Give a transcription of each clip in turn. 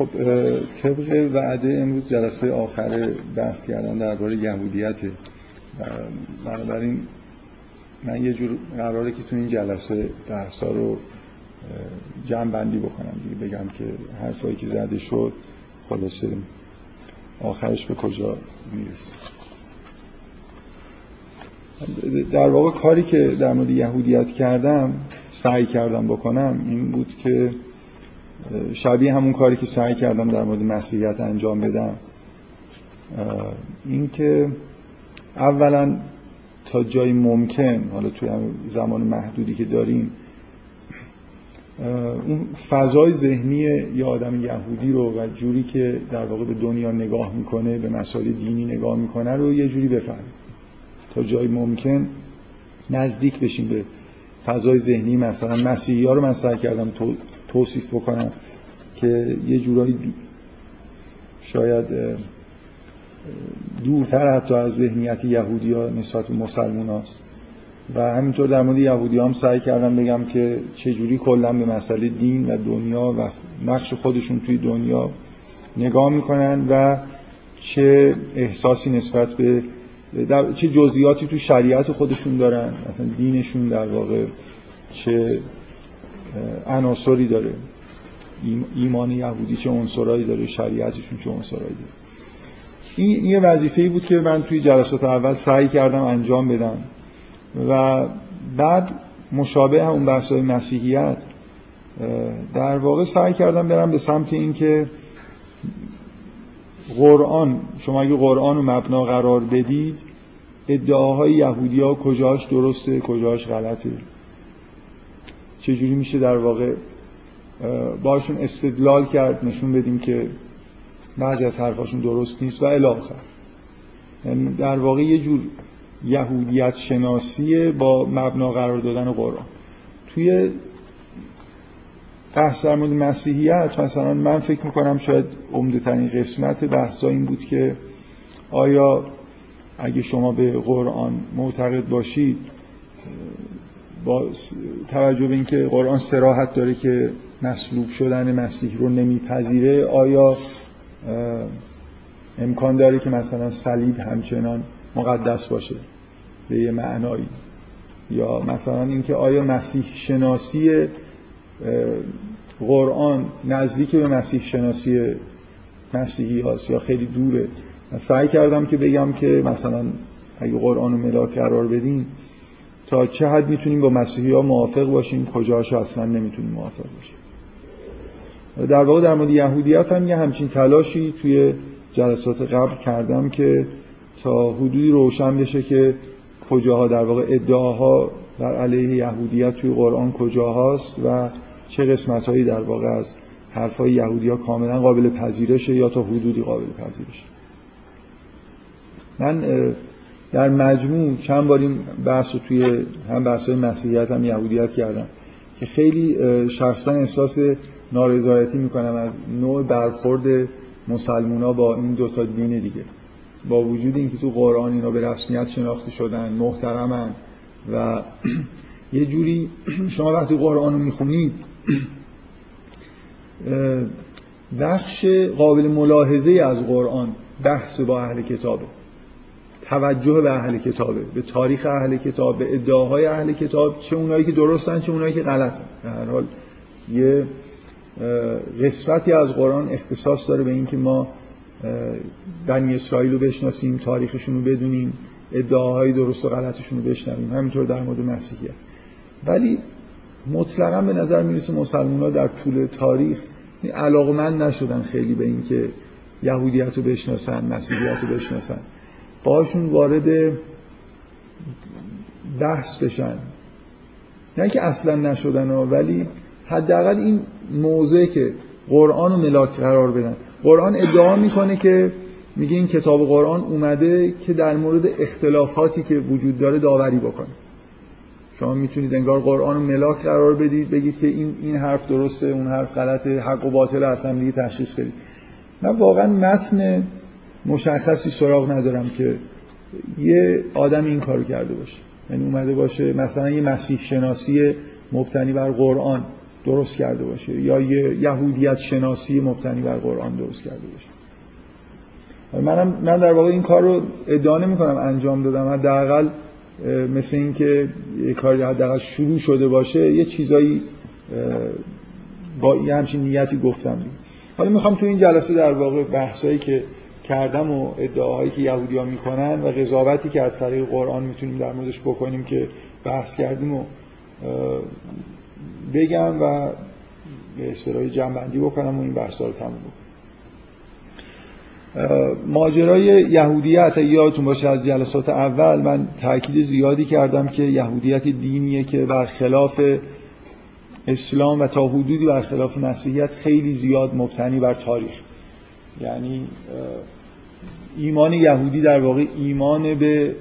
خب طبق وعده امروز جلسه آخر بحث کردن درباره یهودیت بنابراین من یه جور قراره که تو این جلسه بحثا رو جمع بندی بکنم دیگه. بگم که حرفایی که زده شد خلاصه آخرش به کجا می‌رسه. در واقع کاری که در مورد یهودیت کردم سعی کردم بکنم این بود که شبیه همون کاری که سعی کردم در مورد مسیحیت انجام بدم. این که اولا تا جای ممکن حالا توی زمان محدودی که داریم اون فضای ذهنی یه آدم یهودی رو و جوری که در واقع به دنیا نگاه می‌کنه به مسائل دینی نگاه می‌کنه رو یه جوری بفهمیم. تا جای ممکن نزدیک بشیم به فضای ذهنی. مثلا مسیحی ها رو من سعی کردم توصیف بکنم که یه جورایی شاید دورتر حتی از ذهنیت یهودی ها نسبت به مسلمان هاست. و همینطور در مورد یهودی هم سعی کردم بگم که چجوری کلا به مسئله دین و دنیا و نقش خودشون توی دنیا نگاه می‌کنن و چه احساسی نسبت به در چه جزئیاتی تو شریعت خودشون دارن مثلا دینشون در واقع چه عناصری داره. ایمان یهودی چه عنصرایی داره شریعتشون چه عنصرایی داره. این یه وظیفه‌ای بود که من توی جلسات اول سعی کردم انجام بدم. و بعد مشابه اون بحث‌های مسیحیت در واقع سعی کردم برم به سمت این که قرآن شما اگه قرآن رو مبنا قرار بدید ادعاهای یهودی ها کجاش درسته کجاش غلطه. چجوری میشه در واقع باشون استدلال کرد نشون بدیم که بعضی از حرفاشون درست نیست و الاخر یعنی در واقع یه جور یهودیت شناسی با مبنا قرار دادن قرآن. توی بحث در مورد مسیحیت مثلا من فکر می‌کنم شاید عمده ترین قسمت بحثا این بود که آیا اگه شما به قرآن معتقد باشید با توجه به اینکه قرآن سراحت داره که مصلوب شدن مسیح رو نمیپذیره آیا امکان داره که مثلا صلیب همچنان مقدس باشه به یه معنایی؟ یا مثلا اینکه آیا مسیح شناسی قرآن نزدیک به مسیح شناسی مسیحی هاست یا خیلی دوره؟ سعی کردم که بگم که مثلا اگه قرآن و ملاک قرار بدیم تا چه حد می‌تونیم با مسیحی ها موافق باشیم کجاش اصلا نمی‌تونیم موافق باشیم. در واقع در مورد یهودیت هم یه همچین تلاشی توی جلسات قبل کردم که تا حدودی روشن بشه که کجاها در واقع ادعاها در علیه یهودیت توی قرآن کجاهاست و چه قسمت هایی در واقع از حرفای یهودی ها کاملا قابل پذیرشه یا تا حدودی قابل پذیرشه. من در مجموع چند بار این بحث رو توی هم بحث های مسیحیت هم یهودیت کردم که خیلی شخصا احساس نارضایتی می‌کنم از نوع برخورد مسلمونا با این دوتا دین دیگه. با وجود اینکه تو قرآن اینا به رسمیت شناخته شدن محترمن و یه جوری شما وقتی قرآن رو می‌خونید بخش قابل ملاحظه از قرآن بحث با اهل کتابه. توجه به اهل کتابه به تاریخ اهل کتاب به ادعاهای اهل کتاب چه اونایی که درستن چه اونایی که غلطن. به هر حال یه قسمتی از قرآن اختصاص داره به اینکه ما بنی اسرائیل رو بشناسیم تاریخشون رو بدونیم ادعاهای درست و غلطشون رو بشنویم. همینطور در مورد مسیحیت ولی مطلقا به نظر می‌رسه مسلمان ها در طول تاریخ علاقمند نشدن خیلی به اینکه یهودیت رو بشناسن مسیحیت رو بشناسن. باشون وارد بحث بشن. نه که اصلا نشدن ولی حداقل این موضع که قرآن و ملاک قرار بدن. قرآن ادعا می‌کنه که میگه این کتاب قرآن اومده که در مورد اختلافاتی که وجود داره داوری بکنه. شما می‌تونید انگار قرآن و ملاک قرار بدید بگید که این این حرف درسته اون حرف غلطه حق و باطل اصلا دیگه تشخیص بدید. من واقعا متن مشخصی سراغ ندارم که یه آدم این کارو کرده باشه. یعنی اومده باشه مثلا یه مسیح شناسی مبتنی بر قرآن درست کرده باشه یا یه یهودیت شناسی مبتنی بر قرآن درست کرده باشه. منم من در واقع این کار رو ادعا نمی کنم انجام دادم. حداقل مثل اینکه یه کاری حداقل شروع شده باشه یه چیزایی با یه همچین نیتی گفتم. حالا می‌خوام تو این جلسه در واقع بحثایی که کردم و ادعاهایی که یهودی ها می‌کنن و قضاوتی که از طریق قرآن می‌تونیم در موردش بکنیم که بحث کردیم و بگم و به اصطلاح جنبندی بکنم و این بحث رو تموم بکنم. ماجرای یهودیت یادتون باشه از جلسات اول من تاکید زیادی کردم که یهودیت دینیه که برخلاف اسلام و تا حدودی برخلاف مسیحیت خیلی زیاد مبتنی بر تاریخ. یعنی ایمان یهودی در واقع ایمان به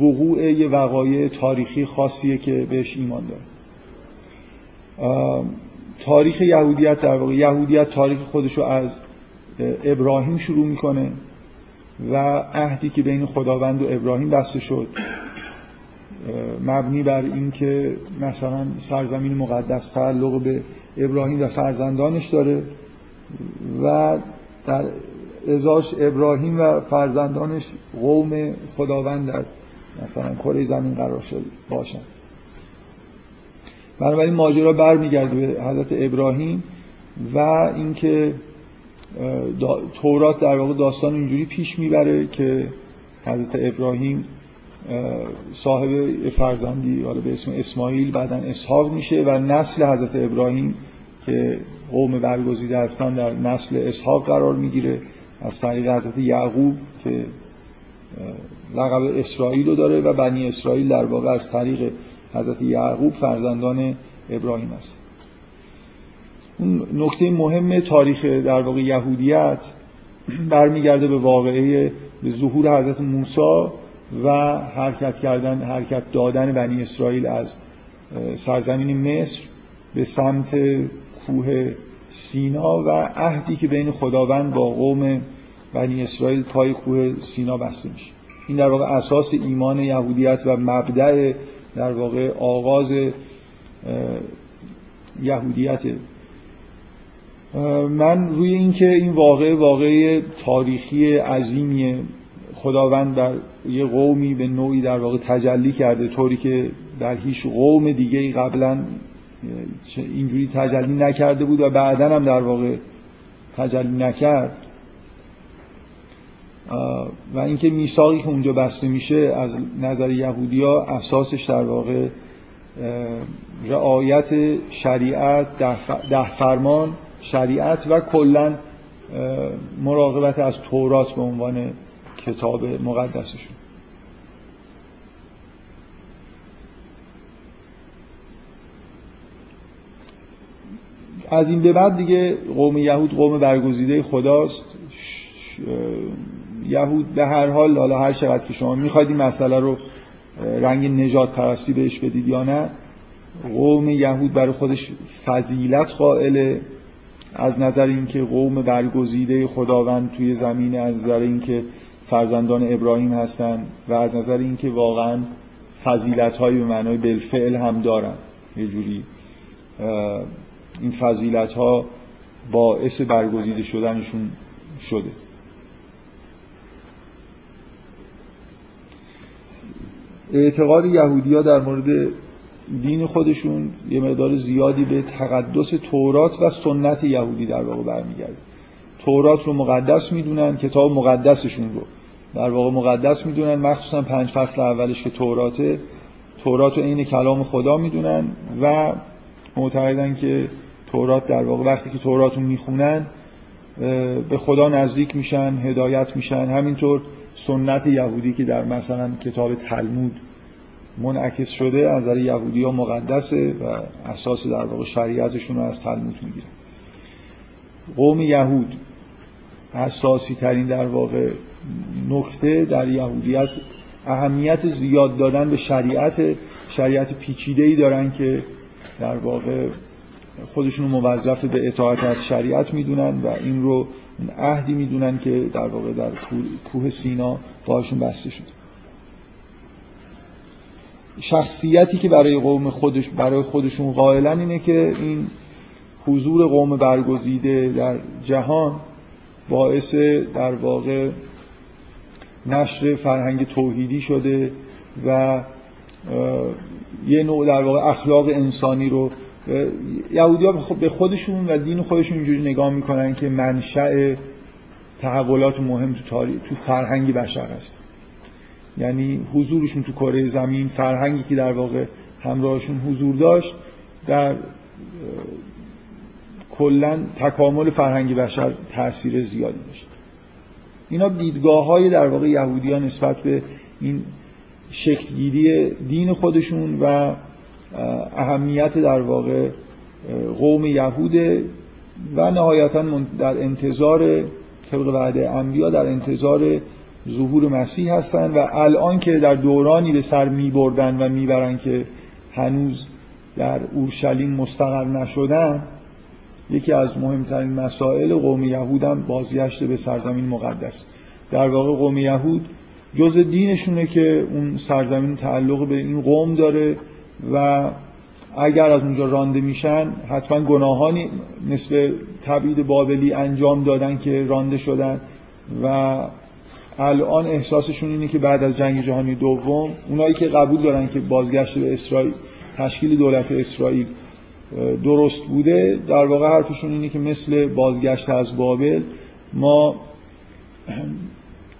وقوع یه وقایع تاریخی خاصیه که بهش ایمان داره. تاریخ یهودیت در واقع یهودیت تاریخ خودشو از ابراهیم شروع می‌کنه و عهدی که بین خداوند و ابراهیم بسته شد مبنی بر اینکه مثلا سرزمین مقدس تعلق به ابراهیم و فرزندانش داره و در ازاش ابراهیم و فرزندانش قوم خداوند در مثلا کره زمین قرار شد باشن. بنابراین ماجرا برمیگرده به حضرت ابراهیم و اینکه تورات در واقع داستان اینجوری پیش می‌بره که حضرت ابراهیم صاحب فرزندی حالا به اسم اسماعیل بعدا اسحاق میشه و نسل حضرت ابراهیم که قوم برگزیده هستن در نسل اسحاق قرار می‌گیره. از طریق حضرت یعقوب که لقب اسرائیل رو داره و بنی اسرائیل در واقع از طریق حضرت یعقوب فرزندان ابراهیم است. اون نکته مهم تاریخ در واقع یهودیت برمیگرده به واقعه به ظهور حضرت موسی و حرکت کردن حرکت دادن بنی اسرائیل از سرزمین مصر به سمت کوه سینا و عهدی که بین خداوند با قوم بنی اسرائیل پای کوه سینا بسته میشه. این در واقع اساس ایمان یهودیت و مبدع در واقع آغاز یهودیت. من روی اینکه این واقع واقع تاریخی عظیمیه. خداوند در یه قومی به نوعی در واقع تجلی کرده طوری که در هیچ قوم دیگه قبلا اینجوری تجلی نکرده بود و بعدا هم در واقع تجلی نکرد. و اینکه میثاقی که اونجا بسته میشه از نظر یهودیا اساسش در واقع رعایت شریعت ده فرمان شریعت و کلا مراقبت از تورات به عنوان کتاب مقدسشون. از این به بعد دیگه قوم یهود قوم برگزیده خداست. یهود به هر حال حالا هر چقدر که شما می‌خواید این مسئله رو رنگ نجات پرستی بهش بدید یا نه قوم یهود برای خودش فضیلت قائله. از نظر اینکه قوم برگزیده خداوند توی زمین از نظر اینکه فرزندان ابراهیم هستن و از نظر اینکه واقعا فضیلت هایی به معنای بالفعل هم دارن. یه جوری این فضیلت ها باعث برگزیده شدنشون شده. اعتقاد یهودی ها در مورد دین خودشون یه مقدار زیادی به تقدس تورات و سنت یهودی در واقع برمیگرده. تورات رو مقدس می‌دونن کتاب مقدسشون رو در واقع مقدس می‌دونن مخصوصا پنج فصل اولش که توراته. تورات رو عین کلام خدا می‌دونن و معتقدن که تورات در واقع وقتی که تورات رو می‌خونن به خدا نزدیک میشن هدایت میشن. همینطور سنت یهودی که در مثلا کتاب تلمود منعکس شده از نظر یهودی ها مقدسه و اساس در واقع شریعتشون رو از تلمود می‌گیره قوم یهود اساسی ترین در واقع نکته در یهودیت اهمیت زیاد دادن به شریعت شریعت پیچیده ای دارن که در واقع خودشون موظف به اطاعت از شریعت می‌دونن و این رو عهدی می‌دونن که در واقع در کوه سینا باهاشون بسته شده شخصیتی که برای قوم خودش برای خودشون قائلن اینه که این حضور قوم برگزیده در جهان باعث در واقع نشر فرهنگ توحیدی شده و یه نوع در واقع اخلاق انسانی رو یهودی ها به خودشون و دین خودشون اینجوری نگاه می‌کنن که منشأ تحولات مهم تو تاریخ تو فرهنگ بشر هست. یعنی حضورشون تو کره زمین فرهنگی که در واقع همراهشون حضور داشت در کلا تکامل فرهنگ بشر تاثیر زیادی داشت. اینا دیدگاه های در واقع یهودی ها نسبت به این شکلگیری دین خودشون و اهمیت در واقع قوم یهوده و نهایتا در انتظار طبق وعده انبیا در انتظار ظهور مسیح هستن و الان که در دورانی به سر می بردن و می‌برن که هنوز در اورشلیم مستقر نشدن یکی از مهمترین مسائل قوم یهود هم بازگشت به سرزمین مقدس. در واقع قوم یهود جز دینشونه که اون سرزمین تعلق به این قوم داره. و اگر از اونجا رانده میشن حتما گناهانی مثل تبعید بابلی انجام دادن که رانده شدن. و الان احساسشون اینه که بعد از جنگ جهانی دوم اونایی که قبول دارن که بازگشت به اسرائیل تشکیل دولت اسرائیل درست بوده در واقع حرفشون اینه که مثل بازگشت از بابل ما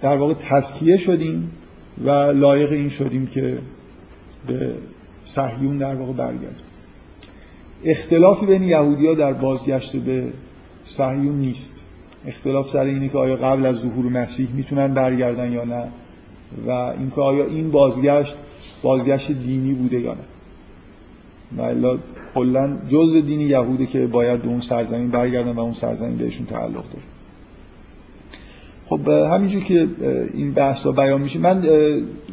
در واقع تسکیه شدیم و لایق این شدیم که به صهیون در واقع برگردیم اختلافی بین یهودی ها در بازگشت به صهیون نیست. اختلاف سر اینه که آیا قبل از ظهور مسیح می‌تونن برگردن یا نه و اینکه آیا این بازگشت بازگشت دینی بوده یا نه. و کلا جز دین یهوده که باید به اون سرزمین برگردن و اون سرزمین بهشون تعلق داره. خب همینجور که این بحث بیان میشه من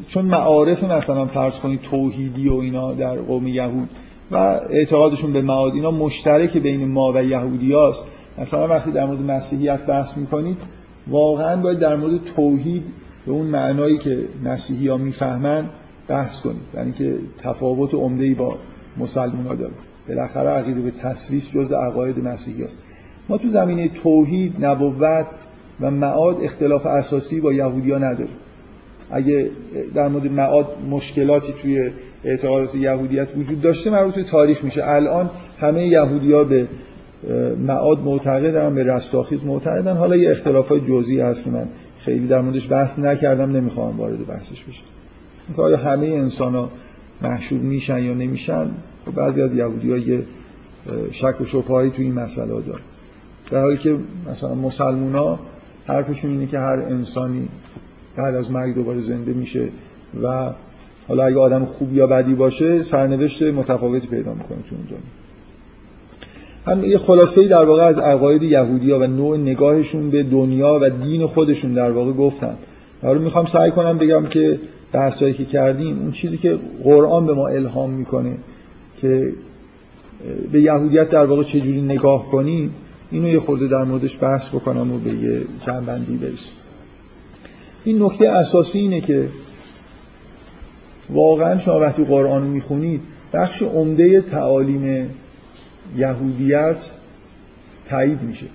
چون معارف مثلا فرض کنید توحیدی و اینا در قوم یهود و اعتقادشون به معاد اینا مشترک بین ما و یهودی هاست. مثلا وقتی در مورد مسیحیت بحث می‌کنید واقعا باید در مورد توحید به اون معنایی که مسیحی ها می‌فهمن بحث کنید. یعنی که تفاوت عمده با مسلمان ها داره بالاخره عقیده به تصویص جز عقاید مسیحی هست. ما تو زمینه توحید نبوت و معاد اختلاف اساسی با یهودی ها نداریم. اگه در مورد معاد مشکلاتی توی اعتقادات یهودیت وجود داشته مربوط به تاریخ میشه. الان همه یهودی ها به معاد معتقدن به رستاخیز معتقدن. حالا یه اختلاف های جزئی هست که من خیلی در موردش بحث نکردم نمی‌خوام وارد بحثش بشم. اینکه آیا همه انسان ها محشور میشن یا نمیشن؟ خب بعضی از یهودی ها یه شک و شبهایی تو این مسئله دارن. در حالی که مثلا مسلمون ها حرفشون اینه که هر انسانی بعد از مرگ دوباره زنده میشه و حالا اگه آدم خوب یا بدی باشه سرنوشت متفاوتی پیدا می‌کنه تو اون دنیا. هم یه خلاصه در واقع از عقاید یهودی ها و نوع نگاهشون به دنیا و دین خودشون در واقع گفتم حالا می‌خوام سعی کنم بگم که بحث جایی که کردیم اون چیزی که قرآن به ما الهام می‌کنه که به یهودیت در واقع چجوری نگاه کنیم اینو یه خورده در موردش بحث بکنم و به یه جنبندی برسیم. این نکته اساسی اینه که واقعا شما وقتی قرآن می‌خونید بخش عمده تعالیم یهودیت تایید میشه.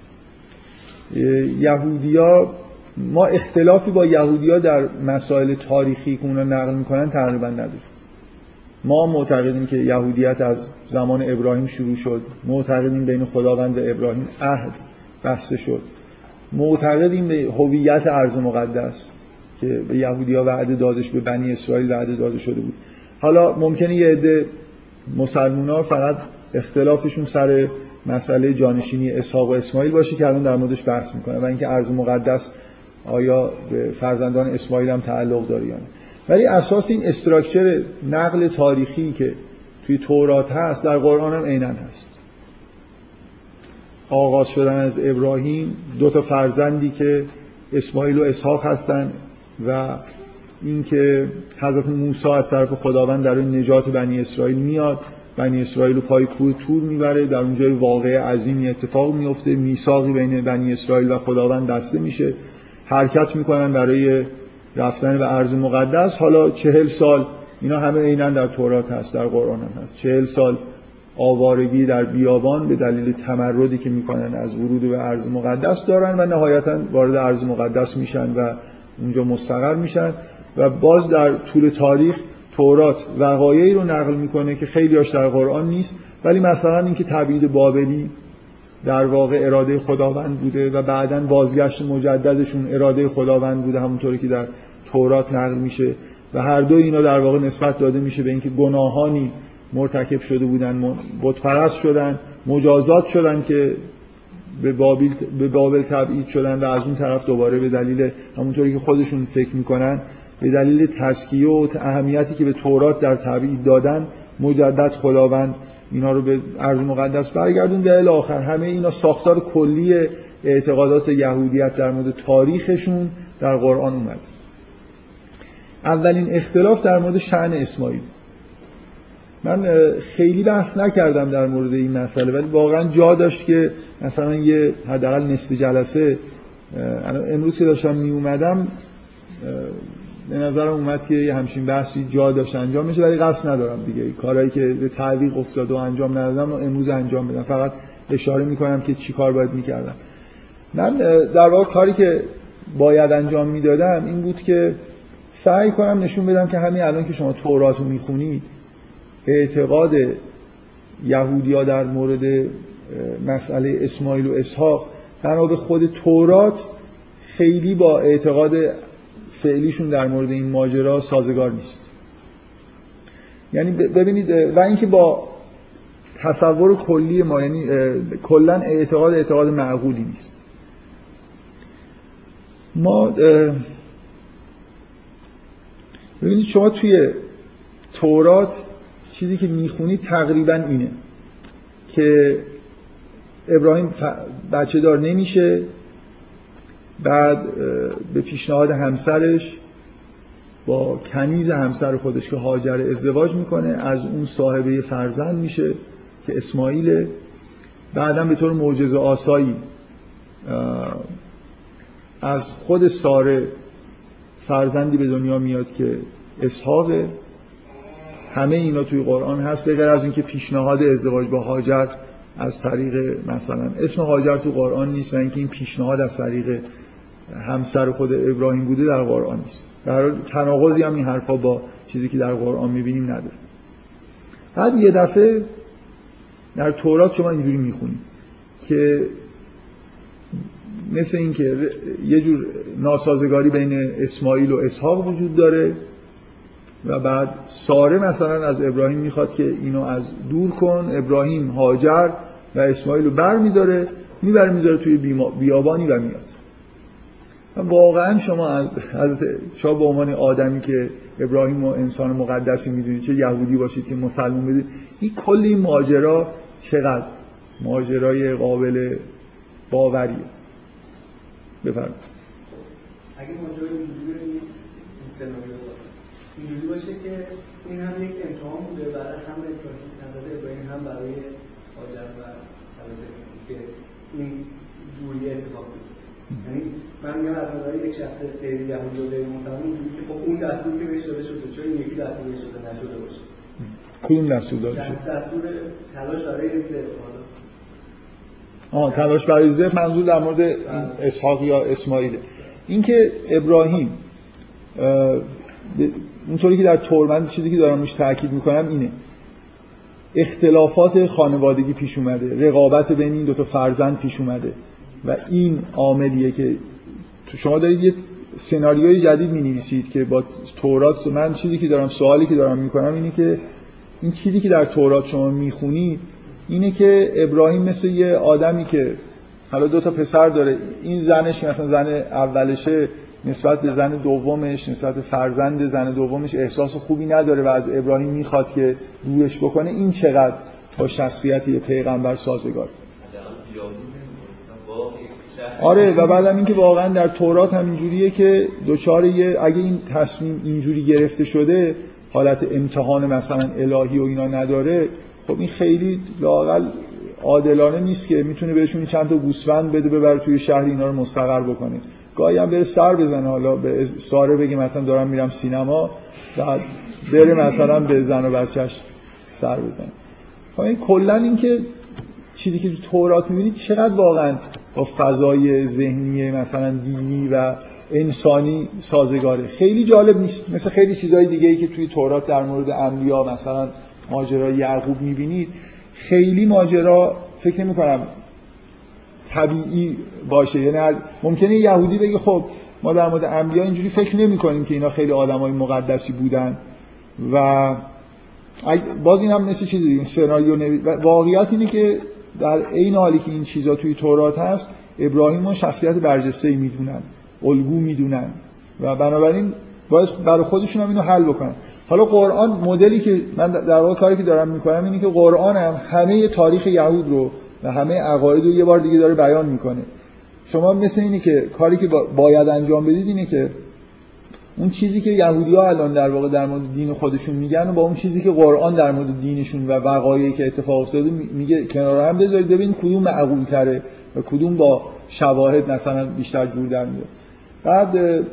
یهودیا ما اختلافی با یهودیا در مسائل تاریخی که اونا نقل می‌کنن تقریبا نداریم. ما معتقدیم که یهودیت از زمان ابراهیم شروع شد. معتقدیم بین خداوند و ابراهیم عهد بسته شد. معتقدیم به هویت ارض مقدس که به یهودیا وعده دادش به بنی اسرائیل وعده داده شده بود. حالا ممکنه یه عده مسلمان فقط اختلافشون سر مسئله جانشینی اسحاق و اسماعیل باشه که الان در موردش بحث می‌کنه و اینکه ارض مقدس آیا به فرزندان اسماعیل هم تعلق داره یا نه. ولی اساس این استراکچر نقل تاریخی که توی تورات هست در قرآن هم عینا هست. آغاز شدن از ابراهیم دو تا فرزندی که اسماعیل و اسحاق هستن و اینکه حضرت موسی از طرف خداوند در این نجات بنی اسرائیل میاد. بنی اسرائیل رو پای کوه تور می‌بره در اونجای واقع عظیمی اتفاق میفته میثاقی بین بنی اسرائیل و خداوند بسته میشه. حرکت می‌کنن برای رفتن به ارض مقدس. حالا چهل سال اینا همه عینا در تورات هست در قرآن هم هست. چهل سال آوارگی در بیابان به دلیل تمردی که می‌کنن از ورود به ارض مقدس دارن و نهایتا وارد ارض مقدس میشن و اونجا مستقر میشن. و باز در طول تاریخ تورات وقایعی رو نقل می‌کنه که خیلی هاش در قرآن نیست ولی مثلا اینکه تبعید بابلی در واقع اراده خداوند بوده و بعدا بازگشت مجددشون اراده خداوند بوده همونطوری که در تورات نقل میشه. و هر دو اینا در واقع نسبت داده میشه به اینکه گناهانی مرتکب شده بودن بتپرست شدن مجازات شدن که به بابل, به بابل تبعید شدن و از اون طرف دوباره به دلیل همونطوری که خودشون فکر می‌کنن به دلیل تسکیه و اهمیتی که به تورات در تبعید دادن مجدد خداوند اینا رو به ارض مقدس برگردون. و آخر همه اینا ساختار کلی اعتقادات یهودیت در مورد تاریخشون در قرآن اومد. اولین اختلاف در مورد شعن اسماعیل. من خیلی بحث نکردم در مورد این مسئله ولی واقعا جا داشت که مثلا یه حداقل نصف جلسه امروز که داشتم می اومدم به نظرم اومد که یه همچین بحثی جا داشت انجام میشه ولی قصد ندارم دیگه. کارهایی که به تعویق افتاد و انجام ندادم و امروز انجام بدم. فقط اشاره می‌کنم که چی کار باید می‌کردم. من در واقع کاری که باید انجام می‌دادم این بود که سعی کنم نشون بدم که همین الان که شما تورات رو می‌خونید اعتقاد یهودیا در مورد مسئله اسماعیل و اسحاق بنا به خود تورات خیلی با اعتقاد فعلیشون در مورد این ماجرا سازگار نیست. یعنی ببینید و اینکه با تصور کلی ما یعنی کلا اعتقاد اعتقاد معقولی نیست. ما ببینید شما توی تورات چیزی که می‌خونید تقریبا اینه که ابراهیم بچه دار نمیشه. بعد به پیشنهاد همسرش با کنیز همسر خودش که هاجر ازدواج می‌کنه از اون صاحبه فرزند میشه که اسماعیل. بعدا به طور معجزه آسایی از خود ساره فرزندی به دنیا میاد که اسحاقه همه اینا توی قرآن هست به غیر از اینکه پیشنهاد ازدواج با هاجر از طریق مثلا اسم هاجر تو قرآن نیست و اینکه این پیشنهاد از طریق همسر خود ابراهیم بوده در قرآن نیست. در تناقضی هم این حرفا با چیزی که در قرآن می‌بینیم نداره. بعد یه دفعه در تورات شما اینجوری می‌خونید که مثل اینکه یه جور ناسازگاری بین اسماعیل و اسحاق وجود داره و بعد ساره مثلا از ابراهیم می‌خواد که اینو از دور کن ابراهیم هاجر و اسماعیل رو بر میداره می‌بره می‌ذاره توی بیابانی و میاد. واقعا شما از حضرت شما به عنوان آدمی که ابراهیم و انسان مقدسی می‌دونید چه یهودی باشید چه مسلمان بدید این کلی ماجرا چقدر؟ ماجرای قابل باوریه. بفرمایید. اگه ماجرای اینجوری باشه که این هم یک امتحان بوده برای هم ابراهیم ابراهیم هم برای هاجر و که این جوری اتفاق یعنی من میگم از نظر یک شخص غیر یهودی و غیر مسلمان اینجوری که خب اون دستور که بهش داده شده چون یکی دستور بهش داده نشده باشه؟ کدوم دستور داده شده؟ دستور تلاش برای آه تلاش برای ذبح منظور در مورد اسحاق یا اسماعیل اینکه ابراهیم اونطوری که در تورمند چیزی که دارم روش تاکید می‌کنم اینه. اختلافات خانوادگی پیش اومده رقابت بین این دوتا فرزند پیش اومده. و این عاملیه که شما دارید یه سناریوی جدید می نویسید که با تورات من چیزی که دارم سوالی که دارم می‌کنم اینه که این چیزی که در تورات شما می‌خونید اینه که ابراهیم مثل یه آدمی که حالا دو تا پسر داره این زنش مثلا زن اولشه نسبت به زن دومش نسبت فرزند زن دومش احساس خوبی نداره و از ابراهیم می‌خواد که دورش بکنه این چقدر با شخصیت یه پیغمبر سازگار؟ آره و بعدم اینکه واقعا در تورات هم اینجوریه که دوچار یه اگه این تصمیم اینجوری گرفته شده حالت امتحان مثلا الهی و اینا نداره خب این خیلی لاقل عادلانه نیست که می‌تونه بهشون چند تا گوسفند بده ببره توی شهر اینا رو مستقر بکنه. گاهی هم بره سر بزنه حالا به ساره بگه مثلا دارم میرم سینما بعد بره مثلا به زن و بچهش سر بزنه. خب کلا اینکه چیزی که تو تورات می‌بینید چقدر واقعا با فضای ذهنی مثلا دینی و انسانی سازگاره. خیلی جالب نیست. مثل خیلی چیزهای دیگه ای که توی تورات در مورد انبیا مثلا ماجرای یعقوب می‌بینید. خیلی ماجرا فکر نمی کنم طبیعی باشه. یعنی ممکنه یهودی بگه خب ما در مورد انبیا اینجوری فکر نمی کنیم که اینا خیلی آدمای مقدسی بودن. و باز این هم مثل چیزی این سناریو نوی... واقعیت اینه که در عین حالی که این چیزا توی تورات هست ابراهیم شخصیت برجسته می‌دونن الگو می‌دونن و بنابراین باید برای خودشون هم اینو حل بکنن. حالا قرآن مدلی که من در واقع کاری که دارم می‌کنم اینه که قرآن هم همه تاریخ یهود رو و همه عقاید رو یه بار دیگه داره بیان می‌کنه. شما مثل اینه که کاری که باید انجام بدید اینه که اون چیزی که یهودی ها الان در واقع در مورد دین خودشون میگن و با اون چیزی که قرآن در مورد دینشون و وقایعی که اتفاق افتاده میگه کنار هم بذارید. ببین کدوم معقول تره و کدوم با شواهد مثلا بیشتر جور در میاد. بعد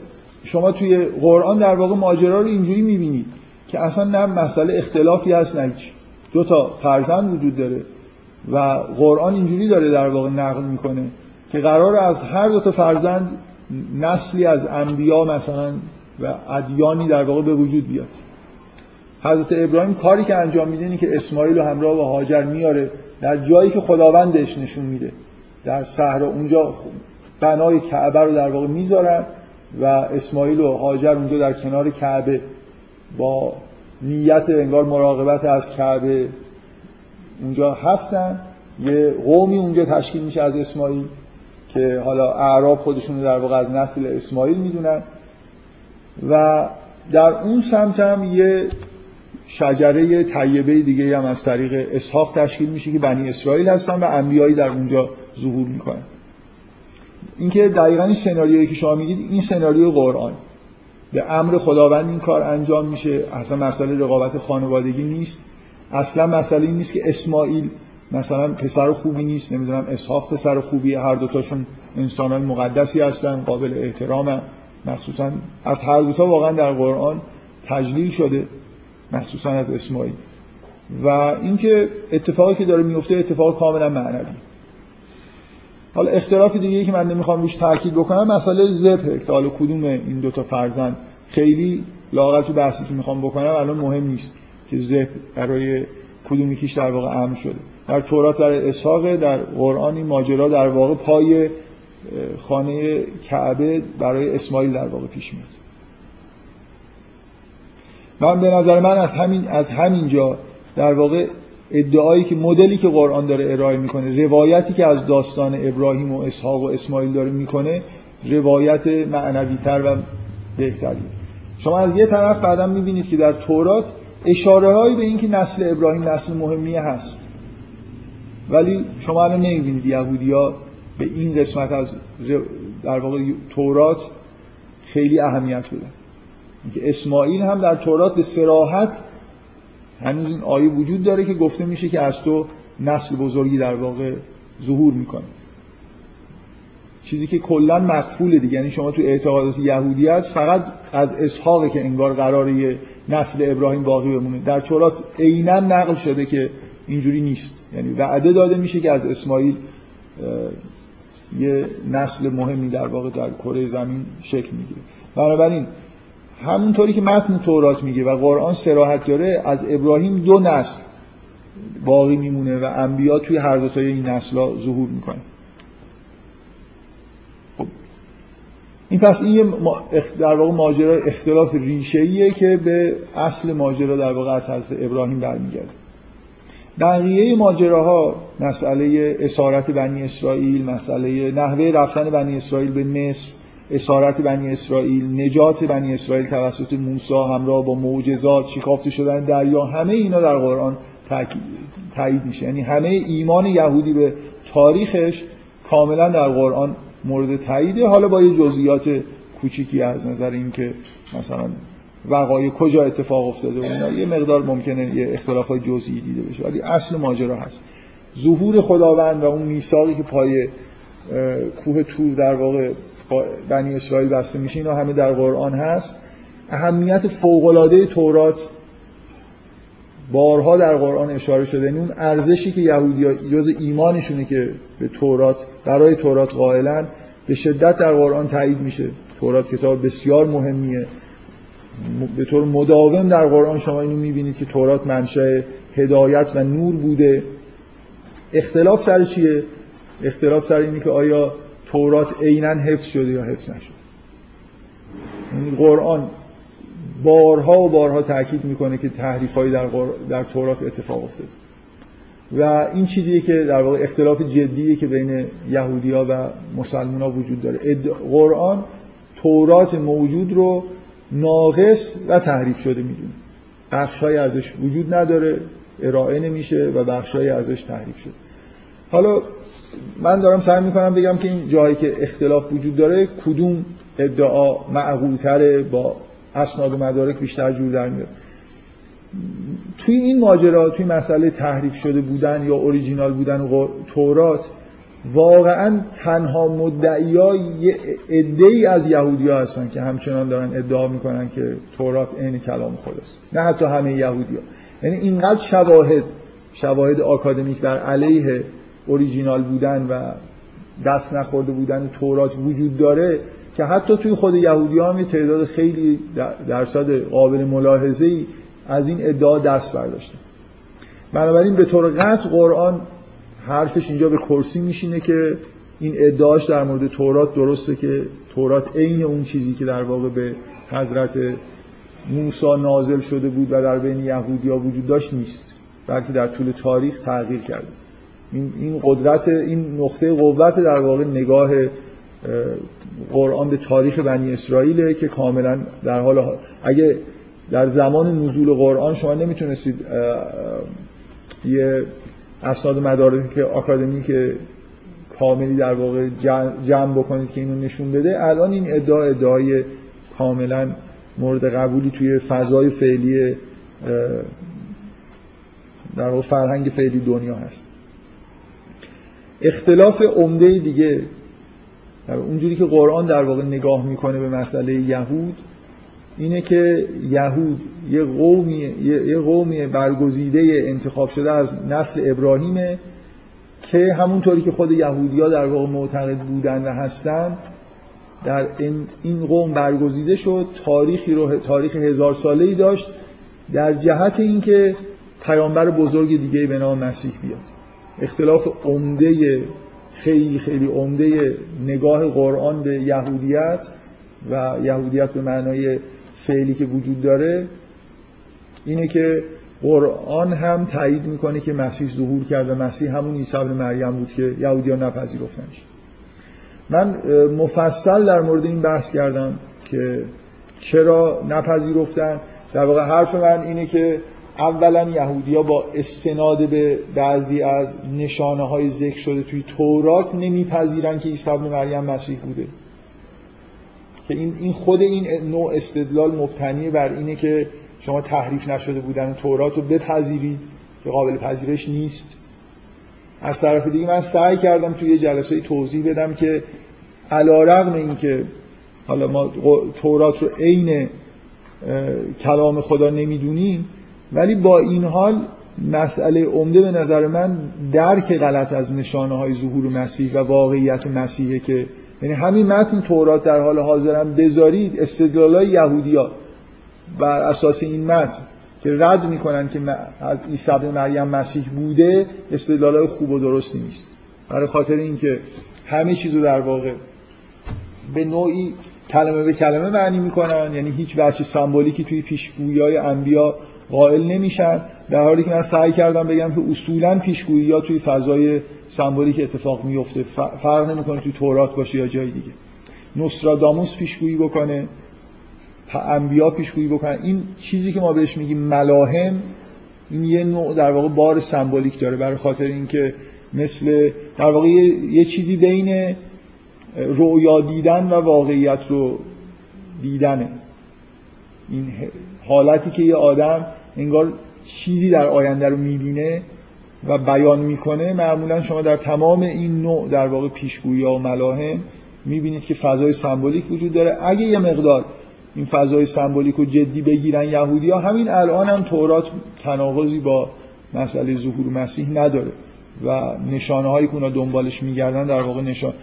شما توی قرآن در واقع ماجرا رو اینجوری می‌بینید که اصلا نه مسئله اختلافی هست نه دو تا فرزند وجود داره و قرآن اینجوری داره در واقع نقل می‌کنه که قرار از هر دو تا فرزند نسلی از انبیا مثلا و ادیانی در واقع به وجود بیاد. حضرت ابراهیم کاری که انجام میده اینه که اسماعیل و همراه و هاجر میاره در جایی که خداوندش نشون میده. در صحرا اونجا بنای کعبه رو در واقع می‌ذارن و اسماعیل و هاجر اونجا در کنار کعبه با نیت انگار مراقبت از کعبه اونجا هستن. یه قومی اونجا تشکیل میشه از اسماعیل که حالا اعراب خودشون در واقع از نسل اسماعیل می‌دونن. و در اون سمت هم یه شجره طیبه دیگه هم از طریق اسحاق تشکیل میشه که بنی اسرائیل هستن و انبیایی در اونجا ظهور می‌کنن. اینکه دقیقا این سناریویی که شما میگید این سناریو قرآن. به امر خداوند این کار انجام میشه. اصلا مسئله رقابت خانوادگی نیست. اصلا مسئله این نیست که اسماعیل مثلا پسر خوبی نیست. نمی‌دونم اسحاق پسر خوبی هر دوتاشون انسانان مقدسی هستن قابل احترام مخصوصا از هر دوتا واقعا در قرآن تجلیل شده مخصوصا از اسماعیل. و اینکه اتفاقی که داره میفته اتفاق کاملا معنوی. حالا اختلاف دیگه که من نمی‌خوام روش تاکید بکنم مسئله زبه که حالا کدوم این دوتا فرزند خیلی لاغل تو بحثی که می‌خوام بکنم الان مهم نیست که زب برای کدوم یکیش در واقع امر شده. در تورات در اسحاق در قرآن این ماجرا در واقع پای خانه کعبه برای اسماعیل در واقع پیش میاد. من به نظر من از همین از همینجا در واقع ادعایی که مدلی که قرآن داره ارائه می‌کنه روایتی که از داستان ابراهیم و اسحاق و اسماعیل داره می‌کنه روایت معنوی تر و بهتری شما از یه طرف بعدم می‌بینید که در تورات اشاره هایی به اینکه نسل ابراهیم نسل مهمیه هست. ولی شما الان نمی‌بینید ها به این قسمت از در واقع تورات خیلی اهمیت بدن اینکه اسماعیل هم در تورات به سراحت هنوز این آیه وجود داره که گفته میشه که از تو نسل بزرگی در واقع ظهور می‌کنه. چیزی که کلا مقفوله دیگه. یعنی شما تو اعتقادات یهودیت فقط از اسحاق که انگار قراره نسل ابراهیم باقی بمونه. در تورات عینا نقل شده که اینجوری نیست. یعنی وعده داده میشه که از اسماعیل یه نسل مهمی در واقع در کره زمین شکل می‌گیره. بنابراین همونطوری که متن تورات میگه و قرآن سراحت داره از ابراهیم دو نسل باقی میمونه و انبیا توی هر دو تای این نسلا ظهور می‌کنه. خب. این پس این در واقع ماجرا اختلاف ریشه که به اصل ماجرا در واقع از حضرت ابراهیم برمیگرده. بقیه ماجراها مسئله اسارت بنی اسرائیل مسئله نحوه رفتن بنی اسرائیل به مصر اسارت بنی اسرائیل نجات بنی اسرائیل توسط موسی همراه با معجزات شکافته شدن دریا همه اینا در قرآن تایید میشه. یعنی همه ایمان یهودی به تاریخش کاملا در قرآن مورد تاییده حالا با یه جزئیات کوچیکی از نظر اینکه مثلا وقایع کجا اتفاق افتاده و یه مقدار ممکنه یه اختلاف های جزئی دیده بشه ولی اصل ماجرا هست. ظهور خداوند و اون میثاقی که پای کوه تور در واقع بنی اسرائیل بسته میشه اینا همه در قرآن هست. اهمیت فوق‌العاده تورات بارها در قرآن اشاره شده. یعنی اون ارزشی که یهودی ها جز ایمانشونه که به تورات برای تورات قائلن به شدت در قرآن تایید میشه. تورات کتاب بسیار مهمیه. به طور مداوم در قرآن شما اینو می‌بینید که تورات منشأ هدایت و نور بوده. اختلاف سر چیه؟ اختلاف سر اینه که آیا تورات عینا حفظ شده یا حفظ نشده. یعنی قرآن بارها و بارها تاکید می‌کنه که تحریفایی در, در تورات اتفاق افتاده. و این چیزیه که در واقع اختلاف جدیه که بین یهودیا و مسلمان ها وجود داره. قرآن تورات موجود رو ناقص و تحریف شده می‌دونه بخشای ازش وجود نداره ارائه نمیشه و بخشای ازش تحریف شده. حالا من دارم سعی می‌کنم بگم که این جایی که اختلاف وجود داره کدوم ادعا معقولتره با اسناد و مدارک بیشتر جور در میاد. توی این ماجرا توی مسئله تحریف شده بودن یا اوریجینال بودن تورات واقعا تنها مدعیا یه ای از یهودی ها هستن که همچنان دارن ادعا می‌کنن که تورات عین کلام خداست نه حتی همه یهودی ها یعنی اینقدر شواهد شواهد آکادمیک بر علیه اوریجینال بودن و دست نخورده بودن تورات وجود داره که حتی توی خود یهودی هم یه تعداد خیلی درصد قابل ملاحظه ای از این ادعا دست برداشتن بنابراین به طور قطع قرآن حرفش اینجا به کرسی میشینه که این ادعاش در مورد تورات درسته که تورات عین اون چیزی که در واقع به حضرت موسی نازل شده بود و در بین یهودیا وجود داشت نیست بلکه در طول تاریخ تغییر کرده. این قدرت این نقطه قوت در واقع نگاه قرآن به تاریخ بنی اسرائیل که کاملا در حال اگه در زمان نزول قرآن شما نمی‌تونستید یه اسناد مدارک آکادمی که کاملی در واقع جمع بکنید که اینو نشون بده الان این ادعا ادعای کاملا مورد قبولی توی فضای فعلی در واقع فرهنگ فعلی دنیا هست. اختلاف عمده دیگه در اونجوری که قرآن در واقع نگاه می‌کنه به مسئله یهود اینه که یهود یه قومی یه قومی برگزیده انتخاب شده از نسل ابراهیمه که همونطوری که خود یهودیا در واقع معتقد بودن و هستن در این قوم برگزیده شد تاریخی رو تاریخ هزار ساله ای داشت در جهت اینکه پیامبر بزرگ دیگه به نام مسیح بیاد. اختلاف عمده خیلی خیلی عمده نگاه قرآن به یهودیت و یهودیت به معنای فعلی که وجود داره اینه که قرآن هم تایید می‌کنه که مسیح ظهور کرد و مسیح همون عیسی ابن مریم بود که یهودیان نپذیرفتنش من مفصل در مورد این بحث کردم که چرا نپذیرفتن. در واقع حرف من اینه که اولا یهودیا با استناد به بعضی از نشانه های ذکر شده توی تورات نمیپذیرن که عیسی ابن مریم مسیح بوده. که این این خود این نوع استدلال مبتنی بر اینه که شما تحریف نشده بودن تورات رو بپذیرید که قابل پذیرش نیست. از طرف دیگه من سعی کردم توی یه جلسه توضیح بدم که علا رغم این که حالا ما تورات رو عین کلام خدا نمی‌دونیم ولی با این حال مسئله عمده به نظر من درک غلط از نشانه های ظهور مسیح و واقعیت مسیحه که یعنی همین متن تورات در حال حاضرم بذارید استدلال های یهودی ها بر اساس این متن که رد می‌کنن که از عیسی مریم مسیح بوده استدلال های خوب و درستی نیست. برای خاطر اینکه همه چیزو در واقع به نوعی کلمه به کلمه معنی می‌کنن یعنی هیچ وجه سمبولیکی توی پیشگویی های انبیا قائل نمیشن در حالی که من سعی کردم بگم که اصولا پیشگویی ها توی فضای سمبولیک اتفاق میفته فرق نمی‌کنه توی تورات باشه یا جای دیگه. نوستراداموس پیشگویی بکنه انبیا پیشگویی بکنن این چیزی که ما بهش میگیم ملاهم این یه نوع در واقع بار سمبولیک داره. برای خاطر اینکه مثل در واقع یه چیزی بین رویا دیدن و واقعیت رو دیدنه. این حالتی که یه آدم انگار چیزی در آینده رو می‌بینه و بیان می‌کنه معمولا شما در تمام این نوع در واقع پیشگویی و ملاهم می‌بینید که فضای سمبولیک وجود داره. اگه یه مقدار این فضای سمبولیک و جدی بگیرن یهودی ها همین الان هم تورات تناقضی با مسئله ظهور مسیح نداره و نشانه هایی که اونا دنبالش میگردن در واقع نشان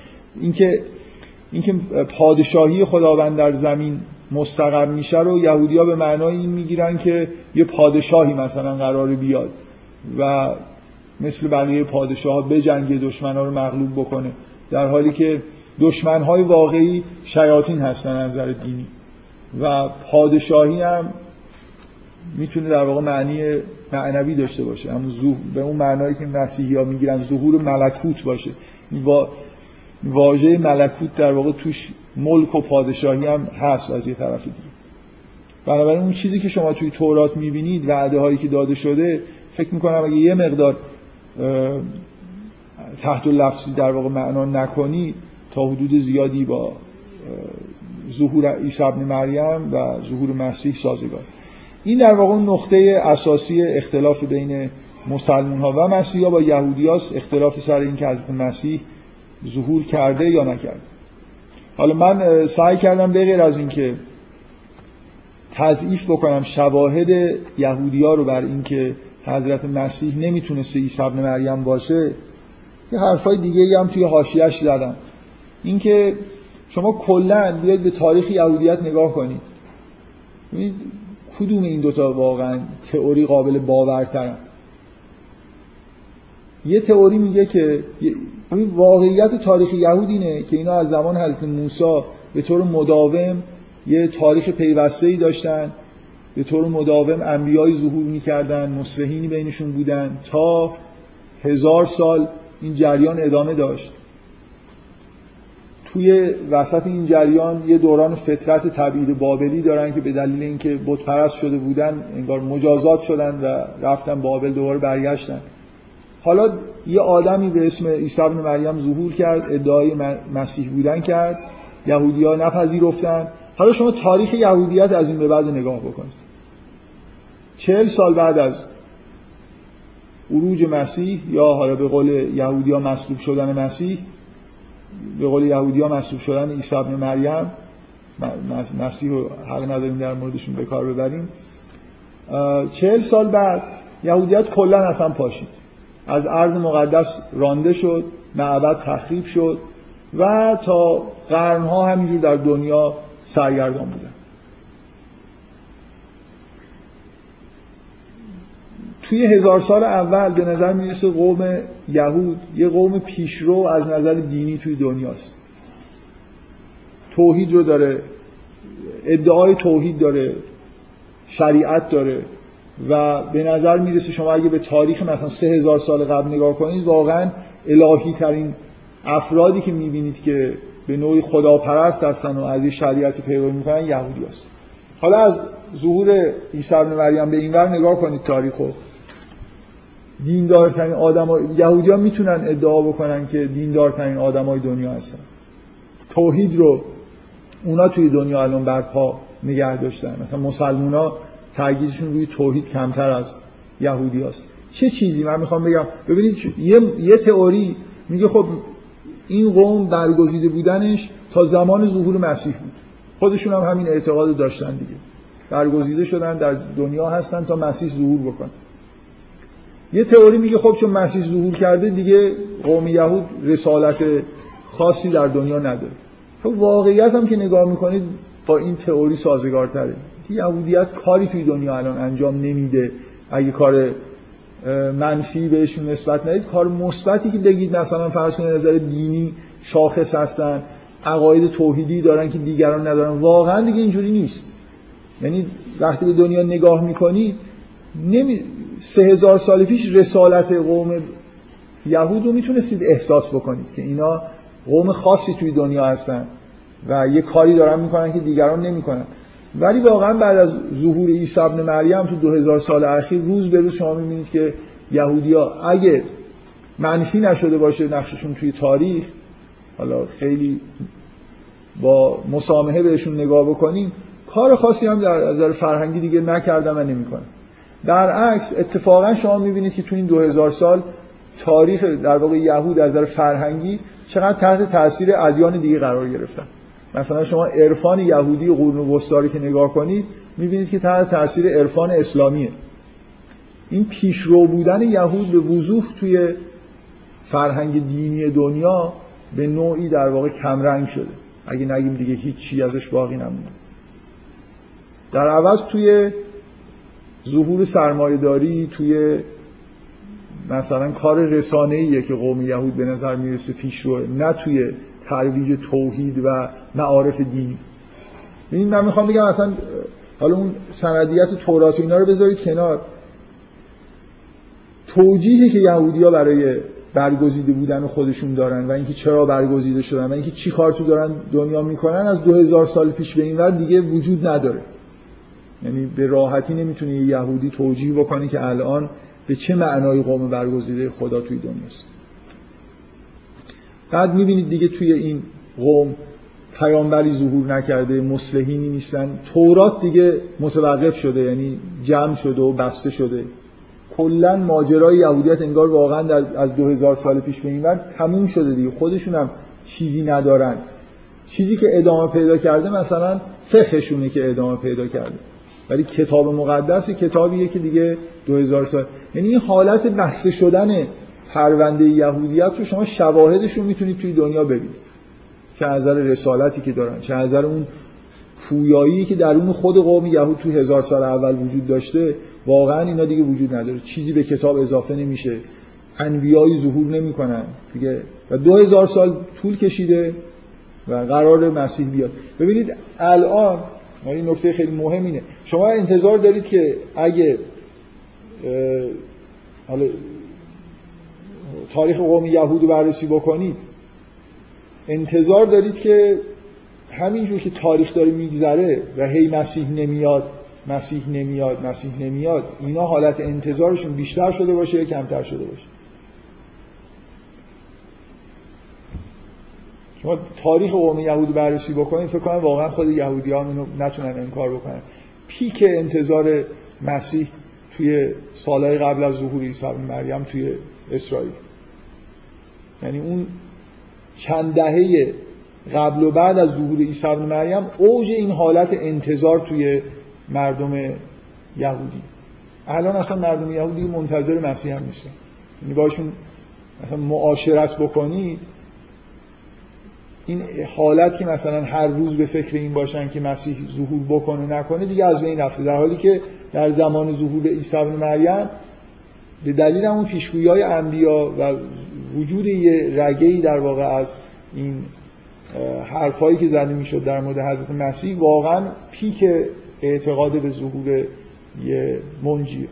اینکه اینکه پادشاهی خداوند در زمین مستقر میشه رو یهودیا به معنای این می‌گیرن که یه پادشاهی مثلا قرار بیاد و مثل بقیه پادشاه ها بجنگه دشمن ها رو مغلوب بکنه در حالی که دشمن های واقعی شیاطین هستن از نظر دینی و پادشاهی هم می‌تونه در واقع معنی معنوی داشته باشه همون به اون معنایی که مسیحی ها می‌گیرن ظهور ملکوت باشه. واژه ملکوت در واقع توش ملک و پادشاهی هم هست از یه طرف دیگه. بنابراین اون چیزی که شما توی تورات می‌بینید وعده هایی که داده شده فکر می‌کنم اگه یه مقدار تحت و لفظی در واقع معنا نکنی تا حدود زیادی با ظهور عیسی ابن مریم و ظهور مسیح سازگار. این در واقع نقطه اساسی اختلاف بین مسلمان ها و مسیحی ها با یهودی هاست اختلاف سر این که حضرت مسیح ظهور کرده یا نکرده. حالا من سعی کردم به غیر از اینکه تضعیف بکنم شواهد یهودی رو بر اینکه حضرت مسیح نمی‌تونسته عیسی ابن مریم باشه یه حرفای دیگه هم توی حاشیه‌اش زدم. اینکه شما کلا بیاید به تاریخ یهودیت نگاه کنید. ببینید کدوم این دوتا واقعا تئوری قابل باورترن؟ یه تئوری میگه که واقعیت تاریخ یهود اینه که اینا از زمان حضرت موسی به طور مداوم یه تاریخ پیوسته ای داشتن به طور مداوم انبیای ظهور می‌کردن مصلحینی بینشون بودن تا هزار سال این جریان ادامه داشت. توی وسط این جریان یه دوران فطرت تبعید بابلی دارن که به دلیل اینکه بت شده بودن انگار مجازات شدن و رفتن بابل دوباره برگشتن. حالا یه آدمی به اسم عیسی بن مریم ظهور کرد ادعای مسیح بودن کرد یهودی ها نپذیرفتن. حالا شما تاریخ یهودیت از این به بعد نگاه بکنید. چهل سال بعد از عروج مسیح یا حالا به قول یهودی ها مصلوب شدن مسیح به قول یهودی ها مصلوب شدن عیسی ابن مریم مسیح رو حق نداریم در موردشون به کار ببریم. چهل سال بعد یهودیت کلا اصلا پاشید. از ارض مقدس رانده شد معبد تخریب شد و تا قرنها همینجور در دنیا سرگردان بودن. توی هزار سال اول به نظر می‌رسه قوم یهود یه قوم پیشرو از نظر دینی توی دنیاست. توحید رو داره ادعای توحید داره شریعت داره. و به نظر می‌رسه شما اگه به تاریخ مثلا سه هزار سال قبل نگاه کنید واقعا الهی ترین افرادی که می‌بینید که به نوعی خداپرست هستن و از این شریعت پیروی می‌کنن یهودی هست. حالا از ظهور عیسی ابن مریم به اینور نگاه کنید تاریخو دیندارترین آدم یهودی ها می‌تونن ادعا بکنن که دیندارترین آدمای دنیا هستن. توحید رو اونا توی دنیا الان برپا نگه داشتن. مثلا مسلمون ها تاکیدشون روی توحید کمتر از یهودی هست. چه چیزی؟ من می‌خوام بگم ببینید یه, یه تئوری میگه خب این قوم برگزیده بودنش تا زمان ظهور مسیح بود. خودشون هم همین اعتقاد داشتن دیگه. برگزیده شدن در دنیا هستن تا مسیح ظهور بکنه یه تئوری میگه خب چون مسیح ظهور کرده دیگه قوم یهود رسالت خاصی در دنیا نداره. خب واقعیت هم که نگاه می‌کنید با این تئوری سازگارتره. یهودیت کاری توی دنیا الان انجام نمیده. اگه کار منفی بهشون نسبت ندید کار مثبتی که بگید مثلا فرض کنید نظر دینی شاخص هستن عقاید توحیدی دارن که دیگران ندارن. واقعا دیگه اینجوری نیست. یعنی وقتی به دنیا نگاه می‌کنید نمی... سه هزار سال پیش رسالت قوم یهود رو می‌تونستید احساس بکنید که اینا قوم خاصی توی دنیا هستن و یه کاری دارن می‌کنن که دیگران نمی‌کنن. ولی واقعا بعد از ظهور عیسی ابن مریم تو 2000 سال اخیر روز به روز شما می‌بینید که یهودیا اگه منفی نشده باشه نقششون توی تاریخ حالا خیلی با مسامحه بهشون نگاه بکنیم کار خاصی هم در نظر فرهنگی دیگه نکردم و نمی‌کنه عکس اتفاقا شما می‌بینید که تو این 2000 سال تاریخ در واقع یهود از نظر فرهنگی چقدر تحت تاثیر ادیان دیگه قرار گرفتن. مثلا شما عرفان یهودی قرون وسطا که نگاه کنید می‌بینید که تحت تاثیر عرفان اسلامیه. این پیشرو بودن یهود به وضوح توی فرهنگ دینی دنیا به نوعی در واقع کمرنگ شده. اگه نگیم دیگه هیچ چی ازش باقی نمونده. در عوض توی ظهور سرمایهداری توی مثلا کار رسانه‌ایه که قوم یهود به نظر می‌رسه پیش روه نه توی ترویج توحید و معارف دینی. این من می‌خوام بگم اصلا حالا اون سندیت تورات و اینا رو بذارید کنار. توجیهی که یهودی ها برای برگزیده بودن خودشون دارن و اینکه چرا برگزیده شدن و اینکه چی کار تو دارن دنیا می‌کنن از 2000 سال پیش به این ور دیگه وجود نداره. یعنی به راحتی نمی‌تونه یه یهودی توجیه بکنه که الان به چه معنای قوم برگزیده خدا توی دنیاست. بعد می‌بینید دیگه توی این قوم پیامبری ظهور نکرده مسلحینی نیستن. تورات دیگه متوقف شده یعنی جمع شده و بسته شده. کلا ماجرای یهودیت انگار واقعا در از 2000 سال پیش به این تموم شده دیگه. خودشون هم چیزی ندارن. چیزی که ادامه پیدا کرده مثلا فقهشونه که ادامه پیدا کرده. ولی کتاب مقدس کتابیه که دیگه 2000 سال یعنی این حالت بسته شدن پرونده یهودیت رو شما شواهدش رو می‌تونید توی دنیا ببینید. چه نظر رسالتی که دارن چه نظر اون پویایی که درون خود قوم یهود توی هزار سال اول وجود داشته واقعا اینا دیگه وجود نداره. چیزی به کتاب اضافه نمیشه. انبیایی ظهور نمی‌کنن. دیگه و دو هزار سال طول کشیده و قرار مسیح بیاد. ببینید الان این نکته خیلی مهم اینه. شما انتظار دارید که اگه حالا تاریخ قوم یهود رو بررسی بکنید انتظار دارید که همینجور که تاریخ داره میگذره و هی مسیح نمیاد مسیح نمیاد مسیح نمیاد اینا حالت انتظارشون بیشتر شده باشه یا کمتر شده باشه؟ شما تاریخ قوم یهود بررسی بکنید فکر کنم واقعا خود یهودی ها اینو نتونن انکار بکنن. پیک انتظار مسیح توی سالهای قبل از ظهور عیسی مریم توی اسرائیل. یعنی اون چند دهه قبل و بعد از ظهور عیسی مریم اوج این حالت انتظار توی مردم یهودی. الان اصلا مردم یهودی منتظر مسیح هم نیستن. یعنی باشون مثلا معاشرت بکنید این حالت که مثلا هر روز به فکر این باشن که مسیح ظهور بکنه نکنه دیگه از بین رفته. در حالی که در زمان ظهور عیسی مریم به دلیل اون پیشگویی های انبیا و وجود یه رگه‌ای در واقع از این حرفایی که زنده می‌شد در مورد حضرت مسیح واقعا پیک اعتقاد به ظهور یه منجیه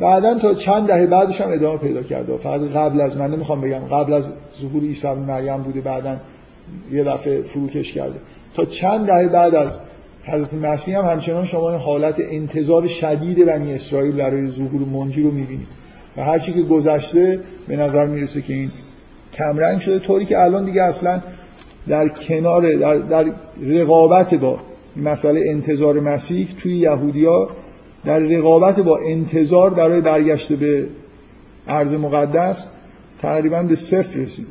بعدا تا چند دهه بعدش هم ادامه پیدا کرده فقط قبل از من نمی‌خوام بگم قبل از ظهور عیسی مریم بوده بعدا یه دفعه فروکش کرده. تا چند دهه بعد از حضرت مسیح هم همچنان شما این حالت انتظار شدید بنی اسرائیل برای ظهور منجی رو می‌بینید. و هرچی که گذشته به نظر می‌رسه که این کمرنگ شده طوری که الان دیگه اصلا در کنار در, در رقابت با مسئله انتظار مسیح توی یهودیا در رقابت با انتظار برای برگشت به عرض مقدس تقریبا به صفر رسیده.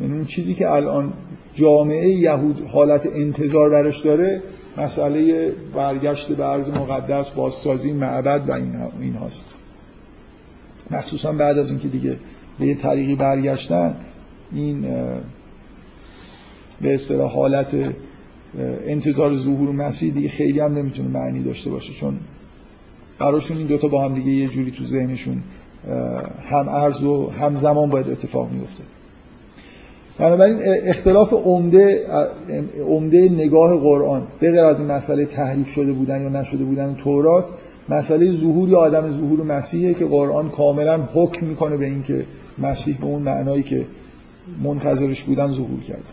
یعنی اون چیزی که الان جامعه یهود حالت انتظار برش داره مسئله برگشت به عرض مقدس بازسازی معبد و این هاست مخصوصا بعد از اینکه دیگه به یه طریقی برگشتن این به اصطلاح حالت انتظار ظهور مسیح دیگه خیلی هم نمی‌تونه معنی داشته باشه چون براشون این دوتا با هم دیگه یه جوری تو ذهنشون هم ارز و هم زمان باید اتفاق میفته بنابراین اختلاف عمده عمده نگاه قرآن به از این مسئله تحریف شده بودن یا نشده بودن تورات مسئله ظهور یا آدم ظهور مسیحه که قرآن کاملا حکم می‌کنه به اینکه مسیح به اون معنایی که منتظرش بودن ظهور کرد.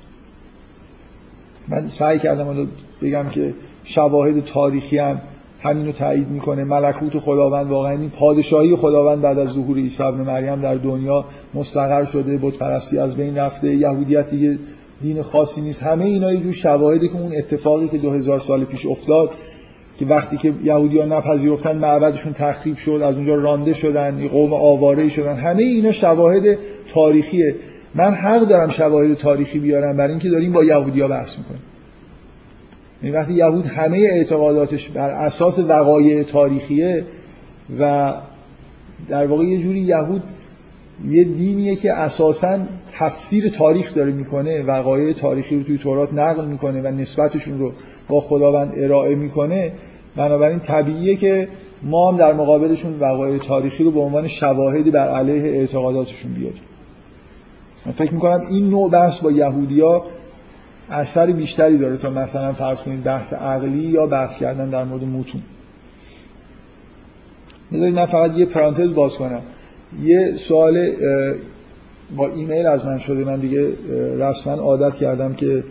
من سعی کردم بگم که شواهد تاریخی هم همین رو تایید می‌کنه. ملکوت خداوند واقعا این پادشاهی خداوند بعد از ظهور عیسی ابن مریم در دنیا مستقر شده بت پرستی از بین رفته یهودیت دیگه دین خاصی نیست. همه اینا یه جور شواهدی که اون اتفاقی که 2000 سال پیش افتاد که وقتی که یهودی ها نپذیرفتن معبدشون تخریب شد از اونجا رانده شدن قوم آواره شدن همه اینا شواهد تاریخیه. من حق دارم شواهد تاریخی بیارم برای اینکه داریم با یهودیا بحث می‌کنیم. این وقتی یهود همه اعتقاداتش بر اساس وقایع تاریخیه و در واقع یه جوری یهود یه دینیه که اساسا تفسیر تاریخ داره می‌کنه وقایع تاریخی رو توی تورات نقل می‌کنه و نسبتشون رو با خداوند ارائه می‌کنه بنابراین طبیعیه که ما هم در مقابلشون وقایع تاریخی رو به عنوان شواهدی بر علیه اعتقاداتشون بیاریم. فکر می‌کنم این نوع بحث با یهودیا اثر بیشتری داره تا مثلا فرض کنید بحث عقلی یا بحث کردن در مورد متون بذارید من فقط یه پرانتز باز کنم. یه سوال با ایمیل از من شده. من دیگه رسما عادت کردم که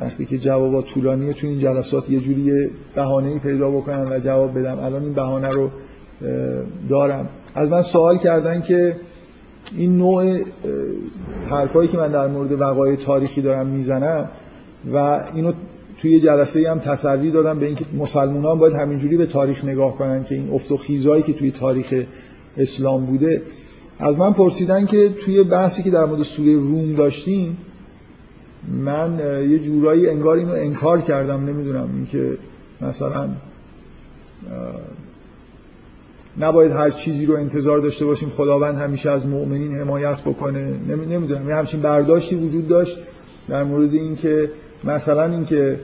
وقتی که جوابات طولانیه تو این جلسات یه جوری بهانه‌ای پیدا بکنم و جواب بدم. الان این بهانه رو دارم. از من سوال کردن که این نوع حرفایی که من در مورد وقایع تاریخی دارم می‌زنم و اینو توی جلسه هم تسری دادم به اینکه مسلمانان باید همینجوری به تاریخ نگاه کنن که این افت و خیزایی که توی تاریخ اسلام بوده. از من پرسیدن که توی بحثی که در مورد سوره روم داشتیم من یه جورایی انگار اینو انکار کردم نمی‌دونم اینکه مثلا نباید هر چیزی رو انتظار داشته باشیم خداوند همیشه از مؤمنین حمایت بکنه. نمی‌دونم یه همچین برداشتی وجود داشت در مورد اینکه مثلا اینکه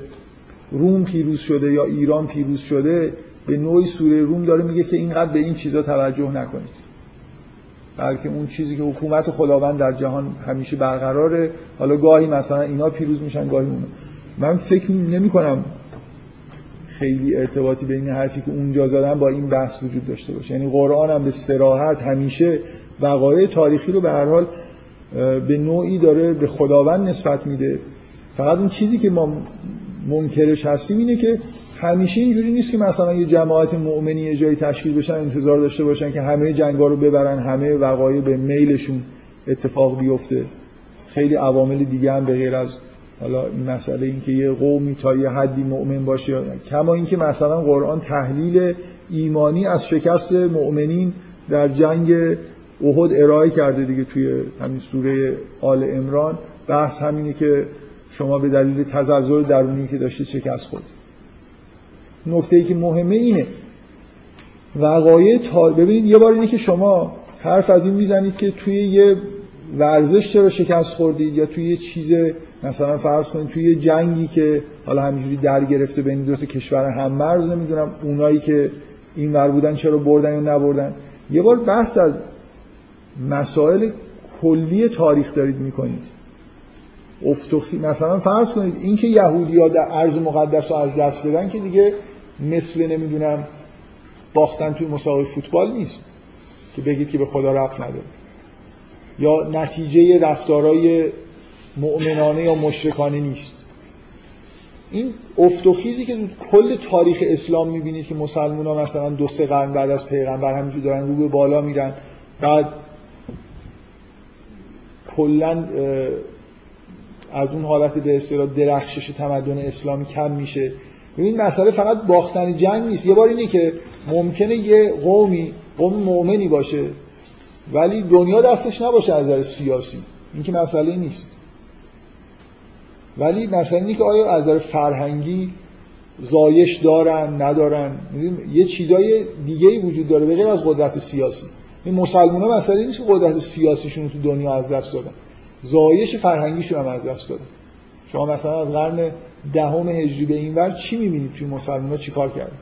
روم پیروز شده یا ایران پیروز شده به نوعی سوره روم داره میگه که اینقدر به این چیزا توجه نکنید. بلکه اون چیزی که حکومت خداوند در جهان همیشه برقراره. حالا گاهی مثلا اینا پیروز میشن گاهی اونا. من فکر نمی کنم خیلی ارتباطی بین حرفی که اونجا زدن با این بحث وجود داشته باشه. یعنی قرآن هم به سراحت همیشه وقایع تاریخی رو به هر حال به نوعی داره به خداوند نسبت میده. فقط اون چیزی که ما منکرش هستیم اینه که همیشه اینجوری نیست که مثلا یه جماعت مؤمنی یه جایی تشکیل بشن انتظار داشته باشن که همه جنگا رو ببرن همه وقایع به میلشون اتفاق بیفته. خیلی عوامل دیگه هم به غیر از حالا این مسئله اینکه یه قومی تا یه حدی مؤمن باشه کما اینکه مثلا قرآن تحلیل ایمانی از شکست مؤمنین در جنگ احد ارائه کرده دیگه توی همین سوره آل امران بحث همینه که شما به دلیل تزلزل درونی که داشته شکست خورد. نکته ای که مهمه اینه. وقایع تا... ببینید یه بار اینه که شما حرف از این می‌زنید که توی یه ورزش چرا شکست خوردید یا توی یه چیز مثلا فرض کنید توی یه جنگی که حالا همینجوری در گرفته بین دو تا کشور هم مرز نمی‌دونم اونایی که این ور بودن چرا بردن یا نبردن. یه بار بحث از مسائل کلی تاریخ دارید می‌کنید. افتخی مثلا فرض کنید اینکه یهودی ها در ارز مقدس رو از دست بدن که دیگه مثل نمی‌دونم باختن توی مسابقه فوتبال نیست که بگید که به خدا رفت نداره. یا نتیجه رفتارهای مؤمنانه یا مشرکانه نیست. این افت و خیزی که کل تاریخ اسلام می‌بینید که مسلمان ها مثلا دو سه قرن بعد از پیغمبر همینجور دارن رو به بالا میرن. بعد کلا از اون حالت به اصطلاح درخشش تمدن اسلامی کم میشه. ببین مسئله فقط باختن جنگ نیست. یه بار اینه که ممکنه یه قومی قوم مؤمنی باشه ولی دنیا دستش نباشه از نظر سیاسی. این که مسئله نیست. ولی مسئله اینه که آیا از نظر فرهنگی زایش دارن ندارن؟ یه چیزای دیگه ای وجود داره به غیر از قدرت سیاسی. این مسلمان ها مسئله نیست که قدرت سیاسیشون تو دنیا از دست دادن. زایش فرهنگیشون هم از دست دادن. شما مثلا از قرن دهم هجری به این ور چی می‌بینید توی مسلمان ها چی کار کردن؟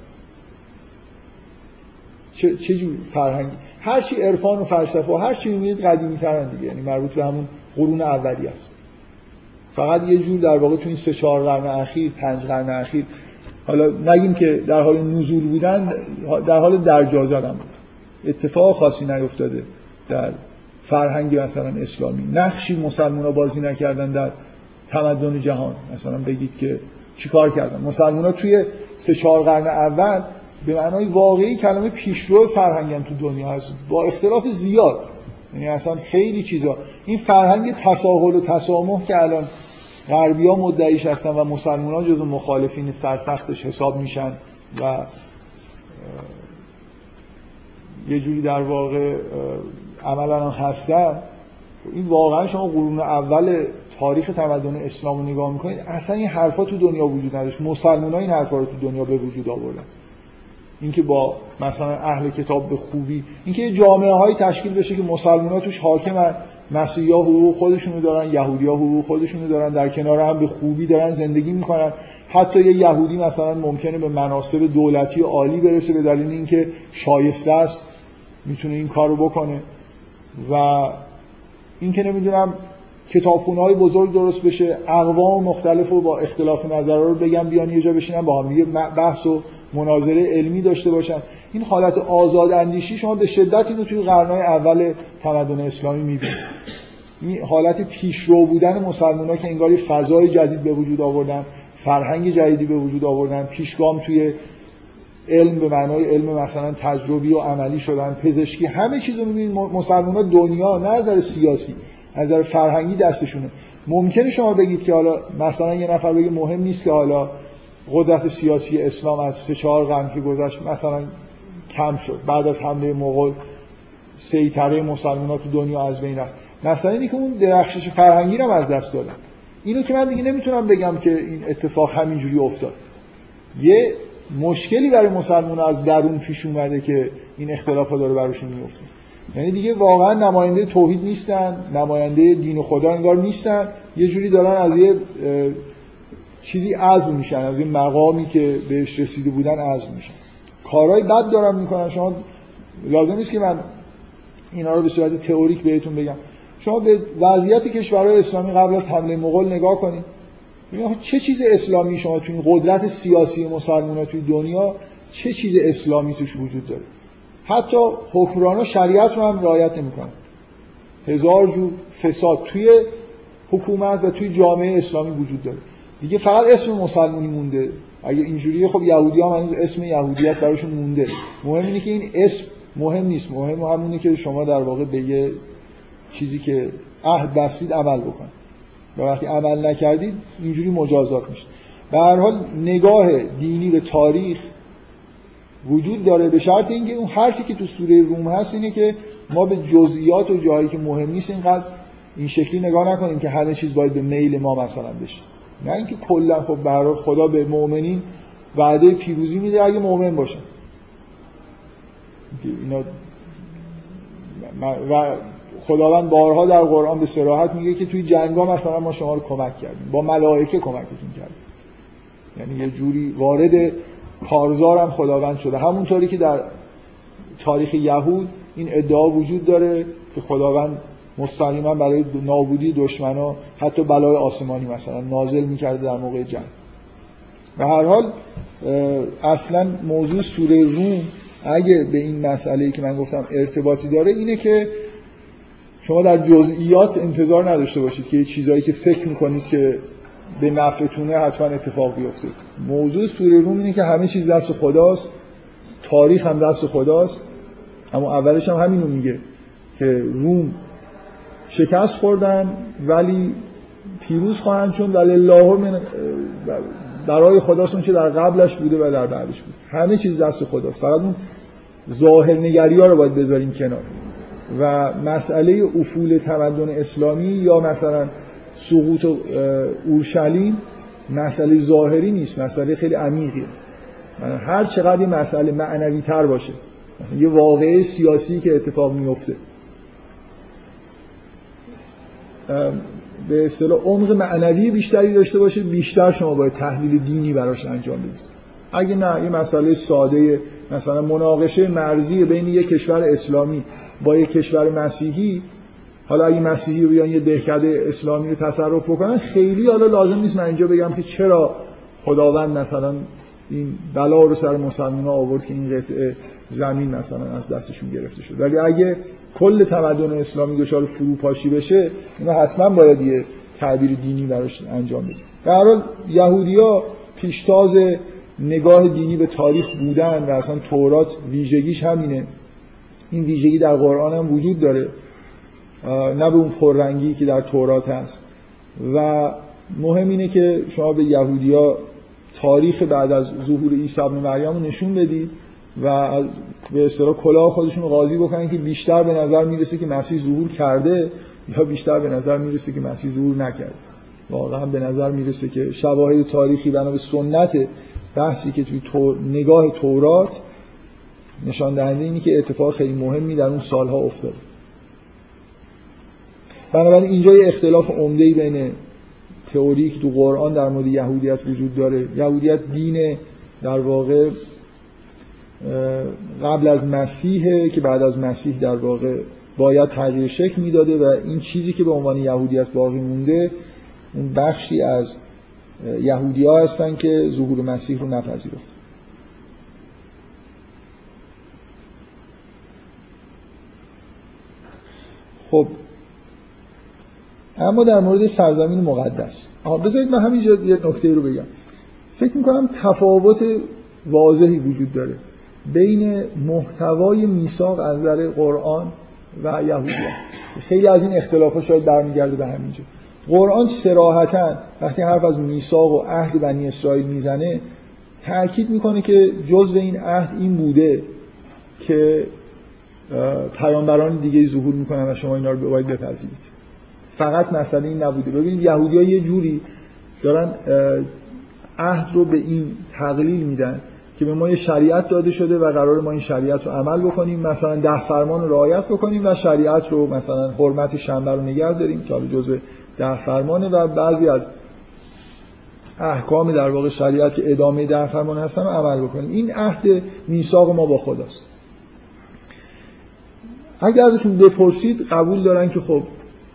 چه, چه جور فرهنگی؟ هر چی عرفان و فلسفه و هر چی می‌بینید قدیمی ترن دیگه. یعنی مربوط به همون قرون اولی است. فقط یه جور در واقع تو این سه چهار قرن اخیر پنج قرن اخیر. حالا نگیم که در حال نزول بودن در حال درجا زدن بود. اتفاق خاصی نیفتاده در فرهنگ مثلا اسلامی. نقشی مسلمان ها بازی نکردن در تمدن جهان. مثلا بگید که چیکار کردن؟ مسلمان ها توی سه چهار قرن اول به معنای واقعی کلمه پیشرو فرهنگن تو دنیا هست. با اختلاف زیاد. یعنی اصلا خیلی چیزا. این فرهنگ تساهل و تسامح که الان غربی ها مدعیش هستن و مسلمان ها جز مخالفین سرسختش حساب میشن و یه جوری در واقع عملا هستن. این واقعا شما قرون اول تاریخ تمدن اسلام رو نگاه می‌کنید اصلا این حرفا تو دنیا وجود نداشت. مسلمان ها این حرفا رو تو دنیا به وجود آوردن. اینکه با مثلا اهل کتاب به خوبی اینکه جامعه های تشکیل بشه که مسلمان ها توش حاکمن. مسیحی ها حقوق خودشونو دارن یهودی ها حقوق خودشونو دارن در کنار هم به خوبی دارن زندگی می‌کنن. حتی یه یهودی مثلا ممکنه به مناصب دولتی عالی برسه به دلیل اینکه شایسته است می‌تونه این کارو بکنه. و اینکه نمی‌دونم کتابخونه های بزرگ درست بشه اقوام مختلف و با اختلاف نظر رو بگم بیان یه جا بشینن با هم دیگه بحث و مناظره علمی داشته باشن. این حالت آزاد اندیشی شما به شدت اینو توی قرنهای اول تمدن اسلامی می‌بینید. این حالت پیشرو بودن مسلمان ها که انگاری فضای جدید به وجود آوردن فرهنگ جدیدی به وجود آوردن پیشگام توی علم به معنای علم مثلا تجربی و عملی شدن پزشکی همه چیز رو می‌بینید. مسلمان دنیا نه از نظر سیاسی. از نظر فرهنگی دستشونه. ممکنه شما بگید که حالا مثلا یه نفر بگه مهم نیست که حالا قدرت سیاسی اسلام از سه چهار قرن که گذشت مثلا کم شد. بعد از حمله مغول سیطره مسلمان ها تو دنیا از بین رفت. مثلا اینی که اون درخشش فرهنگی رو از دست دادن. اینو که من دیگه نمی‌تونم بگم که این اتفاق همینجوری افتاد. یه مشکلی برای مسلمان از درون پیش اومده که این اختلافات داره براشون میفته. یعنی دیگه واقعا نماینده توحید نیستن نماینده دین و خدا انگار نیستن. یه جوری دارن از یه چیزی عزم میشن از این مقامی که بهش رسیده بودن عزم میشن. کارهای بد دارن می‌کنن. شما لازم نیست که من اینا رو به صورت تئوریک بهتون بگم. شما به وضعیت کشورهای اسلامی قبل از حمله مغول نگاه کنید. چه چیز اسلامی شما توی قدرت سیاسی مسلمان توی دنیا چه چیز اسلامی توش وجود داره؟ حتی حکمران شریعت رو هم رعایت نمی‌کنن هزار جور فساد توی حکومت و توی جامعه اسلامی وجود داره. دیگه فقط اسم مسلمونی مونده. اگه اینجوریه خب یهودی هم هنوز اسم یهودیت براشون مونده. مهم اینه که این اسم مهم نیست. مهم همونه که شما در واقع به یه چیزی که عهد بستید عمل بکن و وقتی عمل نکردید اینجوری مجازات میشه. به هر حال نگاه دینی به تاریخ وجود داره به شرط اینکه اون حرفی که تو سوره روم هست اینه که ما به جزئیات و جایی که مهم نیست اینقدر این شکلی نگاه نکنیم که همه چیز باید به میل ما مثلا بشه. نه اینکه کلا خب برای خدا به مؤمنین وعده پیروزی میده اگه مؤمن باشن اینا و خداوند بارها در قرآن به صراحت میگه که توی جنگا مثلا ما شما رو کمک کردیم. با ملائکه کمکتون کردیم. یعنی یه جوری وارد کارزارم خداوند شده. همونطوری که در تاریخ یهود این ادعا وجود داره که خداوند مستقیما برای نابودی دشمنا حتی بلای آسمانی مثلا نازل می‌کرده در موقع جنگ. و هر حال اصلا موضوع سوره روم اگه به این مسئله که من گفتم ارتباطی داره اینه که شما در جزئیات انتظار نداشته باشید که چیزایی که فکر می‌کنید که به نفعتونه حتما اتفاق بیفته. موضوع سوره روم اینه که همه چیز دست خداست. تاریخ هم دست خداست. اما اولش هم همینو میگه که روم شکست خوردن ولی پیروز خواهند چون ولی الله من برای خداست اون چه در قبلش بوده و در بعدش بود. همه چیز دست خداست. فقط اون ظاهر نگری ها رو باید بذاریم کنار. و مسئله افول تمدن اسلامی یا مثلا سقوط اورشلیم مسئله ظاهری نیست مسئله خیلی عمیقیه. هر چقدر این مسئله معنوی تر باشه یه واقعه سیاسی که اتفاق میفته به اصطلاح عمق معنوی بیشتری داشته باشه بیشتر شما باید تحلیل دینی براش انجام بدید. اگه نه یه مسئله ساده مثلا مناقشه مرزی بین یک کشور اسلامی با یک کشور مسیحی حالا اگه مسیحی بیان یه دهکده اسلامی رو تصرف بکنن خیلی حالا لازم نیست من اینجا بگم که چرا خداوند مثلا این بلا رو سر مسلمان آورد که این قطعه زمین مثلا از دستشون گرفته شد. ولی اگه کل تمدن اسلامی دچار فروپاشی بشه اینا حتما باید یه تعبیر دینی براش انجام بدیم در حال یهودیا پیشتاز نگاه دینی به تاریخ بودن و اصلا تورات ویژگیش همینه. این ویژگی در قرآن هم وجود داره. نه به اون پررنگی که در تورات هست. و مهم اینه که شما به یهودیا تاریخ بعد از ظهور عیسی ابن مریم رو نشون بدید و به اصطلاح کلاه خودشون قاضی بکنن که بیشتر به نظر می‌رسه که مسیح ظهور کرده یا بیشتر به نظر می‌رسه که مسیح ظهور نکرد واقعا به نظر می‌رسه که شواهد تاریخی بنا به سنت بحثی که توی نگاه تورات نشان دهنده اینی که اتفاق خیلی مهمی در اون سالها افتاد بنابراین اینجا یه اختلاف عمده بین تئوری که تو قرآن در مورد یهودیت وجود داره. یهودیت دین در واقع قبل از مسیحه که بعد از مسیح در واقع باید تغییر شکل می‌داده و این چیزی که به عنوان یهودیت باقی مونده اون بخشی از یهودی ها هستن که ظهور مسیح رو نپذیرفتن خب اما در مورد سرزمین مقدس. بذارید من همینجا یه نکته رو بگم. فکر می‌کنم تفاوت واضحی وجود داره بین محتوای میثاق از نظر قرآن و یهودیت. خیلی از این اختلافات شاید برمیگرده به همینجا. قرآن سراحتا وقتی حرف از میثاق و عهد بنی اسرائیل می‌زنه تأکید می‌کنه که جزء این عهد این بوده که پیامبران دیگه ظهور می‌کنن و شما اینا رو باید بپذیرید. فقط مسئله این نبوده. ببینید یهودی یه جوری دارن عهد رو به این تقلیل میدن که به ما یه شریعت داده شده و قرار ما این شریعت رو عمل بکنیم. مثلا ده فرمان رو رعایت بکنیم و شریعت رو مثلا حرمت شنبه رو نگه داریم که حالا جزء ده فرمانه و بعضی از احکام در واقع شریعت که ادامه ده فرمان هستن عمل بکنیم. این عهد میثاق ما با خداست. اگر ازشون بپرسید قبول دارن که خب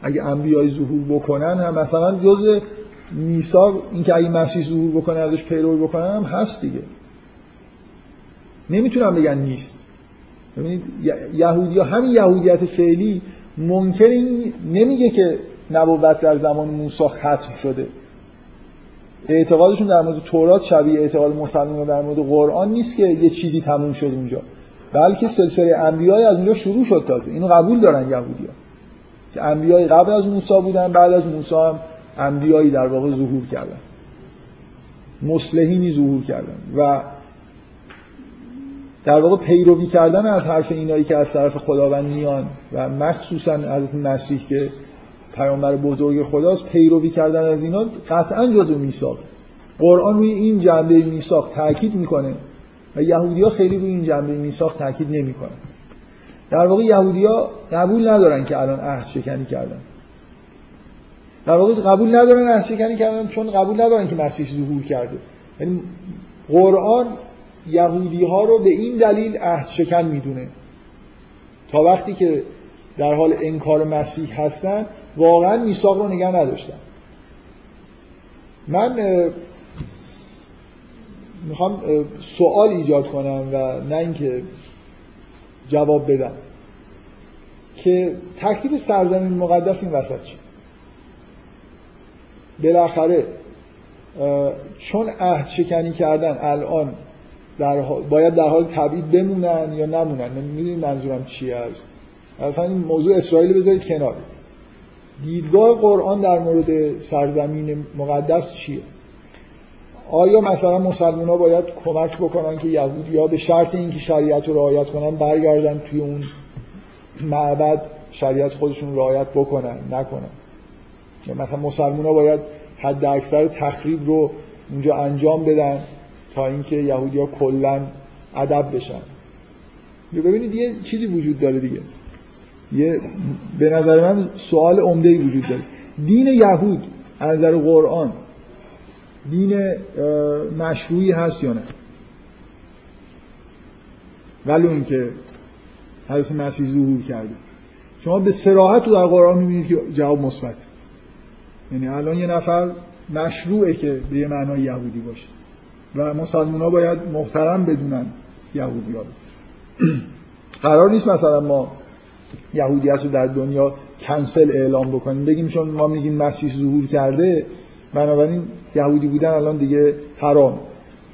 اگه انبیای ظهور بکنن هم مثلا جز میثاق اینکه اگه مسیح ظهور بکنه ازش پیروی بکنن هم هست دیگه. نمی‌تونم بگن نیست. ببینید یهودی همین یهودیت فعلی منکر این نمیگه که نبوت در زمان موسی ختم شده. اعتقادشون در مورد تورات شبیه اعتقاد مسلمان در مورد قرآن نیست که یه چیزی تموم شد اونجا. بلکه سلسله انبیای از اونجا شروع شد تازه. اینو قبول دارن یهودی‌ها. که انبیای قبل از موسی بودن بعد از موسی هم انبیایی در واقع ظهور کردن. مسلحینی ظهور کردن و در واقع پیروی کردن از حرف اینایی که از طرف خداوند میان و مخصوصا از مسیح که پیامبر بزرگ خداست پیروی کردن از اینا قطعا جزو میثاق. قرآن روی این جنبه میثاق تاکید می‌کنه و یهودی ها خیلی روی این جنبه میثاق تاکید نمی‌کنن. در واقع یهودی ها قبول ندارن که الان عهد شکنی کردن. در واقع قبول ندارن عهد شکنی کردن چون قبول ندارن که مسیح ظهور کرده. یعنی قرآن یهودی ها رو به این دلیل عهد شکن می‌دونه. تا وقتی که در حال انکار مسیح هستن واقعا میثاق رو نگه نداشتن. من می‌خوام سوال ایجاد کنم و نه اینکه جواب بدم. که تکلیف سرزمین مقدس این وسط چی؟ بالاخره چون عهد شکنی کردن الان در باید در حال تبعید بمونن یا نمونن؟ می‌دونید منظورم چی است اصلا این موضوع اسرائیل بذارید کنار. دیدگاه قرآن در مورد سرزمین مقدس چیه؟ آیا مثلا مسلمان ها باید کمک بکنن که یهودی ها به شرط اینکه شریعت رو رعایت کنن برگردن توی اون معبد شریعت خودشون رعایت بکنن؟ نکنن. یا مثلا مسلمان ها باید حد اکثر تخریب رو اونجا انجام بدن تا اینکه یهودی ها کلا ادب بشن. ببینید یه چیزی وجود داره دیگه. یه به نظر من سوال عمده وجود داره. دین یهود از نظر قرآن دین مشروعی هست یا نه. ولو اینکه حضرت مسیح ظهور کرده. شما به سراحت تو در قرآن می‌بینید که جواب مثبت. یعنی الان یه نفر مشروعه که به یه معنای یهودی باشه. و مسلمان ها باید محترم بدونن یهودی ها. قرار نیست مثلا ما یهودیت رو در دنیا کنسل اعلام بکنیم. بگیم چون ما میگیم مسیح ظهور کرده بنابراین یهودی بودن الان دیگه حرام.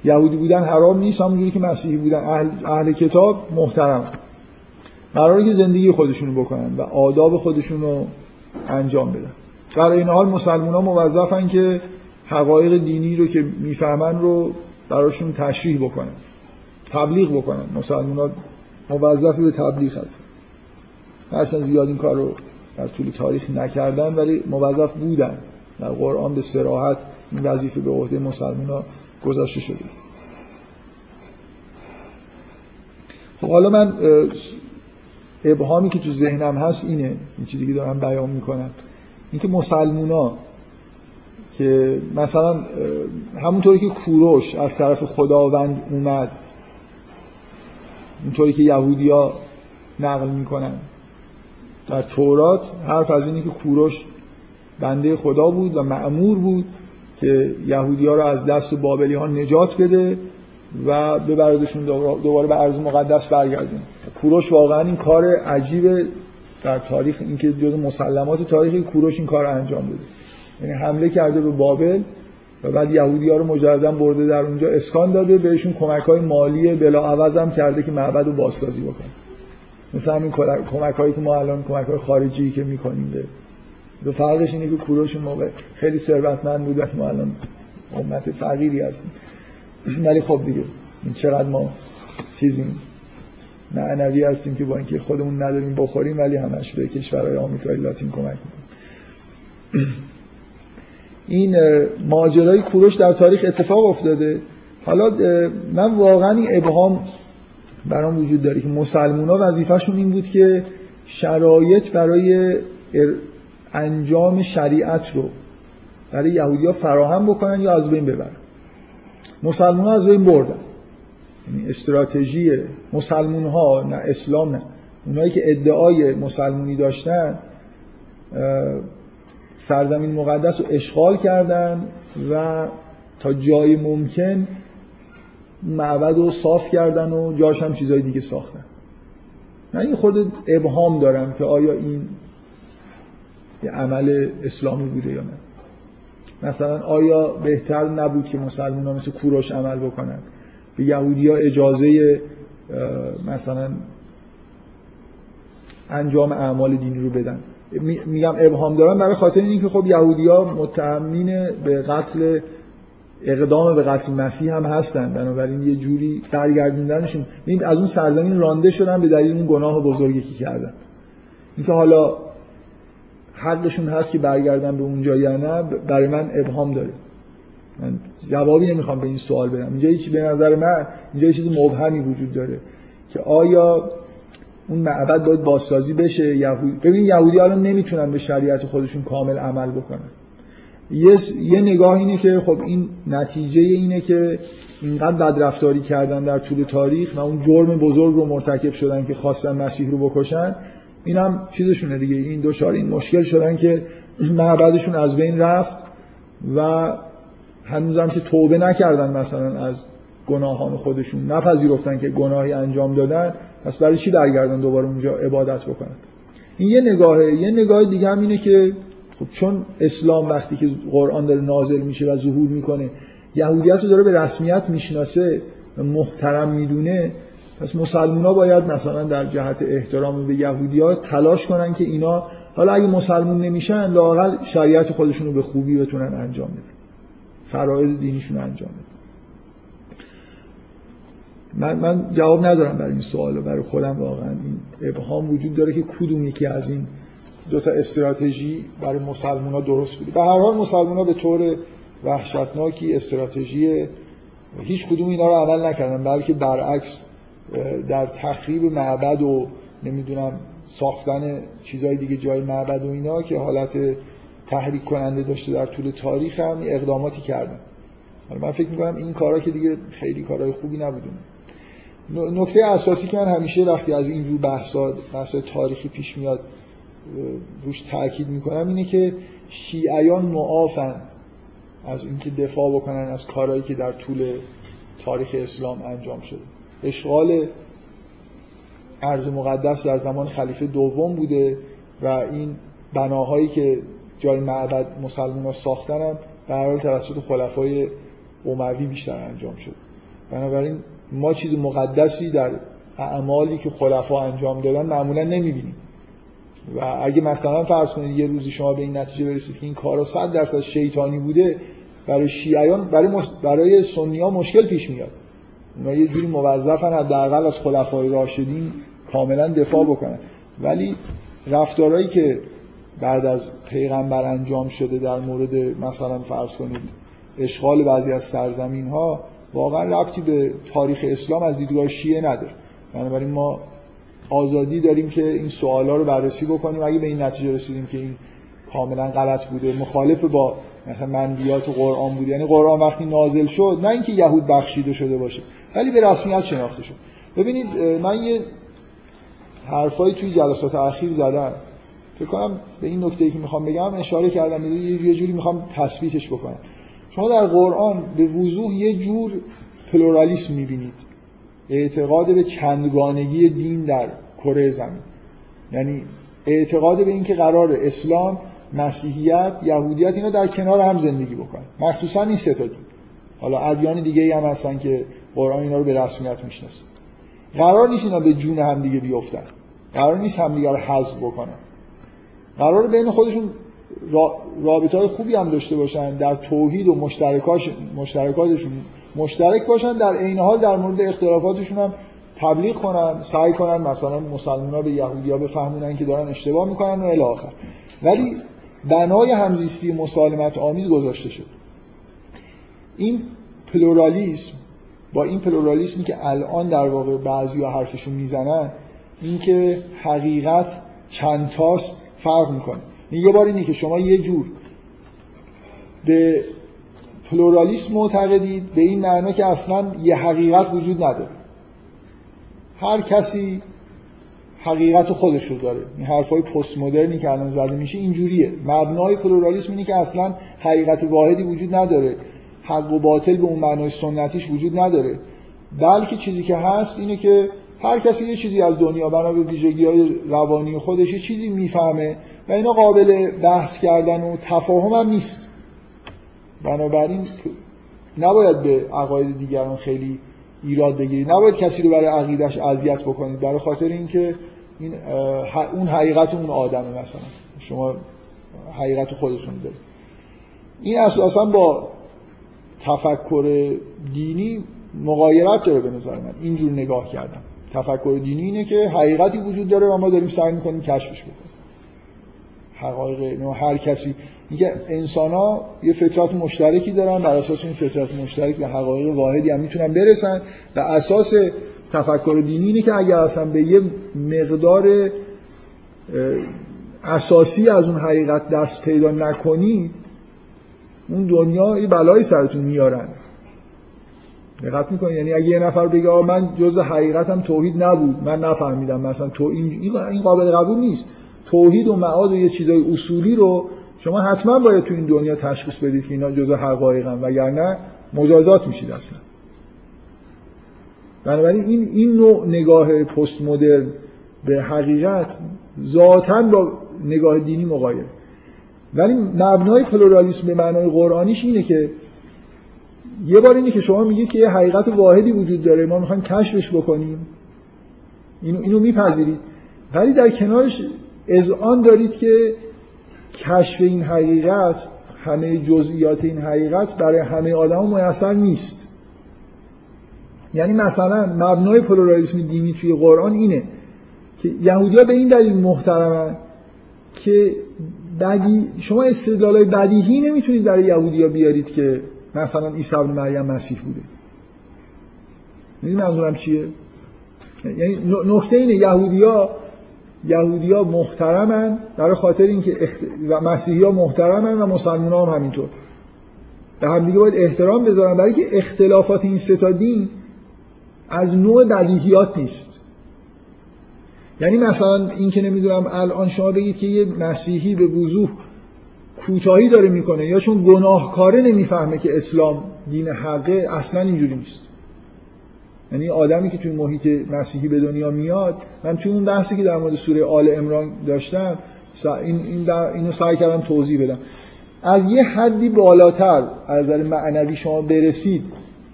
یهودی بودن حرام نیست همونجوری که مسیحی بودن. اهل, اهل کتاب محترم. قراره که زندگی خودشونو بکنن و آداب خودشونو انجام بدن. در این حال مسلمان ها موظفن که حقایق دینی رو که می‌فهمن رو براشون تشریح بکنن. تبلیغ بکنن. مسلمان ها موظف به تبلیغ هستن. هرچند زیاد این کار رو در طول تاریخ نکردن ولی موظف بودن. در قرآن به سراحت این وظیفه به عهده مسلمان ها گذاشته شده. خب حالا من ابهامی که تو ذهنم هست اینه این چیزی که دارم بیان می‌کنم. اینکه مسلمونا که مثلا همونطوری که کوروش از طرف خداوند اومد اونطوری که یهودیا نقل می‌کنن در تورات حرف از اینه که کوروش بنده خدا بود و معمور بود که یهودی ها رو از دست بابلی ها نجات بده و ببردشون دوباره به ارض مقدس برگردون کوروش واقعا این کار عجیب در تاریخ اینکه جز مسلمات تاریخی کوروش این کار انجام بده. یعنی حمله کرده به بابل و بعد یهودی ها رو مجددا برده در اونجا اسکان داده بهشون کمک های مالی بلا عوض هم کرده که معبد رو بازسازی بکنه. مثل همین کمک هایی که ما الان کمک های خارجی که می‌کنیم به دو فرقش اینه که کوروش موقع خیلی ثروتمند بود ما الان امت فقیری هستیم. ولی خب دیگه چقدر ما چیزیم معنوی هستیم که با اینکه خودمون نداریم بخوریم ولی همش به کشورهای آمریکای لاتین کمک می‌کنیم این ماجرای کوروش در تاریخ اتفاق افتاده. حالا من واقعا این ابهام برام وجود داره که مسلمون ها وظیفهشون این بود که شرایط برای انجام شریعت رو برای یهودی ها فراهم بکنن یا از بین ببرن؟ مسلمان از بین بردن. یعنی استراتژی مسلمون ها نه اسلام نه. اونایی که ادعای مسلمونی داشتن سرزمین مقدس رو اشغال کردن و تا جای ممکن معبد رو صاف کردن و جاش هم چیزای دیگه ساختن. من این خود ابهام دارم که آیا این یه عمل اسلامی بوده یا نه. مثلا آیا بهتر نبود که مسلمان ها مثل کوروش عمل بکنن؟ به یهودی ها اجازه مثلا انجام اعمال دینی رو بدن. میگم ابهام دارم برای خاطر اینکه خب یهودی ها متهمین به قتل اقدام به قتل مسیح هم هستن. بنابراین یه جوری برگردوندنشون. از اون سرزمین رانده شدن به دلیل اون گناه بزرگی که کردن. اینکه حالا حقشون هست که برگردن به اونجا یا نه برای من ابهام داره. من جوابی نمی‌خوام به این سوال بدم. اینجا هیچ به نظر من اینجا چیز مبهمی وجود داره که آیا اون معبد باید بازسازی بشه؟ یهود ببین یهودی الان نمی‌تونن به شریعت خودشون کامل عمل بکنن. یه, یه نگاه اینه که خب این نتیجه اینه که اینقدر بد رفتاری کردن در طول تاریخ و اون جرم بزرگ رو مرتکب شدن که خواستن مسیح رو بکشن. این هم چیزشونه دیگه. این دوچار این مشکل شدن که معبدشون از بین رفت و هنوزم که توبه نکردن مثلا از گناهان خودشون. نپذیرفتن که گناهی انجام دادن. پس برای چی برگردن دوباره اونجا عبادت بکنن؟ این یه نگاهه. یه نگاه دیگه هم اینه که خب چون اسلام وقتی که قرآن داره نازل میشه و ظهور می‌کنه یهودیت رو داره به رسمیت می‌شناسه و محترم می‌دونه پس مسلمان ها باید مثلا در جهت احترام به یهودی ها تلاش کنن که اینا حالا اگه مسلمون نمیشن لاقل شریعت خودشون رو به خوبی بتونن انجام بدن. فرائض دینیشون انجام بدن. من, من جواب ندارم برای این سوال برای خودم واقعا. این ابهام وجود داره که کدوم یکی از این دو تا استراتژی برای مسلمان ها درست بوده. به هر حال مسلمان ها به طور وحشتناکی استراتژی هیچ کدوم اینا رو عمل نکردن بلکه برعکس در تخریب معبد و نمی‌دونم ساختن چیزهای دیگه جای معبد و اینا که حالت تحریک کننده داشته در طول تاریخ هم اقداماتی کردن. من فکر می‌کنم این کارا که دیگه خیلی کارهای خوبی نبودن نکته اساسی که من همیشه وقتی از اینجور بحثا بحث تاریخی پیش میاد روش تاکید می‌کنم اینه که شیعیان معافن از اینکه دفاع بکنن از کارهایی که در طول تاریخ اسلام انجام شده. اشغال ارز مقدس در زمان خلیفه دوم بوده و این بناهایی که جای معبد مسلمان ها ساختن هم به حال توسط خلفای اموی بیشتر انجام شد بنابراین ما چیز مقدسی در اعمالی که خلفا انجام دادن معمولا نمی‌بینیم. و اگه مثلا فرض کنید یه روزی شما به این نتیجه برسید که این کارا صد درصد شیطانی بوده برای شیعیان برای مس... برای سنی ها مشکل پیش میاد. اونا یه جوری موظفن حداقل از خلفای راشدین کاملا دفاع بکنن. ولی رفتارهایی که بعد از پیغمبر انجام شده در مورد مثلا فرض کنید اشغال بعضی از سرزمین ها واقعا ربطی به تاریخ اسلام از دیدگاه شیعه نداره. بنابراین ما آزادی داریم که این سوالا رو بررسی بکنیم. اگه به این نتیجه رسیدیم که این کاملا غلط بوده. مخالف با مثلا منبیات قرآن بود یعنی قرآن وقتی نازل شد نه اینکه یهود بخشیده شده باشه ولی به رسمیت شناخته شد. ببینید من یه حرفایی توی جلسات اخیر زدم. فکر کنم به این نکته ای که می‌خوام بگم اشاره کردم. یه جوری می‌خوام تثبیتش بکنم. شما در قرآن به وضوح یه جور پلورالیسم می‌بینید. اعتقاد به چندگانگی دین در کره زمین. یعنی اعتقاد به اینکه قرار اسلام مسیحیت یهودیت اینا در کنار هم زندگی بکنن مخصوصا این سه تا حالا ادیان دیگه هم هستن که قرآن اینا رو به رسمیت می‌شناسه قرار نیست اینا به جون هم دیگه بیفتن. قرار نیست هم دیگه رو حذف بکنن. قرار بین خودشون رابطه های خوبی هم داشته باشن در توحید و مشترکاتشون مشترک باشن در عین حال در مورد اختلافاتشون هم تبلیغ کنن سعی کنن مثلا مسلمان ها به یهودی ها بفهمونن که دارن اشتباه می‌کنن و الی آخر. ولی بنای همزیستی مسالمت آمیز گذاشته شد. این پلورالیسم با این پلورالیسمی که الان در واقع بعضی ها حرفشون می‌زنن اینکه حقیقت چند تاست فرق می‌کنه. یه بار اینه که شما یه جور به پلورالیسم معتقدید به این معنا که اصلا یه حقیقت وجود نداره. هر کسی حقیقت خودش رو داره. این حرفای پست مدرنی که الان زده میشه اینجوریه. مبنای پلورالیسم اینه که اصلا حقیقت واحدی وجود نداره. حق و باطل به اون معنای سنتیش وجود نداره. بلکه چیزی که هست اینه که هر کسی یه چیزی از دنیا بنا به ویژگی های روانی خودش یه چیزی می‌فهمه و اینا قابل بحث کردن و تفاهم هم نیست. بنابراین نباید به عقاید دیگران خیلی ایراد بگیرید. نباید کسی رو برای عقیدش اذیت بکنید. برای خاطر اینکه این اون حقیقت اون آدمه مثلا. شما حقیقت خودتون دارید. این اساسا با تفکر دینی مغایرت داره به نظر من. اینجور نگاه کردم. تفکر دینی اینه که حقیقتی وجود داره و ما داریم سعی می‌کنیم کشفش بکنیم. حقایق هر کسی. میگه انسان ها یه فطرت مشترکی دارن بر اساس این فطرت مشترک به حقایق واحدی هم می‌تونن برسن. و اساس تفکر دینی اینه که اگر اصلا به یه مقدار اساسی از اون حقیقت دست پیدا نکنید اون دنیا یه بلایی سرتون میارن. دقت می‌کنید یعنی اگه یه نفر بگه من جز حقیقتم توحید نبود من نفهمیدم مثلا تو این این قابل قبول نیست. توحید و معاد و یه چیزای اصولی رو شما حتما باید تو این دنیا تشخیص بدید که اینا جزء حقایقن وگرنه مجازات میشید اصلا. بنابراین این این نوع نگاه پست مدرن به حقیقت ذاتا با نگاه دینی مغایر ولی مبنای پلورالیسم به معنای قرآنیش اینه که یه بار اینه که شما میگید که یه حقیقت واحدی وجود داره ما می‌خوایم کشفش بکنیم. اینو اینو میپذیرید. ولی در کنارش آن دارید که کشف این حقیقت همه جزئیات این حقیقت برای همه آدم میسر نیست. یعنی مثلا مبنای پلورالیسم دینی توی قرآن اینه که یهودیا به این دلیل محترمن که بدی شما استدلالای بدیهی نمی‌تونید برای یهودیا بیارید که مثلا عیسی ابن مریم مسیح بوده. می‌دونی منظورم چیه؟ یعنی نکته اینه یهودیا یهودیا محترمن برای خاطر اینکه اخت... و مسیحی ها محترمن و مسلمان هم همینطور. به همدیگه باید احترام بذارن. برای که اختلافات این ستا دین از نوع بدیهیات نیست. یعنی مثلا این که نمی‌دونم الان شما بگید که یه مسیحی به وضوح کوتاهی داره می‌کنه یا چون گناهکاره نمی‌فهمه که اسلام دین حقه اصلا اینجوری نیست. یعنی آدمی که توی محیط مسیحی به دنیا میاد من توی اون بحثی که در مورد سوره آل امران داشتم این این اینو سعی کردم توضیح بدم. از یه حدی بالاتر از نظر معنوی شما برسید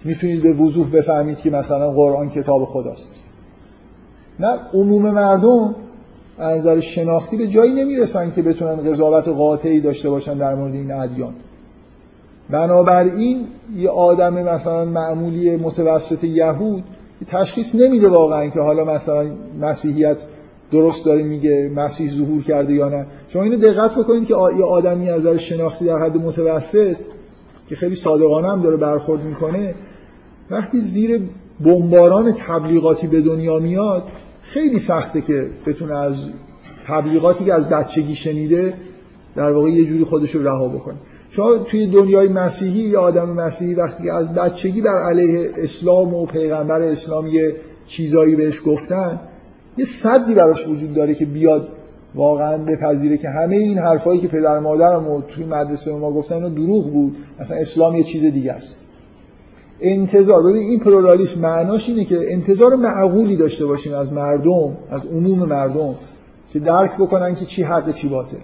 می‌تونید به وضوح بفهمید که مثلا قرآن کتاب خداست. نه عموم مردم از نظر شناختی به جایی نمی‌رسن که بتونن قضاوت قاطعی داشته باشن در مورد این ادیان. بنابراین یه آدم مثلا معمولی متوسط یهود تشخیص نمیده واقعا که حالا مثلا مسیحیت درست داره میگه مسیح ظهور کرده یا نه. شما اینو دقت بکنید که یه آدمی از نظر شناختی در حد متوسط که خیلی صادقانه هم داره برخورد می‌کنه وقتی زیر بمباران تبلیغاتی به دنیا میاد خیلی سخته که بتونه از تبلیغاتی که از بچگی شنیده در واقع یه جوری خودش رو رها بکنه. شما توی دنیای مسیحی یا آدم مسیحی وقتی از بچگی بر علیه اسلام و پیغمبر اسلام یه چیزایی بهش گفتن یه صدی براش وجود داره که بیاد واقعا بپذیره که همه این حرفایی که پدر مادرم و توی مدرسه ما گفتن اینا دروغ بود. مثلا اسلام یه چیز دیگه است. انتظار. ببین این پلورالیسم معناش اینه که انتظار معقولی داشته باشین از مردم از عموم مردم که درک بکنن که چی حق چی باطل.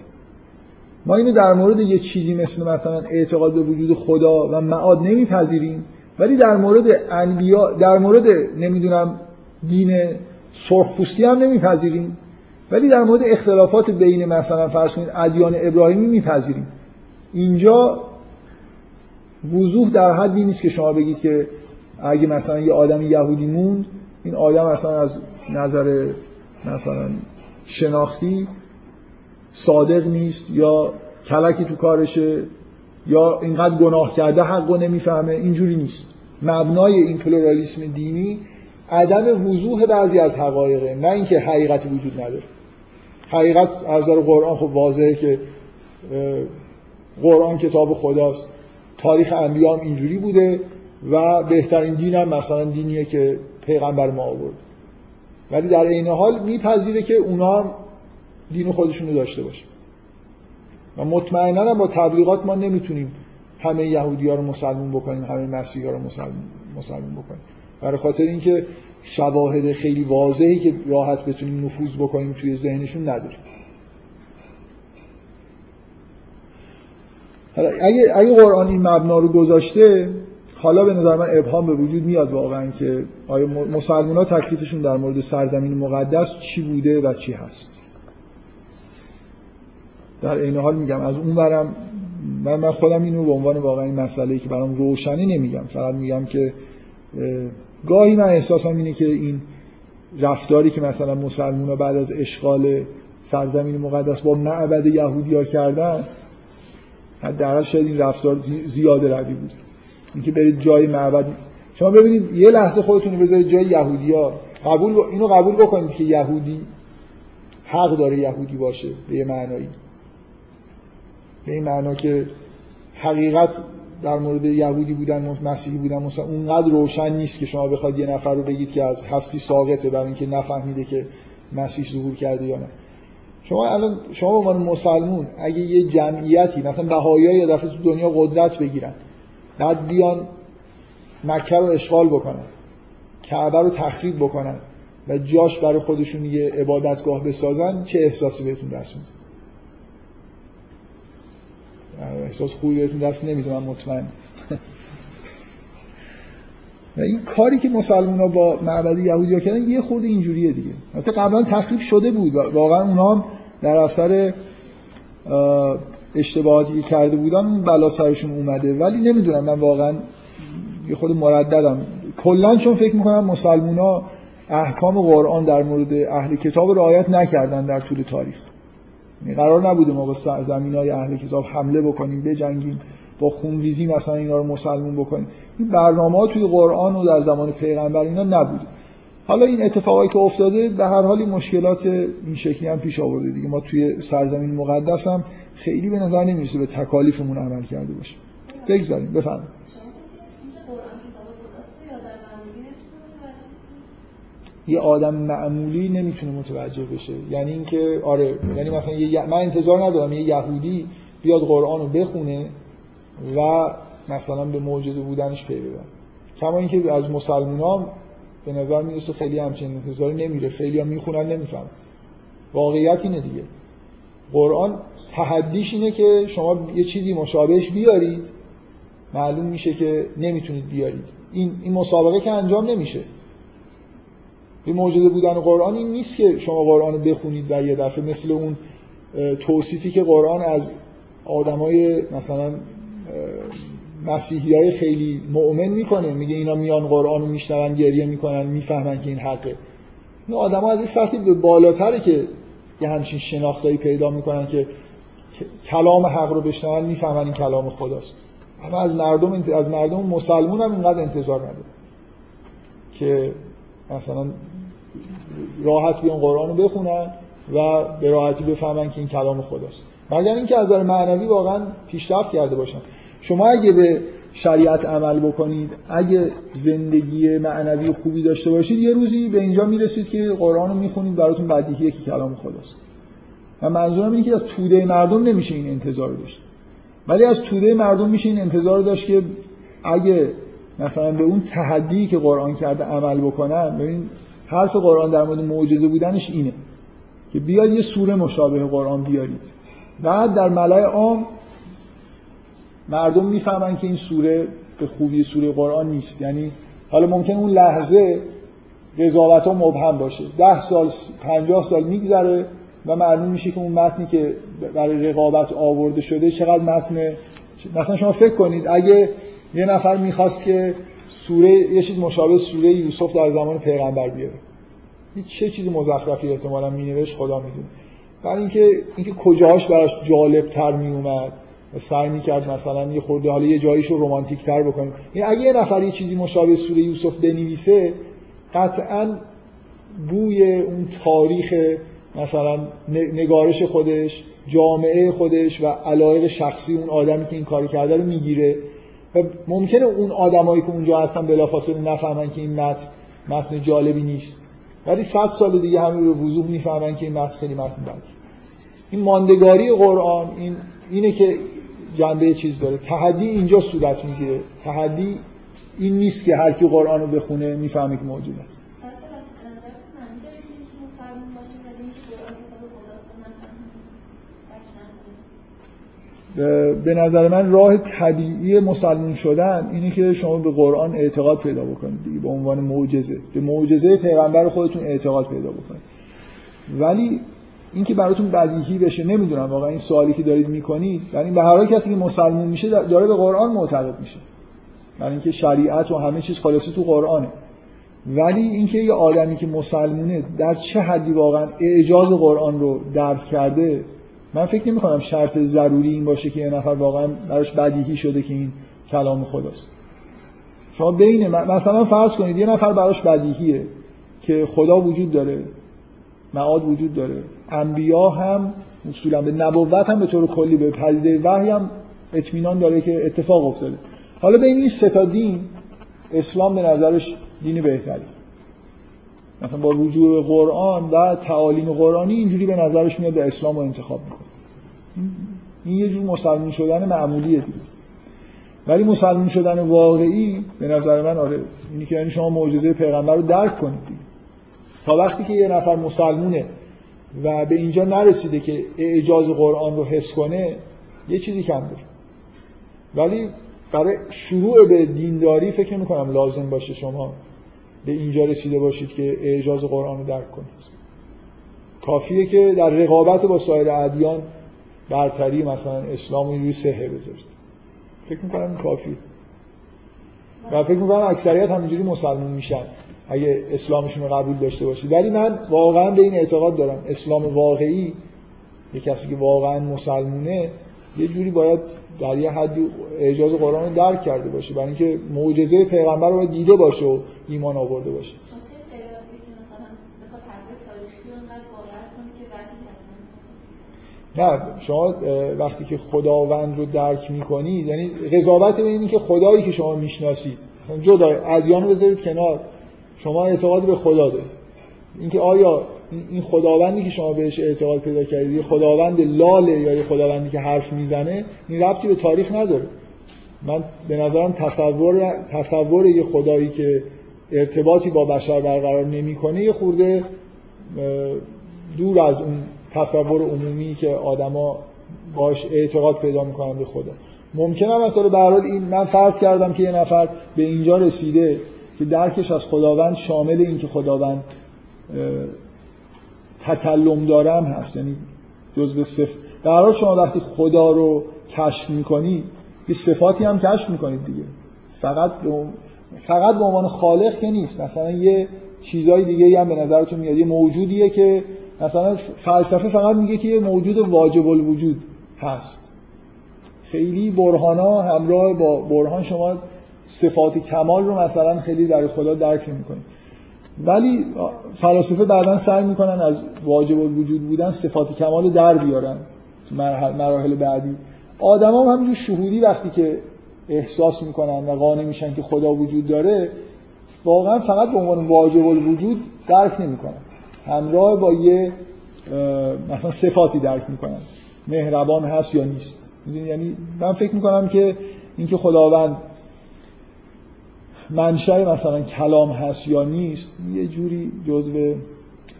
ما اینو در مورد یه چیزی مثل مثلا اعتقاد به وجود خدا و معاد نمیپذیریم ولی در مورد انبیا در مورد نمی‌دونم دین سرخپوستی هم نمیپذیریم ولی در مورد اختلافات بین مثلا فرض کنید ادیان ابراهیمی میپذیریم. اینجا وضوح در حدی نیست که شما بگید که اگه مثلا یه آدم یهودی موند این آدم اصلا از نظر مثلا شناختی صادق نیست یا کلکی تو کارشه یا اینقدر گناه کرده حق نمی‌فهمه اینجوری نیست. مبنای این پلورالیسم دینی عدم وضوح بعضی از حقایقه نه اینکه حقیقتی وجود نداره. حقیقت از نظر قرآن خب واضحه که قرآن کتاب خداست. تاریخ انبیا هم اینجوری بوده و بهترین دین هم مثلا دینیه که پیغمبر ما آورد. ولی در عین حال میپذیره که اونا هم دین خودشونو داشته باشه. و مطمئنا با تبلیغات ما نمی‌تونیم همه یهودی ها رو مسلمون بکنیم همه مسیحی ها رو مسلمون, مسلمون بکنیم. برای خاطر اینکه شواهد خیلی واضحی که راحت بتونیم نفوذ بکنیم توی ذهنشون نداریم. اگه, اگه قرآن این مبنا رو گذاشته حالا به نظر من ابهام به وجود میاد واقعا که آیا مسلمان ها تکلیفشون در مورد سرزمین مقدس چی بوده و چی هست. در این حال میگم از اون برم من, من خودم اینو به عنوان واقعا این مسئله که برام روشنی نمیگم. فقط میگم که گاهی من احساسم اینه که این رفتاری که مثلا مسلمان ها بعد از اشغال سرزمین مقدس با معبد یهودی ها کردن حداقل شاید این رفتار زیاده روی بود. اینکه برید جای معبد شما ببینید یه لحظه خودتون رو بذارید جای یهودیا. قبول ب... اینو قبول بکنید که یهودی حق داره یهودی باشه به یه معنایی. به این معنا که حقیقت در مورد یهودی بودن مسیحی بودن مثلا اونقدر روشن نیست که شما بخواید یه نفر رو بگید که از هستی ساقطه برای اینکه نفهمیده که مسیح ظهور کرده یا نه. شما الان شما به عنوان مسلمون اگه یه جمعیتی مثلا بهایی‌ها یه دفعه تو دنیا قدرت بگیرن بعد بیان مکه رو اشغال بکنن کعبه رو تخریب بکنن و جاش برای خودشون یه عبادتگاه بسازن چه احساسی بهتون دست میده؟ احساس خوبی بهتون دست نمیده من مطمئن. و این کاری که مسلمان ها با معبد یهودی ها کردن یه خورده اینجوریه دیگه. مثلا قبلا تخریب شده بود واقعا اونا هم در اثر اشتباهاتی که کرده بودن اون بلا سرشون اومده. ولی نمی‌دونم من واقعا یه خود مرددم. کلا چون فکر می‌کنم مسلمونا احکام قرآن در مورد اهل کتاب رعایت نکردن در طول تاریخ. یعنی قرار نبوده ما با زمین های اهل کتاب حمله بکنیم بجنگیم با خونریزی مثلا اینا رو مسلمون بکنیم. این برنامه ها توی قرآن و در زمان پیغمبر اینا نبوده. حالا این اتفاقایی که افتاده به هر حال مشکلات این شکلی هم پیش آورده دیگه. ما توی سرزمین مقدس هم خیلی به نظر نمی‌رسه به تکالیفمون عمل کرده باشیم. بگذاریم بفرمایید. یه آدم معمولی نمی‌تونه متوجه بشه. یعنی اینکه آره یعنی مثلا یه من انتظار ندارم یه یهودی بیاد قرآن رو بخونه و مثلا به معجزه بودنش پی ببره. کما اینکه از مسلمان به نظر می‌رسه خیلی همچین انتظاری نمیره خیلی هم می‌خونن نمیفهم واقعیت اینه دیگه. قرآن تحدیش اینه که شما یه چیزی مشابهش بیارید معلوم میشه که نمی‌تونید بیارید. این, این مسابقه که انجام نمیشه. به معجزه بودن قرآن این نیست که شما قرآن بخونید و یه دفعه مثل اون توصیفی که قرآن از آدمای مثلا مسیحی های خیلی مؤمن می‌کنه. میگه اینا میان قرآن رو میشنون گریه می‌کنن می‌فهمن که این حقه. این آدما از این سطحی به بالاتره که یه همچین شناختایی پیدا می‌کنن که کلام حق رو بشنون می‌فهمن این کلام خداست. اما از مردم از مردم مسلمون هم اینقدر انتظار نداره که مثلا راحت بیان قرآن رو بخونن و به راحتی بفهمن که این کلام خداست. مگر اینکه از نظر معنوی واقعا پیشرفت کرده باشن. شما اگه به شریعت عمل بکنید اگه زندگی معنوی خوبی داشته باشید یه روزی به اینجا می‌رسید که قرآن رو می‌خونید براتون بدیهیه که کلام خداست و منظورم اینه که از توده مردم نمیشه این انتظار داشت. ولی از توده مردم میشه این انتظار داشت که اگه مثلا به اون تحدی که قرآن کرده عمل بکنن ببین حرف قرآن در مورد معجزه بودنش اینه که بیاد یه سوره مشابه قرآن بیارید. بعد در ملای عام مردم می‌فهمن که این سوره به خوبی سوره قرآن نیست. یعنی حالا ممکن اون لحظه قضاوت ها مبهم باشه. ده سال پنجاه سال میگذره و معلوم میشه که اون متنی که برای رقابت آورده شده چقدر متن مثلا شما فکر کنید اگه یه نفر می‌خواست که سوره یه چیز مشابه سوره یوسف در زمان پیغمبر بیاره. چه چیز مزخرفی احتمالا مینوشت خدا می‌دونه. برای اینکه اینکه کجاش براش جالب تر میومد سعی می‌کرد مثلا یه خورده حالا یه جاییش رو رمانتیک تر بکنه یعنی اگه یه نفر یه چیزی مشابه سوره یوسف بنویسه قطعا بوی اون تاریخ مثلا نگارش خودش جامعه خودش و علایق شخصی اون آدمی که این کاری کرده رو می‌گیره. و ممکنه اون آدمایی که اونجا هستن بلافاصله نفهمن که این متن متن جالبی نیست. ولی صد سال دیگه همه به وضوح می‌فهمن که این متن خیلی متن بدی این ماندگاری قرآن این اینه که جنبه چیز داره. تحدی اینجا صورت می‌گیره. تحدی این نیست که هر کی قرآن رو بخونه می‌فهمه که موجود است به نظر من راه طبیعی مسلمون شدن اینه که شما به قرآن اعتقاد پیدا بکنید. دیگه به عنوان معجزه. به معجزه پیغمبر خودتون اعتقاد پیدا بکنید. ولی اینکه براتون بدیهی بشه نمی‌دونم واقعا این سوالی که دارید می‌کنید یعنی به هر کسی که مسلمون میشه داره به قرآن معتقد میشه. یعنی اینکه شریعت و همه چیز خلاصه تو قرآنه. ولی اینکه یه آدمی که مسلمونه در چه حدی واقعا اعجاز قرآن رو درک کرده من فکر نمی کنم شرط ضروری این باشه که یه نفر واقعا براش بدیهی شده که این کلام خداست شما بین مثلا فرض کنید یه نفر براش بدیهیه که خدا وجود داره معاد وجود داره. انبیا هم اصولا به نبوت هم به طور کلی به پدیده وحی هم اطمینان داره که اتفاق افتاده. حالا بین این سه تا دین اسلام به نظرش دین بهتری. مثلا با رجوع به قرآن و تعالیم قرآنی اینجوری به نظرش میاد به اسلام رو انتخاب می‌کنه. این یه جور مسلمون شدن معمولیه دیگه. ولی مسلمون شدن واقعی به نظر من آره اینی که یعنی شما معجزه پیغمبر رو درک کنید دیگه. تا وقتی که یه نفر مسلمونه و به اینجا نرسیده که اعجاز قرآن رو حس کنه یه چیزی کم داره ولی برای شروع به دینداری فکر می‌کنم لازم باشه شما به اینجا رسیده باشید که اعجاز قرآن رو درک کنید. کافیه که در رقابت با سایر ادیان برتری مثلا اسلام اینجوری سهه بذارید. فکر می‌کنم کافیه. و فکر می‌کنم اکثریت همینجوری مسلمون میشن. اگه اسلامشون رو قبول داشته باشید ولی من واقعا به این اعتقاد دارم. اسلام واقعی یه کسی که واقعا مسلمونه یه جوری باید در یه حدی اعجاز قرآن رو درک کرده باشه. برای اینکه معجزه پیغمبر رو باید دیده باشه و ایمان آورده باشه. نه شما وقتی که خداوند رو درک می‌کنید یعنی قضاوت به اینی که خدایی که شما می‌شناسید. جدا ادیان رو بذارید کنار. شما اعتقاد به خدا دارید. اینکه آیا این خداوندی که شما بهش اعتقاد پیدا کردید یه خداوند لاله یا یه خداوندی که حرف می‌زنه این ربطی به تاریخ نداره. من به نظرم تصور تصور یه خدایی که ارتباطی با بشر برقرار نمی‌کنه یه خورده دور از اون تصور عمومی که آدما باش اعتقاد پیدا می‌کنن به خدا. ممکنه مثلا به این من فرض کردم که یه نفر به اینجا رسیده که درکش از خداوند شامل این که خداوند تکلم دارم هست. یعنی جزء صف در حال شما وقتی خدا رو کشف می‌کنید یه صفاتی هم کشف می‌کنید دیگه. فقط فقط به عنوان خالق که نیست. مثلا یه چیزای دیگه هم به نظرتون میاد. یه موجودیه که مثلا فلسفه فقط میگه که یه موجود واجب الوجود هست. خیلی برهانا همراه با برهان شما صفات کمال رو مثلا خیلی در خدا درک نمی‌کنید ولی فلاسفه بعدا سعی می‌کنن از واجب الوجود بودن صفات کمال رو در بیارن مراحل بعدی. آدما هم همینجور شهودی وقتی که احساس می‌کنن و قانع میشن که خدا وجود داره واقعا فقط به عنوان واجب الوجود درک نمی‌کنن. همراه با یه مثلا صفاتی درک می‌کنن. مهربان هست یا نیست. یعنی من فکر می‌کنم که اینکه خداوند منشأ مثلا کلام هست یا نیست یه جوری جزء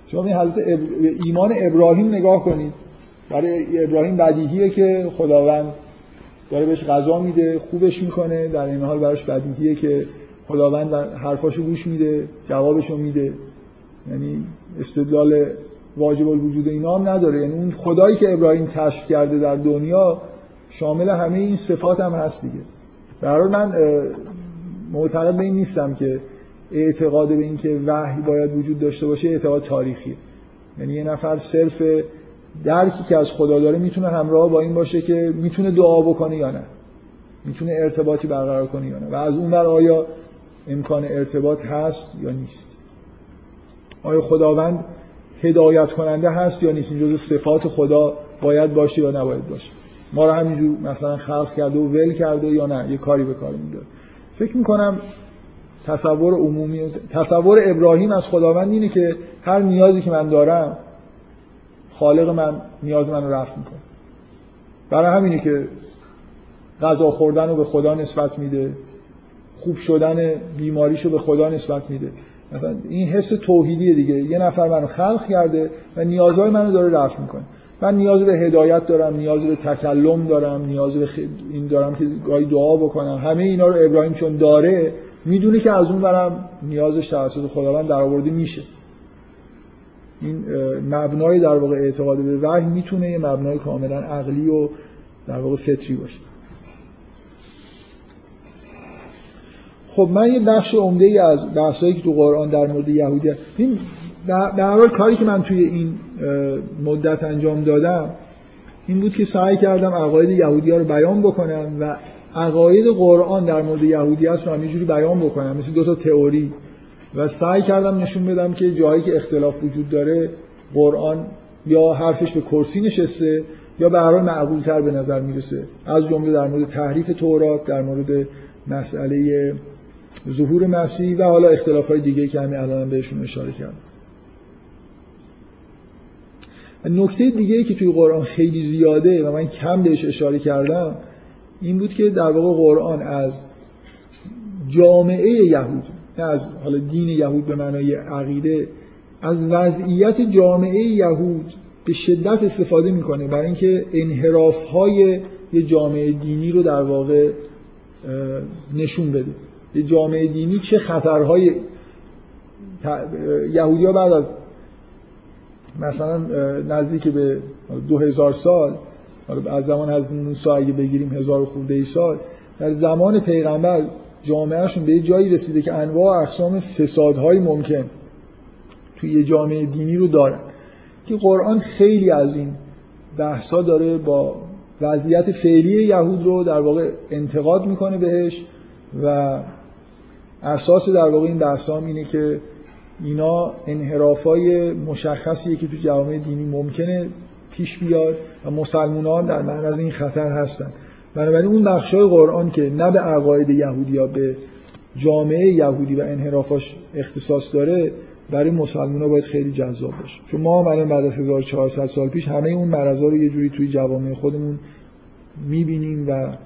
شما این حضرت ایمان ابراهیم نگاه کنید. برای ابراهیم بدیهیه که خداوند داره بهش غذا میده خوبش می‌کنه در این حال براش بدیهیه که خداوند حرفاشو گوش میده جوابشو میده. یعنی استدلال واجب الوجود اینا هم نداره. یعنی اون خدایی که ابراهیم کشف کرده در دنیا شامل همه این صفات هم هست دیگه. برای من معتقد به این نیستم که اعتقاد به این که وحی باید وجود داشته باشه اعتقاد تاریخی. یعنی یه نفر صرف درکی که از خدا داره می‌تونه همراه با این باشه که می‌تونه دعا بکنه یا نه. می‌تونه ارتباطی برقرار کنه یا نه. و از اون بر آیا امکان ارتباط هست یا نیست؟ آیا خداوند هدایت کننده هست یا نیست؟ این جز صفات خدا باید باشه یا نباید باشه؟ ما رو همینجور مثلا خلق کرده و ول کرده یا نه؟ یه کاری به کار میده فکر می‌کنم تصور عمومی تصور ابراهیم از خداوند اینه که هر نیازی که من دارم خالق من نیاز من رو رفت می‌کنه. برای همینه که غذا خوردن رو به خدا نسبت میده خوب شدن بیماریش رو به خدا نسبت میده. مثلا این حس توحیدیه دیگه. یه نفر منو خلق کرده و نیازهای منو داره رفت می‌کنه. من نیاز به هدایت دارم نیاز به تکلم دارم نیاز به این دارم که گاهی دعا بکنم. همه اینا رو ابراهیم چون داره می‌دونه که از اون برم نیازش توسط خداوند درآورده میشه. این مبنای در واقع اعتقاد به وحی می‌تونه یه مبنای کاملا عقلی و در واقع فطری باشه. خب من یه بخش عمده ای از بحثایی که تو قرآن در مورد یهودی این در کاری که من توی این مدت انجام دادم این بود که سعی کردم عقاید یهودی رو بیان بکنم و عقاید قرآن در مورد یهودیت رو هم یه جوری بیان بکنم مثل دو تا تئوری. و سعی کردم نشون بدم که جایی که اختلاف وجود داره قرآن یا حرفش به کرسی نشسته یا به هر معقول تر به نظر می‌رسه. از جمله در مورد تحریف تورات در مورد مسئله ظهور مسیح و حالا اختلاف های دیگه که همین الان بهشون اشاره کردم. نکته دیگه که توی قرآن خیلی زیاده و من کم بهش اشاره کردم این بود که در واقع قرآن از جامعه یهود نه از حالا دین یهود به معنای عقیده از وضعیت جامعه یهود به شدت استفاده می‌کنه برای اینکه انحراف های یه جامعه دینی رو در واقع نشون بده. یه جامعه دینی چه خطرهای یهودی ها بعد از مثلا نزدیک به دو هزار سال از زمان از موسی اگه بگیریم هزار خورده ای سال در زمان پیغمبر جامعهشون به یه جایی رسیده که انواع اقسام فسادهای ممکن توی یه جامعه دینی رو دارن. که قرآن خیلی از این بحثا داره با وضعیت فعلی یهود رو در واقع انتقاد می‌کنه بهش و اساس در واقع این بحث اینه که اینا انحرافای مشخصیه که تو جوامع دینی ممکنه پیش بیاد و مسلمانان در از این خطر هستن. بنابراین اون بخشای قرآن که نه به عقاید یهودی یا به جامعه یهودی و انحرافاش اختصاص داره برای مسلمان ها باید خیلی جذاب باشه. چون ما هم بعد از 1400 سال پیش همه اون مرزا رو یه جوری توی جوامع خودمون می‌بینیم و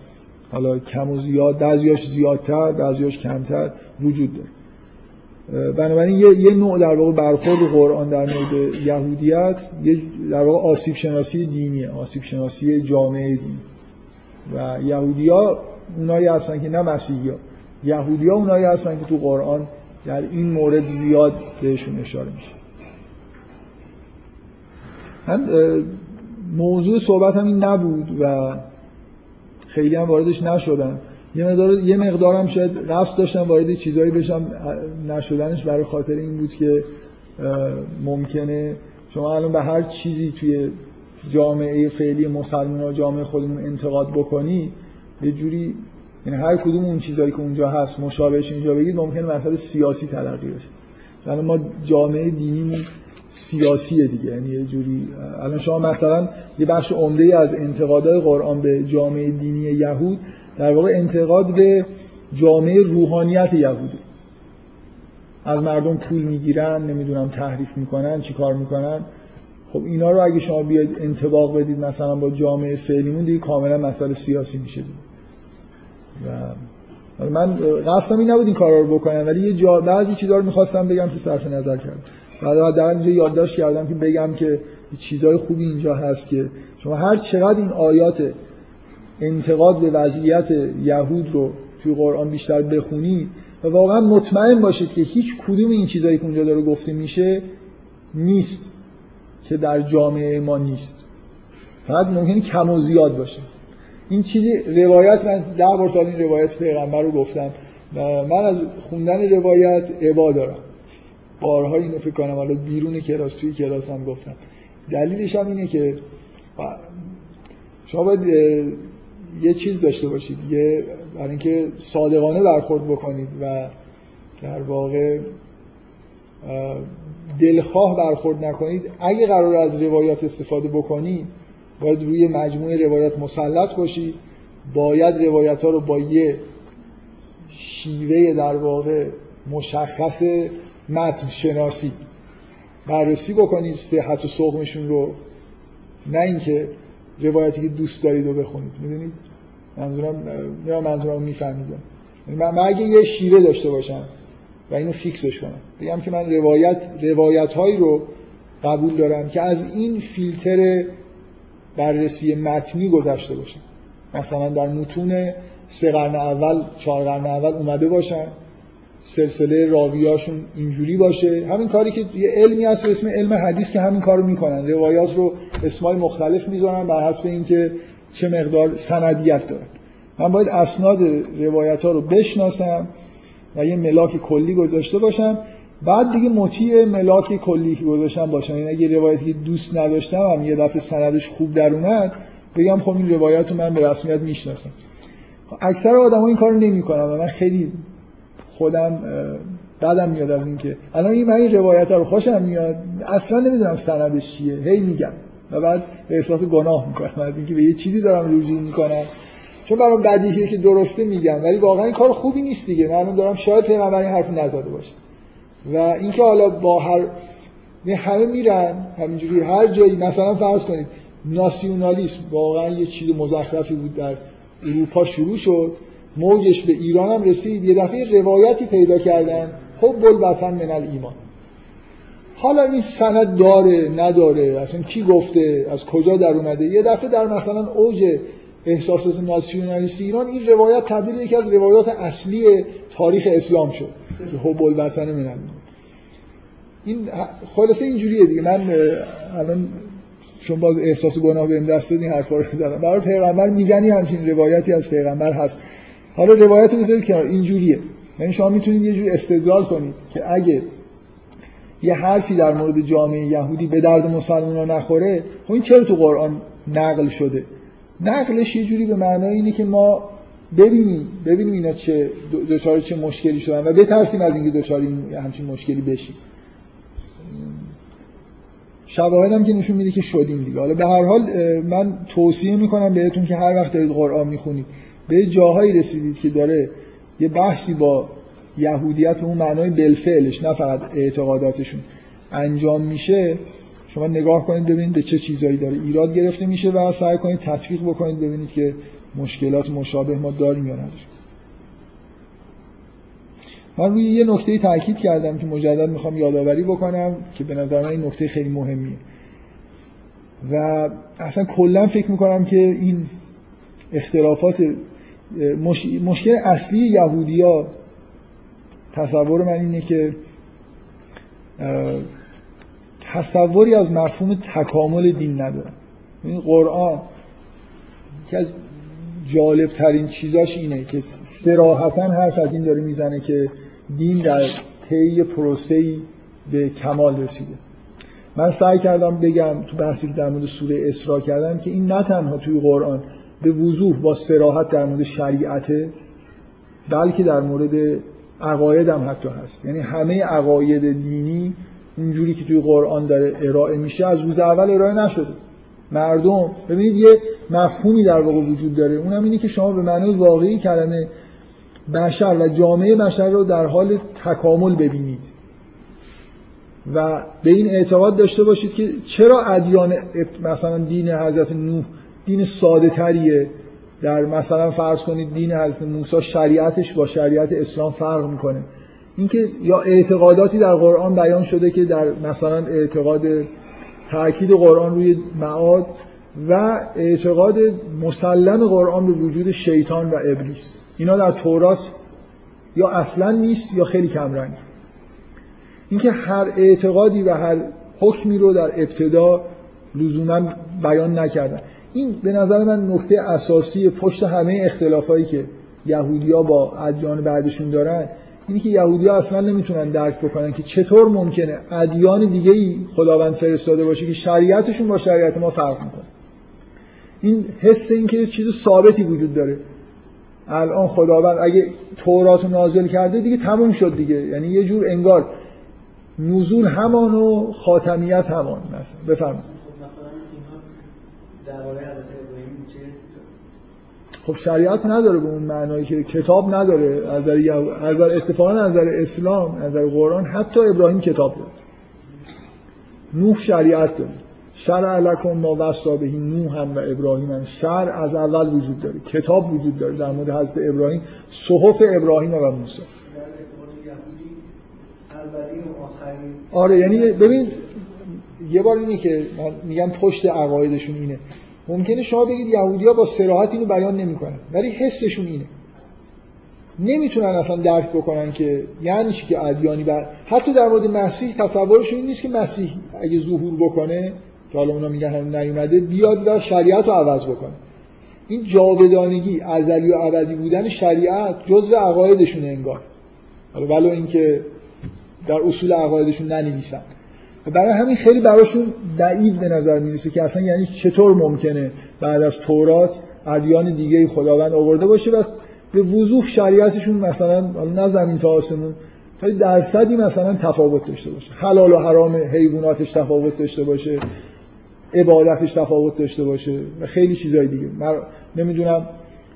حالا کم و زیاد بعضیاش زیادتر بعضیاش کمتر وجود داره. بنابراین یه،, یه نوع در واقع برخورد قرآن در مورد یهودیت یه در واقع آسیب شناسی دینیه آسیب شناسی جامعه دینی و یهودیا اونایی هستن که نه مسیحی ها یهودیا اونایی هستن که تو قرآن در این مورد زیاد بهشون اشاره میشه. هم موضوع صحبت هم این نبود و خیلی هم واردش نشدم. یه مقدار یه مقدارم شاید قصد داشتم وارد چیزایی بشم نشدنش برای خاطر این بود که ممکنه شما الان به هر چیزی توی جامعه فعلی مسلمان و جامعه خودمون انتقاد بکنی یه جوری یعنی هر کدوم اون چیزایی که اونجا هست مشابهش اینجا بگید ممکنه مسئله سیاسی تلقی بشه. الان ما جامعه دینیمون سیاسیه دیگه یعنی یه جوری الان شما مثلا یه بخش عمده از انتقادهای قرآن به جامعه دینی یهود در واقع انتقاد به جامعه روحانیت یهودی. از مردم پول می‌گیرن نمی‌دونم تحریف می‌کنن چی کار می‌کنن. خب اینا رو اگه شما بیاید انتباق بدید مثلا با جامعه فعلیمون دیگه کاملا مسئله سیاسی میشه و من قصدم این نبود این کارا رو بکنم ولی یه جا بعضی چیزا رو می‌خواستم بگم که صرف نظر کردم. بعد در اینجا یادداشت کردم که بگم که چیزای خوبی اینجا هست که شما هر چقدر این آیات انتقاد به وضعیت یهود رو توی قرآن بیشتر بخونید و واقعا مطمئن باشید که هیچ کدوم این چیزایی که اونجا داره گفته میشه نیست که در جامعه ما نیست. فقط ممکنه کم و زیاد باشه. این چیزی روایت من ده بار سال این روایت پیغمبر رو گفتم و من از خوندن روایت عبا دارم. بارها اینو فکر کنم حالا بیرون کلاس توی کلاس هم گفتم. دلیلش هم اینه که شما باید یه چیز داشته باشید یه برای اینکه صادقانه برخورد بکنید و در واقع دلخواه برخورد نکنید. اگه قرار از روایات استفاده بکنید باید روی مجموعه روایات مسلط باشید. باید روایت ها رو با یه شیوه در واقع مشخص متن شناسی بررسی بکنید صحت و سقمشون رو. نه اینکه روایتی که دوست دارید رو بخونید. می‌دونید؟ منظورم نه منظورم می‌فهمید یعنی من, من اگه یه شیوه داشته باشم و اینو فیکسش کنم بگم که من روایت روایت هایی رو قبول دارم که از این فیلتر بررسی متنی گذشته باشم مثلا در متون سه قرن اول چهار قرن اول اومده باشن. سلسله راویاشون اینجوری باشه. همین کاری که یه علمی هست و اسم علم حدیث که همین کارو می‌کنن. روایات رو اسمای مختلف می‌ذارن بر حسب اینکه چه مقدار سندیت دارن. من باید اسناد روایت ها رو بشناسم و یه ملاک کلی گذاشته باشم. بعد دیگه مطیع ملاک کلی که گذاشتم باشم یعنی اگه روایتی که دوست نداشتم هم یه دفعه سندش خوب در اومد بگم خب این روایت رو من به رسمیت می‌شناسم. اکثر آدم ها این کارو نمی‌کنن و من خیلی خودم بعدم میاد از اینکه الان این من این روایت ها رو خوشم میاد. اصلا نمی‌دونم سندش چیه. هی میگم. و بعد احساس گناه می‌کنم. از اینکه به یه چیزی دارم رجوع می‌کنم. چون برام بدیهیه که درسته میگم. ولی واقعا این کار خوبی نیست دیگه. من دارم شاید پیغمبر این حرف نزده باشه. و اینکه حالا با هر همه میرن. همینجوری هر جایی مثلا فرض کنید ناسیونالیسم واقعا یه چیز مزخرفی بود در اروپا شروع شد. موجش به ایران هم رسید یه دفعه روایتی پیدا کردن. خب بل وطن من ایمان حالا این سند داره نداره؟ اصلا کی گفته؟ از کجا در اومده؟ یه دفعه در مثلا اوج احساسات ناسیونالیستی ایران این روایت تبدیل یکی از روایات اصلی تاریخ اسلام شد. که حب الوطن من این خلاصه اینجوریه دیگه. من الان چون باز احساس گناه بهم دست داد این حرفا رو زدم. برای پیغمبر میگنی همچین روایتی از پیغمبر هست. حالا روایت رو بذارید کنار. اینجوریه یعنی شما می‌تونید یه جوری استدلال کنید که اگه یه حرفی در مورد جامعه یهودی به درد مسلمان نخوره خب این چرا تو قرآن نقل شده؟ نقلش یه جوری به معنای اینه که ما ببینیم ببینیم اینا چه دچار چه مشکلی شدن و بترسیم از اینکه دچار این همچین مشکلی بشیم. شواهد هم که نشون میده که شدیم دیگه. حالا به هر حال من توصیه می‌کنم بهتون که هر وقت دارید قرآن می‌خونید. به جاهایی رسیدید که داره یه بحثی با یهودیت اون معنای بلفعلش نه فقط اعتقاداتشون انجام میشه شما نگاه کنید ببینید به چه چیزایی داره ایراد گرفته میشه و سعی کنید تطبیق بکنید ببینید که مشکلات مشابه ما داریم یا نداریم. من روی یه نکته تاکید کردم که مجدد می‌خوام یادآوری بکنم که به نظر من این نکته خیلی مهمیه. و اصلا کلا فکر می‌کنم که این اختلافات مشکل اصلی یهودیا تصور من اینه که تصوری از مفهوم تکامل دین ندارن. این قرآن که از جالب ترین چیزاش اینه که سراحتا حرف از این داره می‌زنه که دین در طی پروسه‌ای به کمال رسیده. من سعی کردم بگم تو بحثی که در مورد سوره اسراء کردم که این نه تنها توی قرآن به وضوح با سراحت در مورد شریعته بلکه در مورد عقاید هم حتی هست. یعنی همه عقاید دینی اونجوری که توی قرآن داره ارائه میشه از روز اول ارائه نشده. مردم ببینید یه مفهومی در واقع وجود داره. اونم اینه که شما به معنای واقعی کلمه بشر و جامعه بشر رو در حال تکامل ببینید. و به این اعتقاد داشته باشید که چرا ادیان مثلا دین حضرت نوح دین ساده تریه در مثلا فرض کنید دین حضرت موسی شریعتش با شریعت اسلام فرق می‌کنه. اینکه یا اعتقاداتی در قرآن بیان شده که در مثلا اعتقاد تاکید قرآن روی معاد و اعتقاد مسلم قرآن به وجود شیطان و ابلیس. اینا در تورات یا اصلا نیست یا خیلی کم رنگ اینکه هر اعتقادی و هر حکمی رو در ابتدا لزوما بیان نکردن. این به نظر من نکته اساسی پشت همه اختلافایی که یهودیا با ادیان بعدشون دارن اینی که یهودیا اصلا نمی‌تونن درک بکنن که چطور ممکنه ادیان دیگه ای خداوند فرستاده باشه که شریعتشون با شریعت ما فرق می‌کنه. این حس این که چیز ثابتی وجود داره. الان خداوند اگه تورات نازل کرده دیگه تموم شد دیگه. یعنی یه جور انگار نزول همان و خاتمیت همان. مثلا بفرمایید. خب شریعت نداره به اون معنایی که کتاب نداره از نظر اتفاقا از نظر اسلام از نظر قرآن حتی ابراهیم کتاب داره. نوح شریعت داره. شرع لکم ما وصا بهی نوح هم و ابراهیم هم. شرع از اول وجود داره. کتاب وجود داره در مورد حضرت ابراهیم صحف ابراهیم و موسی. آره یعنی ببین یه بار اینه که من میگم پشت عقایدشون اینه. ممکنه شما بگید یهودیا با صراحت اینو بیان نمی‌کنن ولی حسشون اینه. نمی‌تونن اصلا درک بکنن که یعنی چی که ادیانی بر حتی در مورد مسیح تصورشون این نیست که مسیح اگه ظهور بکنه که حالا اونا میگن هم نیومده بیاد و شریعت رو عوض بکنه. این جاودانگی ازلی و ابدی بودن شریعت جزء عقایدشون انگار. ولو اینکه در اصول عقایدشون ننویسن. برای همین خیلی براشون دعیب به نظر می‌رسه که اصلا یعنی چطور ممکنه بعد از تورات ادیان دیگه خداوند آورده باشه و به وضوح شریعتشون مثلا نه زمین تا آسمون تا درصدی مثلا تفاوت داشته باشه. حلال و حرام حیواناتش تفاوت داشته باشه عبادتش تفاوت داشته باشه و خیلی چیزای دیگه. من نمی‌دونم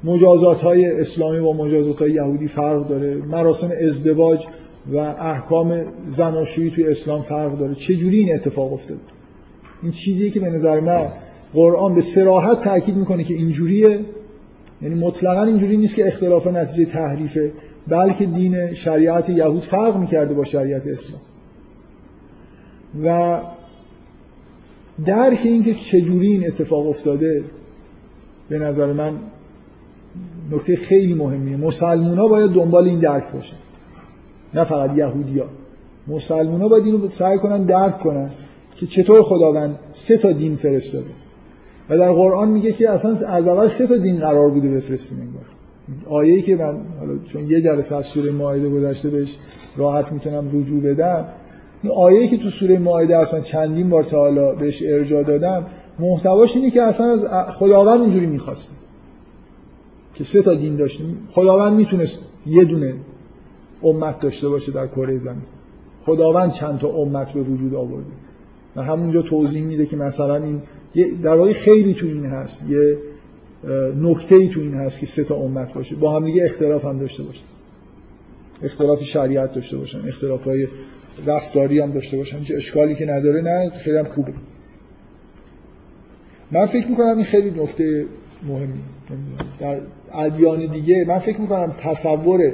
مجازات های اسلامی با مجازات های یهودی فرق داره مراسم ازدواج و احکام زناشویی توی اسلام فرق داره. چه جوری این اتفاق افتاد؟ این چیزی که به نظر من قرآن به سراحت تاکید می‌کنه که اینجوریه. یعنی مطلقا اینجوری نیست که اختلاف نتیجه تحریفه بلکه دین شریعت یهود فرق می‌کرده با شریعت اسلام. و درک اینکه چجوری این اتفاق افتاده به نظر من نکته خیلی مهمیه. مسلمونا باید دنبال این درک باشن. نه فقط یهودیا مسلمان ها باید اینو سعی کنن درک کنن که چطور خداوند سه تا دین فرستاده. و در قرآن میگه که اصلا از اول سه تا دین قرار بوده بفرستیم انگار. آیه‌ای که من حالا چون یه جلسه از سوره مائده گذشته بهش راحت می‌تونم رجوع بدم این آیه‌ای که تو سوره مائده اصلا چندین بار تا حالا بهش ارجاع دادم محتواش اینه که اصلا از خداوند اینجوری می‌خواست که سه تا دین داشتیم. خداوند می‌تونست یه دونه امت داشته باشه در کره زمین. خداوند چند تا امت به وجود آورده. و همونجا توضیح میده که مثلا این در واقع خیلی تو این هست. یه نکته ای تو این هست که سه تا امت باشه. با هم دیگه اختلاف هم داشته باشه اختلاف شریعت داشته باشن. اختلاف های رفتاری هم داشته باشن. چه اشکالی که نداره نه خیلی هم خوبه. من فکر می‌کنم این خیلی نکته مهمی. در ادیان دیگه من فکر می‌کنم تصور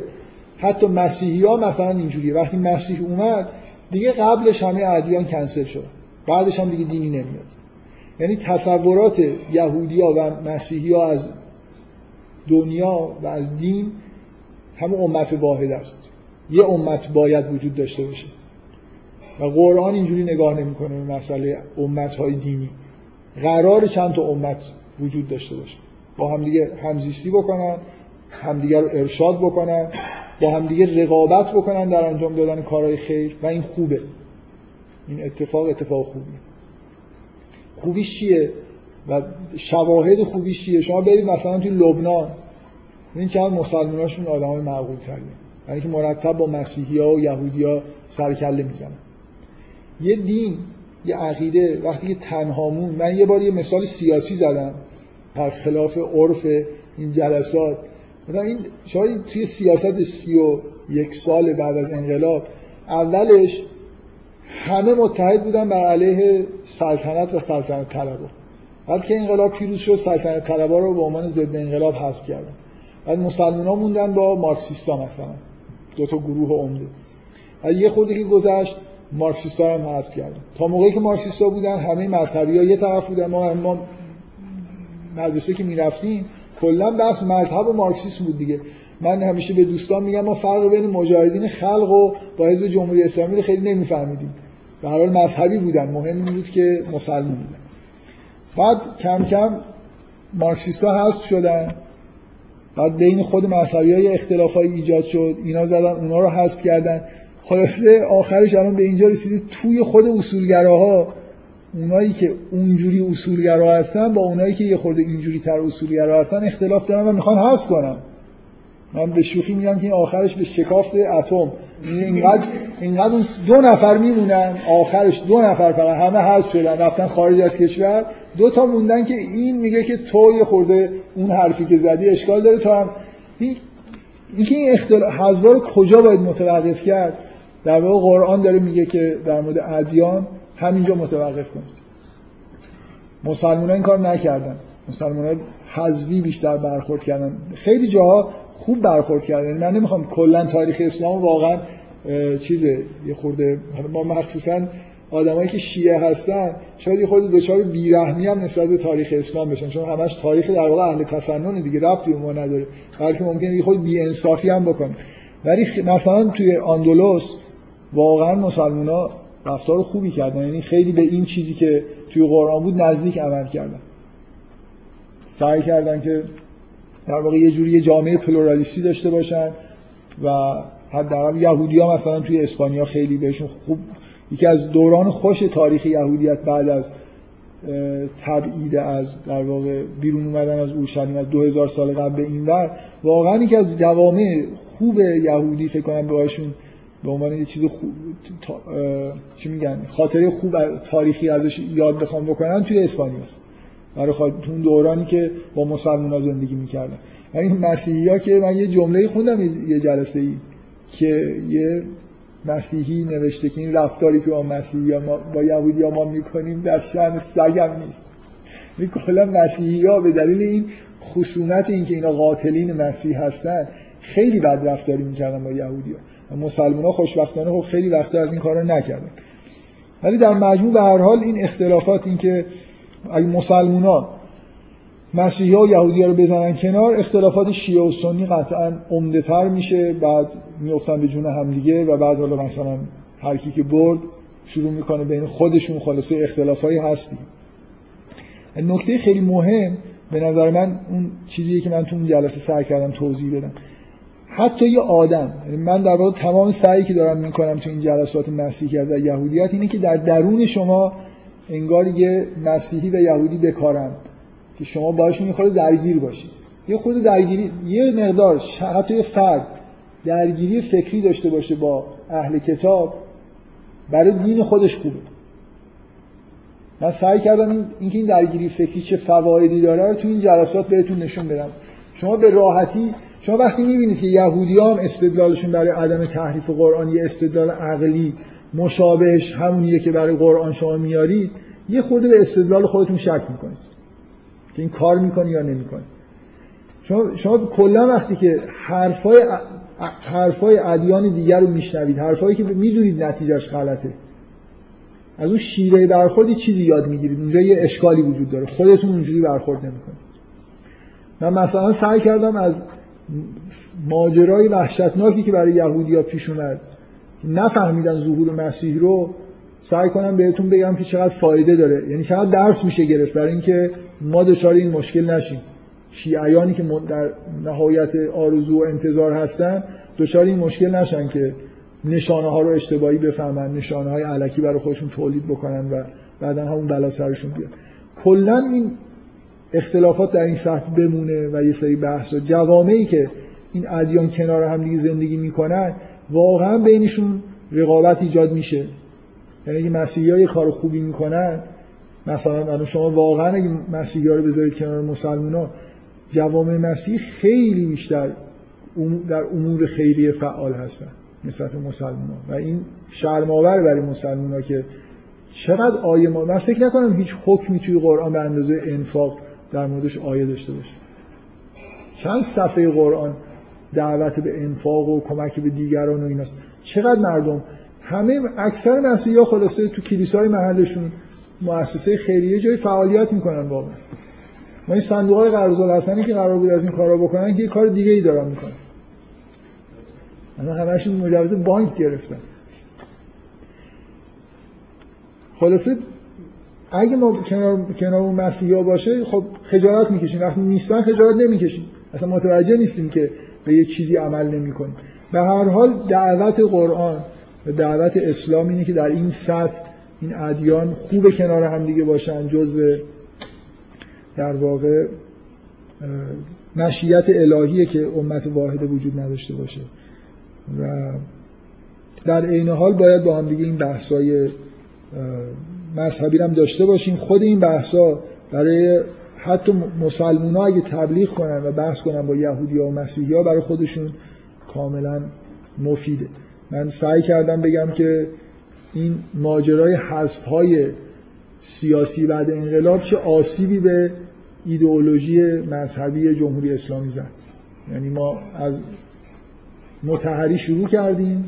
حتی مسیحی ها مثلا اینجوریه. وقتی مسیح اومد دیگه قبلش همه ادیان کنسل شد. بعدش هم دیگه دینی نمیاد. یعنی تصورات یهودی ها و مسیحی ها از دنیا و از دین همه امت واحد است. یه امت باید وجود داشته باشه. و قرآن اینجوری نگاه نمی‌کنه به مسئله امت های دینی. قرار چند تا امت وجود داشته باشه. با همدیگه همزیستی بکنن همدیگه رو ارشاد بکنن. با همدیگه رقابت بکنن در انجام دادن کارهای خیر و این خوبه. این اتفاق اتفاق خوبیه. خوبیش چیه؟ و شواهد خوبیش چیه؟ شما برید مثلا توی لبنان این چند مسلماناشون آدمای معقول تریه یعنی که مرتب با مسیحی ها و یهودی ها سرکله می‌زنن. یه دین یه عقیده وقتی که تنهامون من یه بار یه مثال سیاسی زدم در خلاف عرف این جلسات. این شاید توی سیاست سی و یک سال بعد از انقلاب اولش همه متحد بودن بر علیه سلطنت و سلطنت طلبا. بعد که انقلاب پیروز شد سلطنت طلبا رو به عنوان ضد انقلاب حذف کردن. بعد مسلمان ها موندن با مارکسیستا مثلا دو تا گروه عمده. بعد یه خورده که گذشت مارکسیستا هم حذف کردن. تا موقعی که مارکسیستا بودن همه مذهبی ها یه طرف بودن. ما ما مدرسه که می‌رفتیم کلا بحث مذهب و مارکسیسم بود دیگه. من همیشه به دوستان میگم ما فرق بین مجاهدین خلق و با حزب جمهوری اسلامی رو خیلی نمیفهمیدیم. به هر حال مذهبی بودن. مهم این بود که مسلمان بودن. بعد کم کم مارکسیستا هست شدن. بعد بین خود مذهبی های اختلاف های ایجاد شد. اینا زدن اونا رو حذف کردن. خلاصه آخرش الان به اینجا رسیده توی خود اصولگراها اونایی که اونجوری اصولگرا هستن با اونایی که یه خورده اینجوری تر اصولگرا هستن اختلاف دارن و می‌خوان حذف کنن. من به شوخی میگم که این آخرش به شکافت اتم. اینقدر اینقدر دو نفر میمونن آخرش دو نفر فقط همه حذف شدن رفتن خارج از کشور. دو تا موندن که این میگه که تو یه خورده اون حرفی که زدی اشکال داره تو هم این اینکه این اختلاف رو کجا باید متوقف کرد؟ در واقع قرآن داره میگه که در مورد ادیان همینجا متوقف کنید. مسلمان این کار نکردن. مسلمان ها حذوی بیشتر برخورد کردن. خیلی جاها خوب برخورد کردن. یعنی من نمی‌خوام کلا تاریخ اسلام واقعا چیزه یه خورده ما مخصوصا آدمایی که شیعه هستن شاید یه خورده دچار بیرحمی هم نسبت به تاریخ اسلام بشن. چون همش تاریخ در واقع اهل تسنن دیگه ربطی به ما نداره. بلکه ممکنه یه خود بی انصافی هم بکنه. ولی مثلا توی آندولوس واقعا مسلمونا رفتار خوبی کردن. یعنی خیلی به این چیزی که توی قرآن بود نزدیک عمل کردن. سعی کردن که در واقع یه جوری یه جامعه پلورالیستی داشته باشن و حداقل یهودی ها مثلا توی اسپانیا خیلی بهشون خوب یکی از دوران خوش تاریخ یهودیت بعد از تبعید از در واقع بیرون اومدن از اورشلیم از 2000 سال قبل به این ور واقعا یکی از جوامع خوب یهودی فکر کنم بهشون به عنوان یه چیز خوب چی میگن خاطره خوب تاریخی ازش یاد بخوام بکنن توی اسپانیا است. برای خاطر اون دورانی که با مسلمان زندگی می‌کردن. یعنی مسیحی ها که من یه جمله خوندم یه جلسه ای که یه مسیحی نوشته که این رفتاری که با مسیحی ما با یهودی ما می‌کنیم در شأن سگم نیست. این یعنی کلا مسیحی ها به دلیل این خصومت این که اینا قاتلین مسیح هستن خیلی بد رفتاری می‌کردن با یهودی ها مسلمان ها خوشبختانه خب خیلی وقتا از این کارا نکردن. ولی در مجموع به هر حال این اختلافات این که اگه مسلمان ها مسیحی ها و یهودی ها رو بزنن کنار اختلافات شیعه و سنی قطعا عمده تر میشه. بعد میفتن به جون همدیگه و بعد حالا مثلا هر کی که برد شروع می‌کنه بین خودشون خلاصه اختلافایی هستی. نکته خیلی مهم به نظر من اون چیزیه که من تو اون جلسه سعی کردم توضیح بدم. حتی یه آدم. یعنی من در واقع تمام سعی که دارم می‌کنم تو این جلسات مسیحیت و یهودیت اینه که در درون شما انگار یه مسیحی و یهودی بکارم که شما باشون یه خود درگیر باشید. یه خود درگیری یه مقدار حتی یه فرد درگیری فکری داشته باشه با اهل کتاب برای دین خودش خوبه. من سعی کردم این اینکه این درگیری فکری چه فوایدی داره رو تو این جلسات بهتون نشون بدم. شما به راحتی شما وقتی می‌بینید که یهودی هم استدلالشون برای عدم تحریف قرآن یه استدلال عقلی مشابهش همونیه که برای قرآن شما میارید یه خورده به استدلال خودتون شک می‌کنید که این کار می‌کنه یا نمی‌کنه شما, شما کلا وقتی که حرفای حرفای ادیان دیگر رو میشنوید حرفایی که می‌دونید نتیجهش غلطه از اون شیوه برخورد چیزی یاد می‌گیرید. اونجا یه اشکالی وجود داره. خودتون اونجوری برخورد نمی‌کنید. من مثلا سعی کردم از ماجرای وحشتناکی که برای یهودیا پیش اومد نفهمیدن ظهور مسیح رو سعی کنم بهتون بگم که چقدر فایده داره. یعنی چقدر درس میشه گرفت برای اینکه ما دچار این مشکل نشیم. شیعیانی که در نهایت آرزو و انتظار هستن دچار این مشکل نشن که نشانه ها رو اشتباهی بفهمن نشانه های علکی برای خودشون تولید بکنن و بعدا همون بلا سرشون بیاد. کلا این اختلافات در این سطح بمونه و یه سری بحث و جوامعی که این ادیان کنار هم دیگه زندگی می‌کنن واقعا بینشون رقابت ایجاد میشه. یعنی اگه مسیحی ها یه کار خوبی می‌کنن مثلا شما واقعا اگه مسیحی ها رو بذارید کنار مسلمان ها جوامع مسیحی خیلی بیشتر در امور خیریه فعال هستن نسبت مسلمان ها و این شرماور برای مسلمان ها که چقدر آیه ما من فکر نکنم هیچ حکمی توی قرآن به اندازه انفاق در موردش آیه داشته باشه. چند صفحه قرآن دعوت به انفاق و کمک به دیگران و ایناست چقدر مردم؟ همه اکثر مسیحی ها خلاصه تو کلیسای محلشون مؤسسه خیریه جای فعالیت می‌کنن واقعا. ما این صندوق های قرض که قرار بود از این کارا بکنن که یه کار دیگه ای دارن می‌کنن. اما همشون مجوز بانک گرفتن. خلاصه اگه ما کنار, کنار اون مسیحی ها باشه خب خجالت می‌کشیم. وقتی نیستن خجالت نمی‌کشیم. اصلا متوجه نیستیم که به یه چیزی عمل نمی‌کنیم. به هر حال دعوت قرآن و دعوت اسلام اینه که در این سطح این ادیان خوب کنار هم دیگه باشن جزء در واقع مشیت الهیه که امت واحد وجود نداشته باشه. و در عین حال باید با هم دیگه این بحثای مذهبی هم داشته باشیم خود این بحثا برای حتی مسلمان ها اگه تبلیغ کنن و بحث کنن با یهودی ها و مسیحی ها برای خودشون کاملا مفیده. من سعی کردم بگم که این ماجرای حذف های سیاسی بعد انقلاب چه آسیبی به ایدئولوژی مذهبی جمهوری اسلامی زد. یعنی ما از متحری شروع کردیم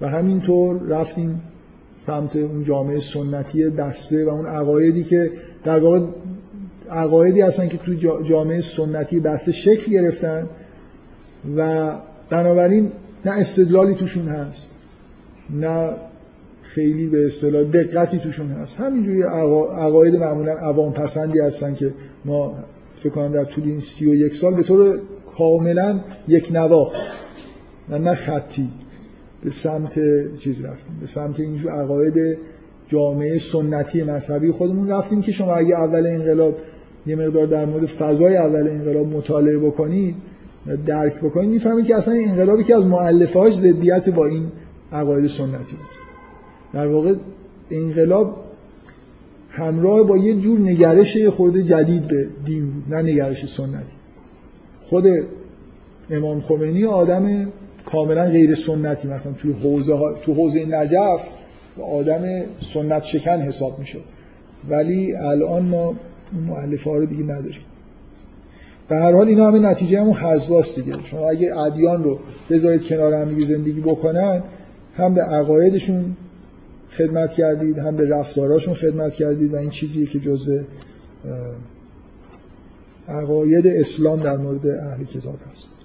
و همینطور رفتیم سمت اون جامعه سنتی بسته و اون عقایدی که در واقع عقایدی هستن که تو جامعه سنتی بسته شکل گرفتن و بنابراین نه استدلالی توشون هست نه خیلی به اصطلاح دقتی توشون هست. همینجوری عقاید معمولا عوام پسندی هستن که ما فکر کنم در طول این سی و یک سال به طور کاملا یک نواخت و نه خطی. به سمت چیز رفتیم. به سمت اینجور عقاید جامعه سنتی مذهبی خودمون رفتیم که شما اگه اول انقلاب یه مقدار در مورد فضای اول انقلاب مطالعه بکنید درک بکنید می‌فهمید که اصلا انقلابی که از مؤلفهاش ضدیت با این عقاید سنتی بود. در واقع انقلاب همراه با یه جور نگرش خود جدید به دین بود نه نگرش سنتی. خود امام خمینی آدم کاملا غیر سنتی. مثلا توی حوزه تو حوزه نجف آدم سنت شکن حساب می‌شد. ولی الان ما ها رو دیگه نداریم. به هر حال اینا همه نتیجه همون حذواست دیگه. شما اگه ادیان رو بذارید کنار هم زندگی بکنن هم به عقایدشون خدمت کردید هم به رفتاراشون خدمت کردید و این چیزیه که جزء عقاید اسلام در مورد اهل کتاب هست.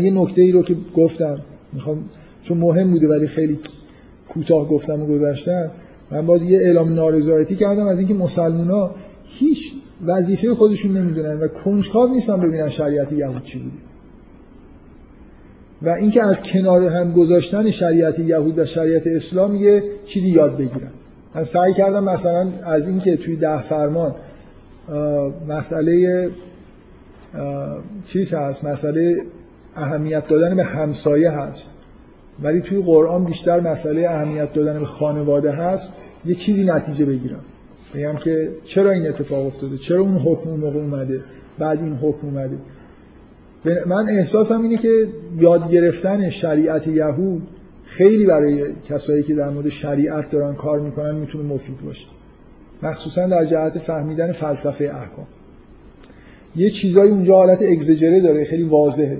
یه نکته ای رو که گفتم می‌خوام چون مهم بوده ولی خیلی کوتاه گفتم و گذاشتم من باز یه اعلام نارضایتی کردم از اینکه ها هیچ وظیفه خودشون نمی‌دونن و کنجکاو نیستن ببینن شریعت یهود چی بوده. و اینکه از کنار هم گذاشتن شریعت یهود و شریعت اسلام یه چیزی یاد بگیرن. من سعی کردم مثلا از اینکه توی ده فرمان مسئله چیز هست مسئله اهمیت دادن به همسایه هست. ولی توی قرآن بیشتر مسئله اهمیت دادن به خانواده هست. یه چیزی نتیجه بگیرم. بگم که چرا این اتفاق افتاده؟ چرا اون حکم اون موقع اومده؟ بعد این حکم اومده. من احساسم اینه که یاد گرفتن شریعت یهود خیلی برای کسایی که در مورد شریعت دارن کار می‌کنن می‌تونه مفید باشه. مخصوصا در جهت فهمیدن فلسفه احکام. یه چیزایی اونجا حالت اگزجره داره خیلی واضحه.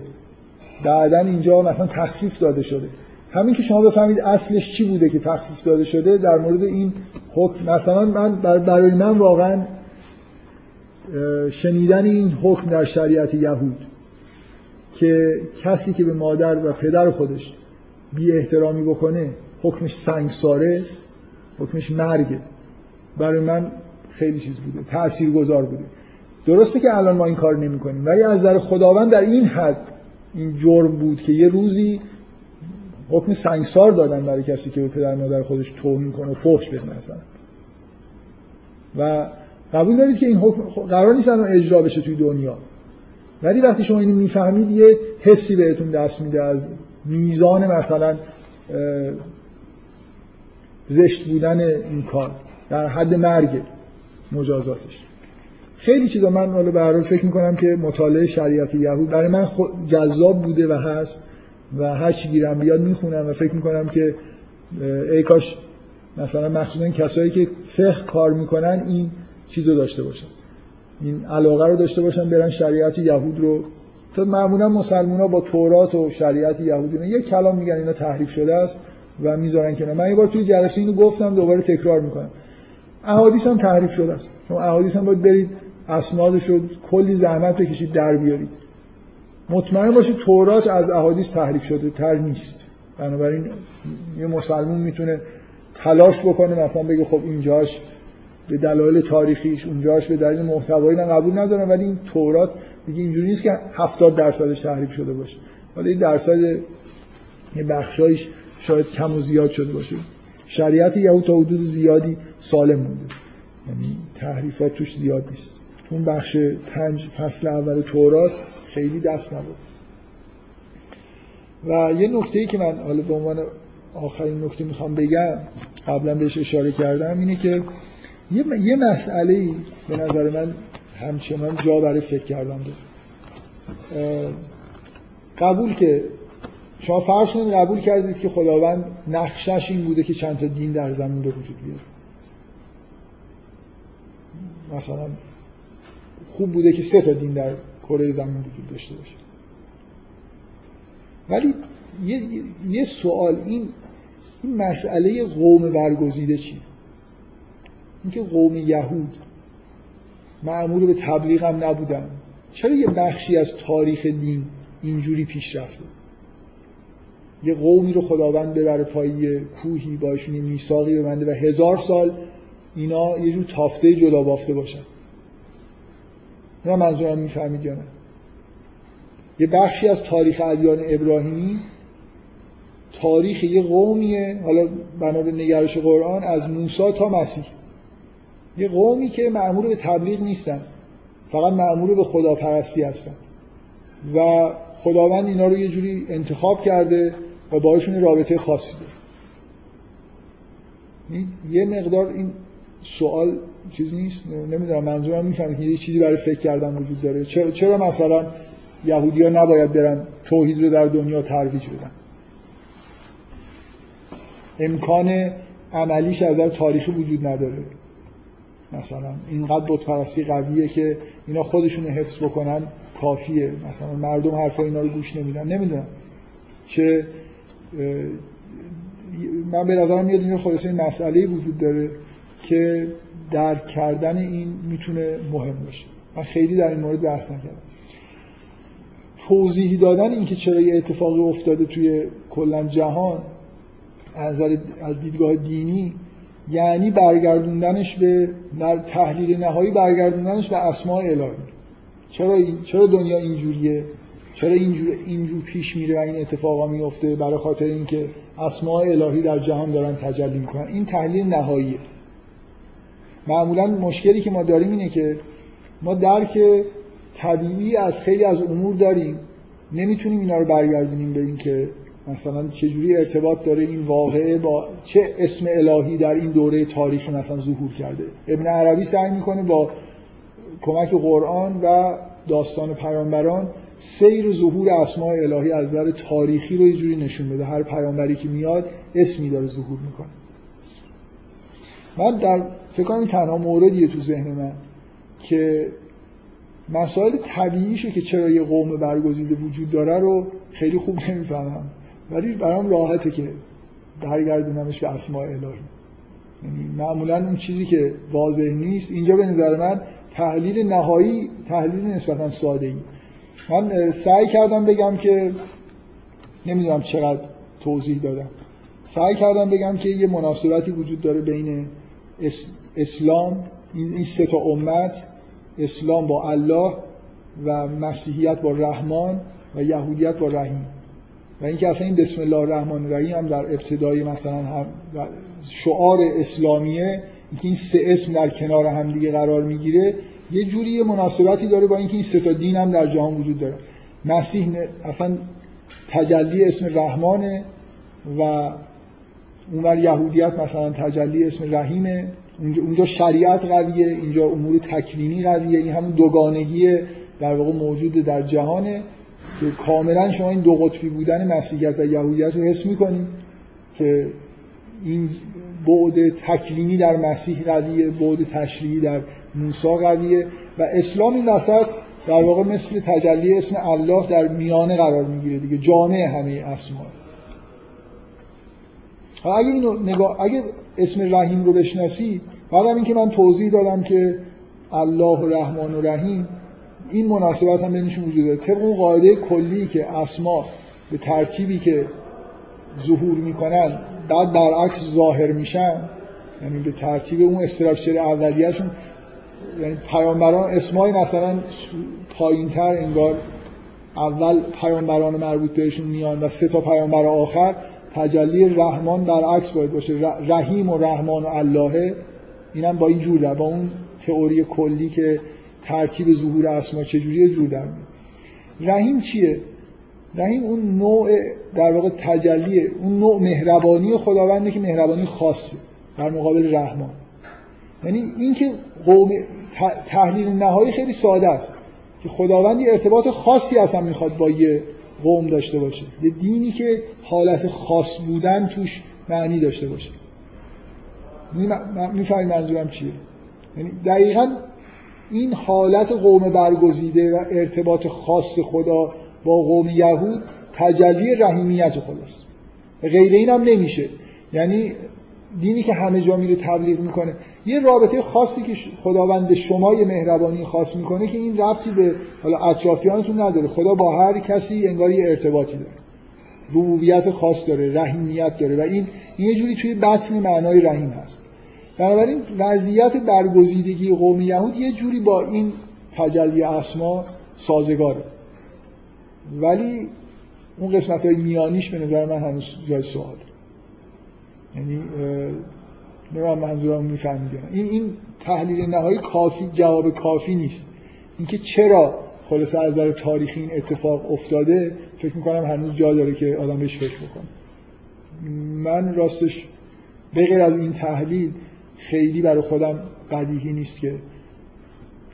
بعدا اینجا مثلا تخفیف داده شده. همین که شما بفهمید اصلش چی بوده که تخفیف داده شده در مورد این حکم مثلا من برای من واقعا شنیدن این حکم در شریعت یهود که کسی که به مادر و پدر خودش بی احترامی بکنه حکمش سنگساره حکمش مرگه. برای من خیلی چیز بوده تأثیر گذار بوده. درسته که الان ما این کار نمی کنیم ولی از نظر خداوند در این حد این جرم بود که یه روزی حکم سنگسار دادن برای کسی که به پدر مادر خودش توهین کنه و فحش بده مثلا و قبول دارید که این حکم قرار نیست الان اجرا بشه توی دنیا. ولی وقتی شما اینو می‌فهمید یه حسی بهتون دست میده از میزان مثلا زشت بودن این کار در حد مرگ مجازاتش. خیلی چیزا من حالا به فکر می‌کنم که مطالعه شریعت یهود برای من جذاب بوده و هست و هر چی گیرم بیاد می‌خونم و فکر می‌کنم که ای کاش مثلا مخصوصا کسایی که فقه کار می‌کنن این چیزو داشته باشن این علاقه رو داشته باشن برن شریعت یهود رو. تا معمولا مسلمان ها با تورات و شریعت یهودی یک کلام میگن اینا تحریف شده است و می‌ذارن که من یه بار توی جلسه اینو گفتم دوباره تکرار می‌کنم. احادیث هم تحریف شده است. شما احادیث هم باید برید اسنادش رو کلی زحمت بکشید در بیارید. مطمئن باشید تورات از احادیث تحریف شده تر نیست. بنابراین یه مسلمون می‌تونه تلاش بکنه مثلا بگه خب اینجاش به دلایل تاریخیش اونجاش به دلیل محتوایی من قبول ندارم ولی این تورات دیگه اینجوری نیست که 70 درصدش تحریف شده باشه. ولی این درصد یه بخشایش شاید کم و زیاد شده باشه. شریعت یهود تا حدود زیادی سالم مونده. یعنی تحریفات توش زیاد نیست. اون بخش پنج فصل اول تورات خیلی دست نبود. و یه نکته ای که من حالا به عنوان آخرین نکته می‌خوام بگم قبلا بهش اشاره کردم اینه که یه, مسئله به نظر من همچنان جا برای فکر کردن داره قبول که شما فرض کنید قبول کردید که خداوند نقشش این بوده که چند تا دین در زمین به وجود بیاره. مثلا خوب بوده که سه تا دین در کره زمین وجود داشته باشه. ولی یه, یه سوال این این مسئله قوم برگزیده چی؟ اینکه قوم یهود معمول به تبلیغ هم نبودن. چرا یه بخشی از تاریخ دین اینجوری پیش رفته؟ یه قومی رو خداوند ببره پایی کوهی باشون میثاقی ببنده و هزار سال اینا یه جور تافته جدا بافته باشن. نه منظورم می‌فهمید یا نه. یه بخشی از تاریخ ادیان ابراهیمی تاریخ یه قومیه. حالا بنا به نگرش قرآن از موسی تا مسیح. یه قومی که معمول به تبلیغ نیستن. فقط معمول به خداپرستی هستن. و خداوند اینا رو یه جوری انتخاب کرده و باشون رابطه خاصی داره. یه مقدار این سوال چیز نیست نمی‌دونم منظورم می‌فهمید که یه چیزی برای فکر کردن وجود داره. چرا, مثلا یهودی ها نباید برن توحید رو در دنیا ترویج بدن؟ امکان عملیش از در تاریخی وجود نداره. مثلا اینقدر بتپرستی قویه که اینا خودشون حفظ بکنن کافیه. مثلا مردم حرفا اینا رو گوش نمیدن. نمی‌دونم. چه من به نظرم میاد اینجا خلاصه این مسئله وجود داره که درک کردن این می‌تونه مهم باشه. من خیلی در این مورد بحث نکردم. توضیحی دادن اینکه چرا یه اتفاقی افتاده توی کلا جهان از, از دیدگاه دینی یعنی برگردوندنش به در تحلیل نهایی برگردوندنش به اسماء الهی. چرا چرا دنیا اینجوریه؟ چرا اینجور اینجور پیش میره و این اتفاقا میفته؟ برای خاطر اینکه اسماء الهی در جهان دارن تجلی می‌کنن. این تحلیل نهاییه. معمولا مشکلی که ما داریم اینه که ما درک طبیعی از خیلی از امور داریم. نمی‌تونیم اینا رو برگردونیم به اینکه مثلا چجوری ارتباط داره این واقعه با چه اسم الهی در این دوره تاریخی مثلا ظهور کرده. ابن عربی سعی می‌کنه با کمک قرآن و داستان پیامبران سیر ظهور اسماء الهی از در تاریخی رو یه جوری نشون بده. هر پیامبری که میاد اسمی داره ظهور می‌کنه. من در فکر کنم تنها موردیه تو ذهن من که مسائل طبیعیشو که چرا یه قوم برگزیده وجود داره رو خیلی خوب نمی‌فهمم. ولی برام راحته که برگردونمش به اسماء الهی. یعنی معمولا اون چیزی که واضح نیست اینجا به نظر من تحلیل نهایی تحلیل نسبتا ساده ای من سعی کردم بگم که نمی‌دونم چقدر توضیح دادم. سعی کردم بگم که یه مناسبتی وجود داره بین اسلام این سه تا امت اسلام با الله و مسیحیت با رحمان و یهودیت با رحیم. و اینکه اصلا این بسم الله الرحمن الرحیم هم در ابتدای مثلا هم شعار اسلامیه اینکه این سه اسم در کنار هم دیگه قرار می‌گیره یه جوری مناسبتی داره با اینکه این سه تا دین هم در جهان وجود داره. مسیح اصلا تجلی اسم رحمانه و اونور یهودیت مثلا تجلی اسم رحیمه. اونجا شریعت قویه اینجا امور تکوینی قویه این همون دوگانگی در واقع موجود در جهانه که کاملا شما این دو قطبی بودن مسیحیت و یهودیت رو حس می‌کنید که این بعد تکوینی در مسیح قویه بعد تشریعی در موسی قویه و اسلام این وسط در واقع مثل تجلی اسم الله در میانه قرار می‌گیره دیگه جامع همه اسما اگه اینو نگاه اگه اسم رحیم رو بشناسی بعدم اینکه من توضیح دادم که الله و رحمان و رحیم این مناسبت هم بینشون وجود داره. طبق اون قاعده کلی که اسما به ترتیبی که ظهور می‌کنن بعد برعکس ظاهر میشن یعنی به ترتیب اون استراکچر اولیه‌شون یعنی پیامبران اسمای مثلا پایینتر انگار اول پیامبران مربوط بهشون میان و سه تا پیامبر آخر تجلی رحمان برعکس باید باشه. رحیم و رحمان و اللهه اینم با این جور در با اون تئوری کلی که ترکیب ظهور اسما چجوری جور در. رحیم چیه؟ رحیم اون نوع در واقع تجلیه اون نوع مهربانی خداونده که مهربانی خاصه در مقابل رحمان. یعنی اینکه قوم تحلیل نهایی خیلی ساده است که خداوند یه ارتباط خاصی اصلا می‌خواد با یه قوم داشته باشه. یه دینی که حالت خاص بودن توش معنی داشته باشه. می‌فهمید منظورم چیه؟ یعنی دقیقا این حالت قوم برگزیده و ارتباط خاص خدا با قوم یهود تجلی رحیمیت خداست. غیر این هم نمیشه. یعنی دینی که همه جا میره تبلیغ می‌کنه. یه رابطه خاصی که خداوند به شما یه مهربانی خاص می‌کنه که این ربطی به حالا اطرافیانتون نداره. خدا با هر کسی انگار یه ارتباطی داره. ربوبیت خاص داره رحیمیت داره و این یه جوری توی بطن معنای رحیم هست. بنابراین وضعیت برگزیدگی قوم یهود یه جوری با این تجلی اسما سازگاره. ولی اون قسمت های میانیش به نظر من هنوز جای سوال یعنی نمیم منظورم می‌فهمید این این تحلیل نهایی کافی جواب کافی نیست. اینکه چرا خلاصه از نظر تاریخی این اتفاق افتاده فکر می‌کنم هنوز جا داره که آدم بهش فکر بکنه. من راستش به غیر از این تحلیل خیلی برای خودم بدیهی نیست که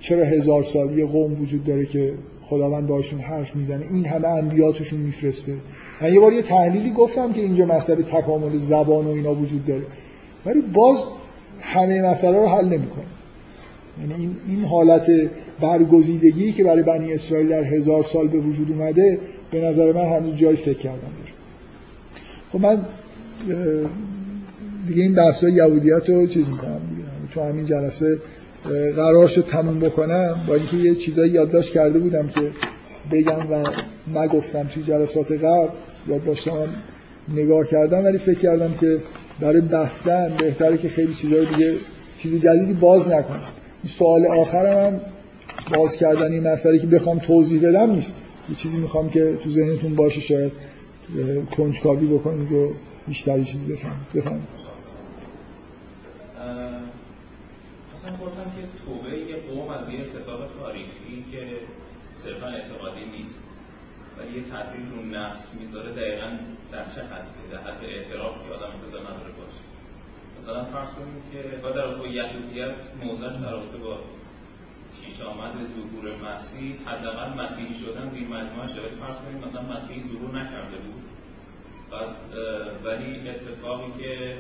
چرا هزار سال یه قوم وجود داره که خداوند باشون حرف می‌زنه این همه انبیا توشون میفرسته. من یه بار یه تحلیلی گفتم که اینجا مسئله تکامل زبان و اینا وجود داره. ولی باز همه مسئله رو حل نمی‌کنه. یعنی این این حالت برگزیدگی که برای بنی اسرائیل در هزار سال به وجود اومده به نظر من هنوز جای فکر کردم داره. خب من دیگه این بحث یهودیت رو چیز می‌کنم دیگه. تو همین جلسه قرار شد تموم بکنم با اینکه یه چیزایی یادداشت کرده بودم که بگم و نگفتم توی جلسات قبل یادداشتم نگاه کردم ولی فکر کردم که برای بستن بهتره که خیلی چیزای دیگه چیز جدیدی باز نکنم. این سوال آخرم هم باز کردن این مسئله که بخوام توضیح بدم نیست. یه چیزی می‌خوام که تو ذهنتون باشه شاید کنجکاوی بکنید و بیشتری چیزی بفهم بفهم گفتم که توبه یه قوم از یه اتفاق تاریخی که صرفا اعتقادی نیست ولی یه تاثیر رو نسل می‌ذاره دقیقا در چه حدی؟ در حد اعتراف که آدم بذار نداره باشه. مثلا فرض کنیم که با در رابطه یهودیت موضعش در رابطه با پیش آمد ظهور مسیح حداقل مسیحی شدن زیر مجموعه شده فرض کنیم مثلا مسیحی ظهور نکرده بود. بعد ولی اتفاقی که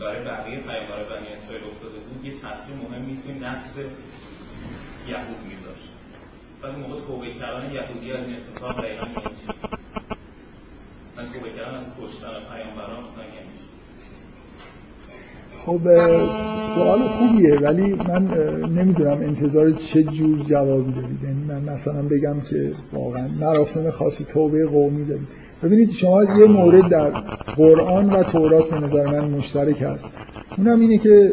برای بقیه پیامبر بنی اسرائیل افتاده بود یه تاثیر مهمی توی نسل یهود میذاشت ولی موقع توبه کردن یهودی از این اتفاق دقیقا چی مثلا توبه کردن از کشتن پیامبران مثلا یعنی خب سوال خوبیه ولی من نمی‌دونم انتظار چه جور جوابی دارید یعنی من مثلا بگم که واقعا مراسم خاص توبه قومی دارید. ببینید شما یه مورد در قرآن و تورات به نظر من مشترک هست. اونم اینه که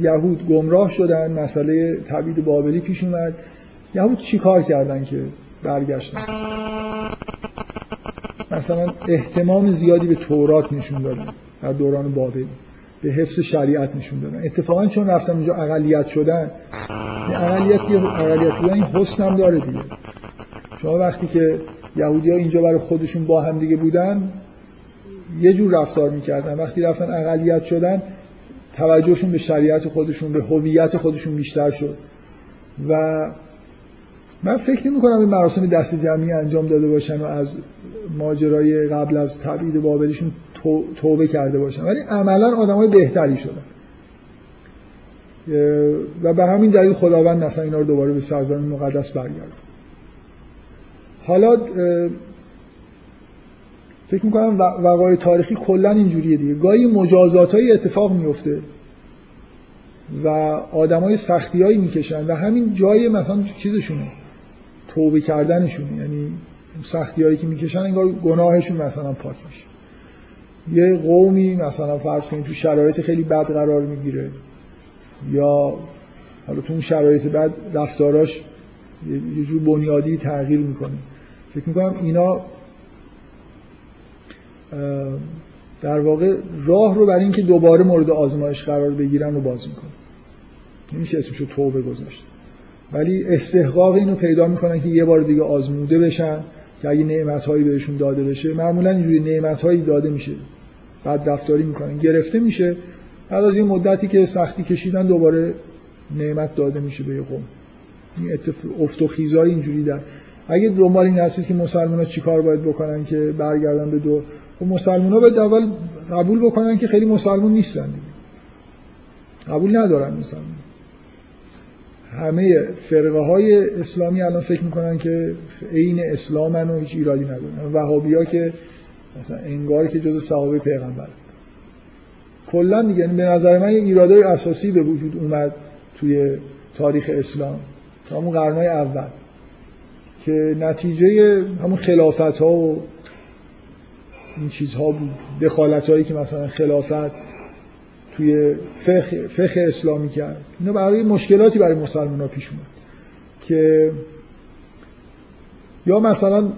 یهود گمراه شدن مسئله تبعید بابلی پیش اومد. یهود چی کار کردن که برگشتن؟ مثلا احتمام زیادی به تورات نشون دادن در دوران بابلی به حفظ شریعت نشون دادن. اتفاقا چون رفتن اونجا اقلیت شدن اقلیت اقلیت بودن این حسن هم داره دیگه. شما وقتی که یهودی ها اینجا برای خودشون با هم دیگه بودن یه جور رفتار می‌کردن. وقتی رفتن اقلیت شدن توجهشون به شریعت خودشون به هویت خودشون بیشتر شد. و من فکر نمی کنم این مراسم دست جمعی انجام داده باشن و از ماجرای قبل از تبعید بابلیشون توبه کرده باشن. ولی عملا آدم های بهتری شدن. و به همین دلیل خداوند مثلا اینا رو دوباره به سرزمین مقدس برگرد حالا فکر می‌کنم وقای تاریخی کلا اینجوریه دیگه. گاهی مجازات های اتفاق میفته و آدمای سختی هایی می‌کشن و همین جای مثلا چیزشونه توبه کردنشونه. یعنی سختی هایی که می‌کشن انگار گناهشون مثلا پاک میشه. یه قومی مثلا فرض کنید تو شرایط خیلی بد قرار می‌گیره یا حالا تو اون شرایط بد رفتاراش یه جور بنیادی تغییر می‌کنه. فکر می‌کنم اینا در واقع راه رو برای اینکه دوباره مورد آزمایش قرار بگیرن رو باز می‌کنه نمیشه اسمشو توبه گذاشت. ولی استحقاق اینو پیدا می‌کنن که یه بار دیگه آزموده بشن که اگه نعمت هایی بهشون داده بشه معمولا اینجوری نعمت هایی داده میشه. بعد رفتاری می‌کنن. گرفته میشه. بعد از این مدتی که سختی کشیدن دوباره نعمت داده میشه به قوم. این افت و خیزای اینجوری در اگه دنبال این هستید که مسلمان ها چیکار باید بکنن که برگردن به دو خب مسلمان ها باید اول قبول بکنن که خیلی مسلمان نیستن دیگه. قبول ندارن مسلمان همه فرقه های اسلامی الان فکر می‌کنن که عین اسلامن و هیچ ایرادی ندارن. وهابی ها که مثلا انگار که جز صحابه پیغمبر. کلا دیگه به نظر من یه ایرادای اساسی به وجود اومد توی تاریخ اسلام. تا همون قرنهای اول. که نتیجه همون خلافت ها و این چیزها بود. دخالت هایی که مثلا خلافت توی فقه, فقه اسلامی کرد. اینا برای مشکلاتی برای مسلمان ها پیش اومد که یا مثلا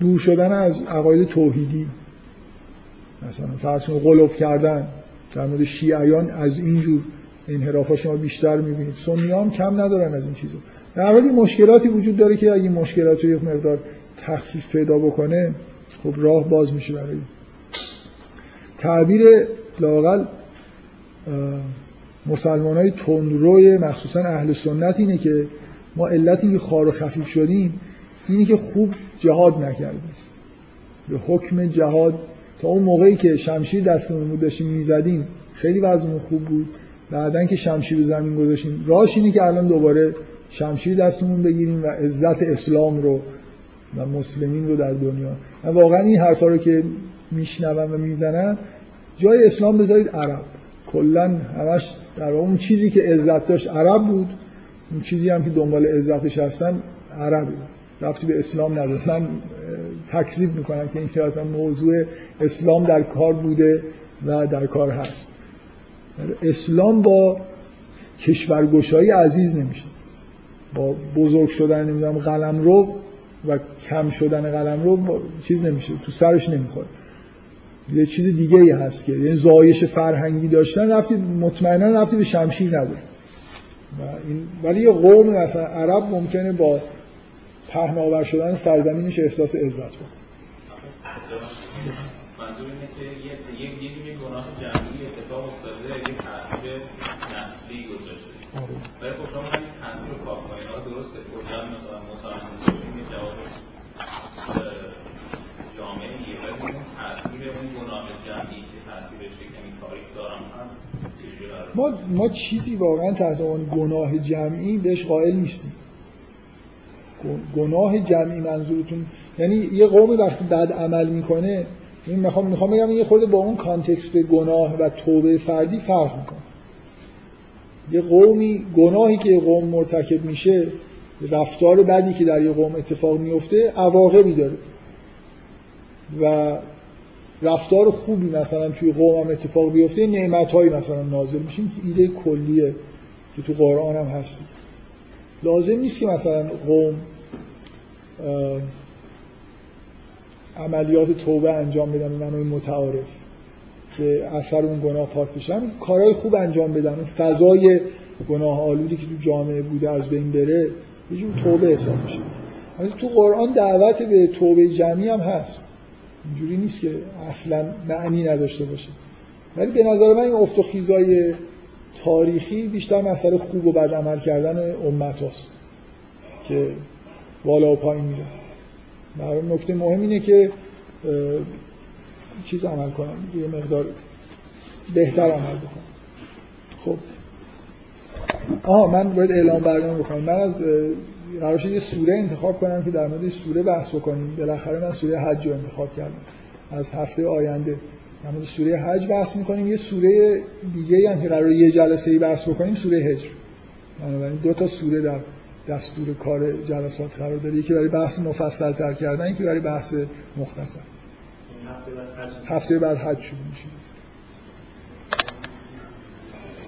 دور شدن از عقاید توحیدی مثلا فرض کنید غلوف کردن در مورد شیعیان از اینجور انحراف شما بیشتر می‌بینید. سنی هم کم ندارن از این چیزا. در حالی مشکلاتی وجود داره که اگه مشکلات رو یک مقدار تخفیف پیدا بکنه خب راه باز میشه برای تعبیر لاقل مسلمان های تندروی مخصوصا اهل سنت اینه که ما علت اینکه خار و خفیف شدیم اینی که خوب جهاد نکردیم. به حکم جهاد تا اون موقعی که شمشیر دستمون بود داشتیم می‌زدیم خیلی وضعمون خوب بود. بعدا که شمشیر زمین گذاشتیم. راش اینه که الان دوباره شمشیر دستمون بگیریم و عزت اسلام رو و مسلمین رو در دنیا. و واقعا این حرفا رو که میشنوم و می‌زنم جای اسلام بذارید عرب. کلا همش در اون چیزی که عزت داشت عرب بود. اون چیزی هم که دنبال عزتش هستن عربی. رفتی به اسلام نداره من تکذیب می‌کنم که این اصلا موضوع اسلام در کار بوده و در کار هست. اسلام با کشورگشایی عزیز نمیشه. با بزرگ شدن نمی‌دونم قلم رو و کم شدن قلم رو چیز نمیشه تو سرش نمی‌خوره. یه چیز دیگه ای هست که یعنی زایش فرهنگی داشتن رفتی مطمئنا رفتی به شمشیر نداره و این ولی یه قوم مثلا عرب ممکنه با پهن آور شدن سرزمینش احساس عزت کنه. منظور اینه که یه یه یه گناه جمعی اتفاق افتاده یه تاثیر نسلی گذاشته آره. ولی خب شما همین تاثیر رو کار کنید درسته کلا مثلا مسلمان این جواب جامعه ولی اون تاثیر اون گناه جمعی که تاثیرش یعنی تاریخ دارم هست ما ما چیزی واقعا تحت اون گناه جمعی بهش قائل نیستیم. گناه جمعی منظورتون یعنی یه قومی وقتی بد عمل می‌کنه این می‌خوام می‌خوام بگم یه خود با اون کانتکست گناه و توبه فردی فرق می‌کنه. یه قومی گناهی که یه قوم مرتکب میشه رفتار بدی که در یه قوم اتفاق میفته عواقبی داره. و رفتار خوبی مثلا توی قوم هم اتفاق بیفته نعمت هایی مثلا نازل میشه. ایده کلیه که تو قرآن هم هست لازم نیست که مثلا قوم عملیات توبه انجام بدن به معنای متعارف که اثر اون گناه پاک بشن کارهای خوب انجام بدن. اون فضای گناه آلودی که تو جامعه بوده از بین بره یه جور توبه حساب میشه. تو قرآن دعوت به توبه جمعی هم هست. اینجوری نیست که اصلا معنی نداشته باشه. ولی به نظر من این افت و خیزای تاریخی بیشتر مسئله خوب و بد عمل کردن امت هست که بالا و پایین میره. برای نکته مهم اینه که چیز عمل کنن یه مقدار بهتر عمل بکنن. خب. آها من باید اعلام برنامه بکنم. من از قرار یه سوره انتخاب کنم که در مورد سوره بحث بکنیم. بالاخره من سوره حج رو انتخاب کردم. از هفته آینده در مورد سوره حج بحث می‌کنیم. یه سوره دیگه هم که قرار یه جلسه ای بحث بکنیم سوره هجر. بنابراین دو تا سوره در دستور کار جلسات قرار داره. یکی برای بحث مفصل تر کردن یکی برای بحث مختصر. هفته بعد حج شروع میشه.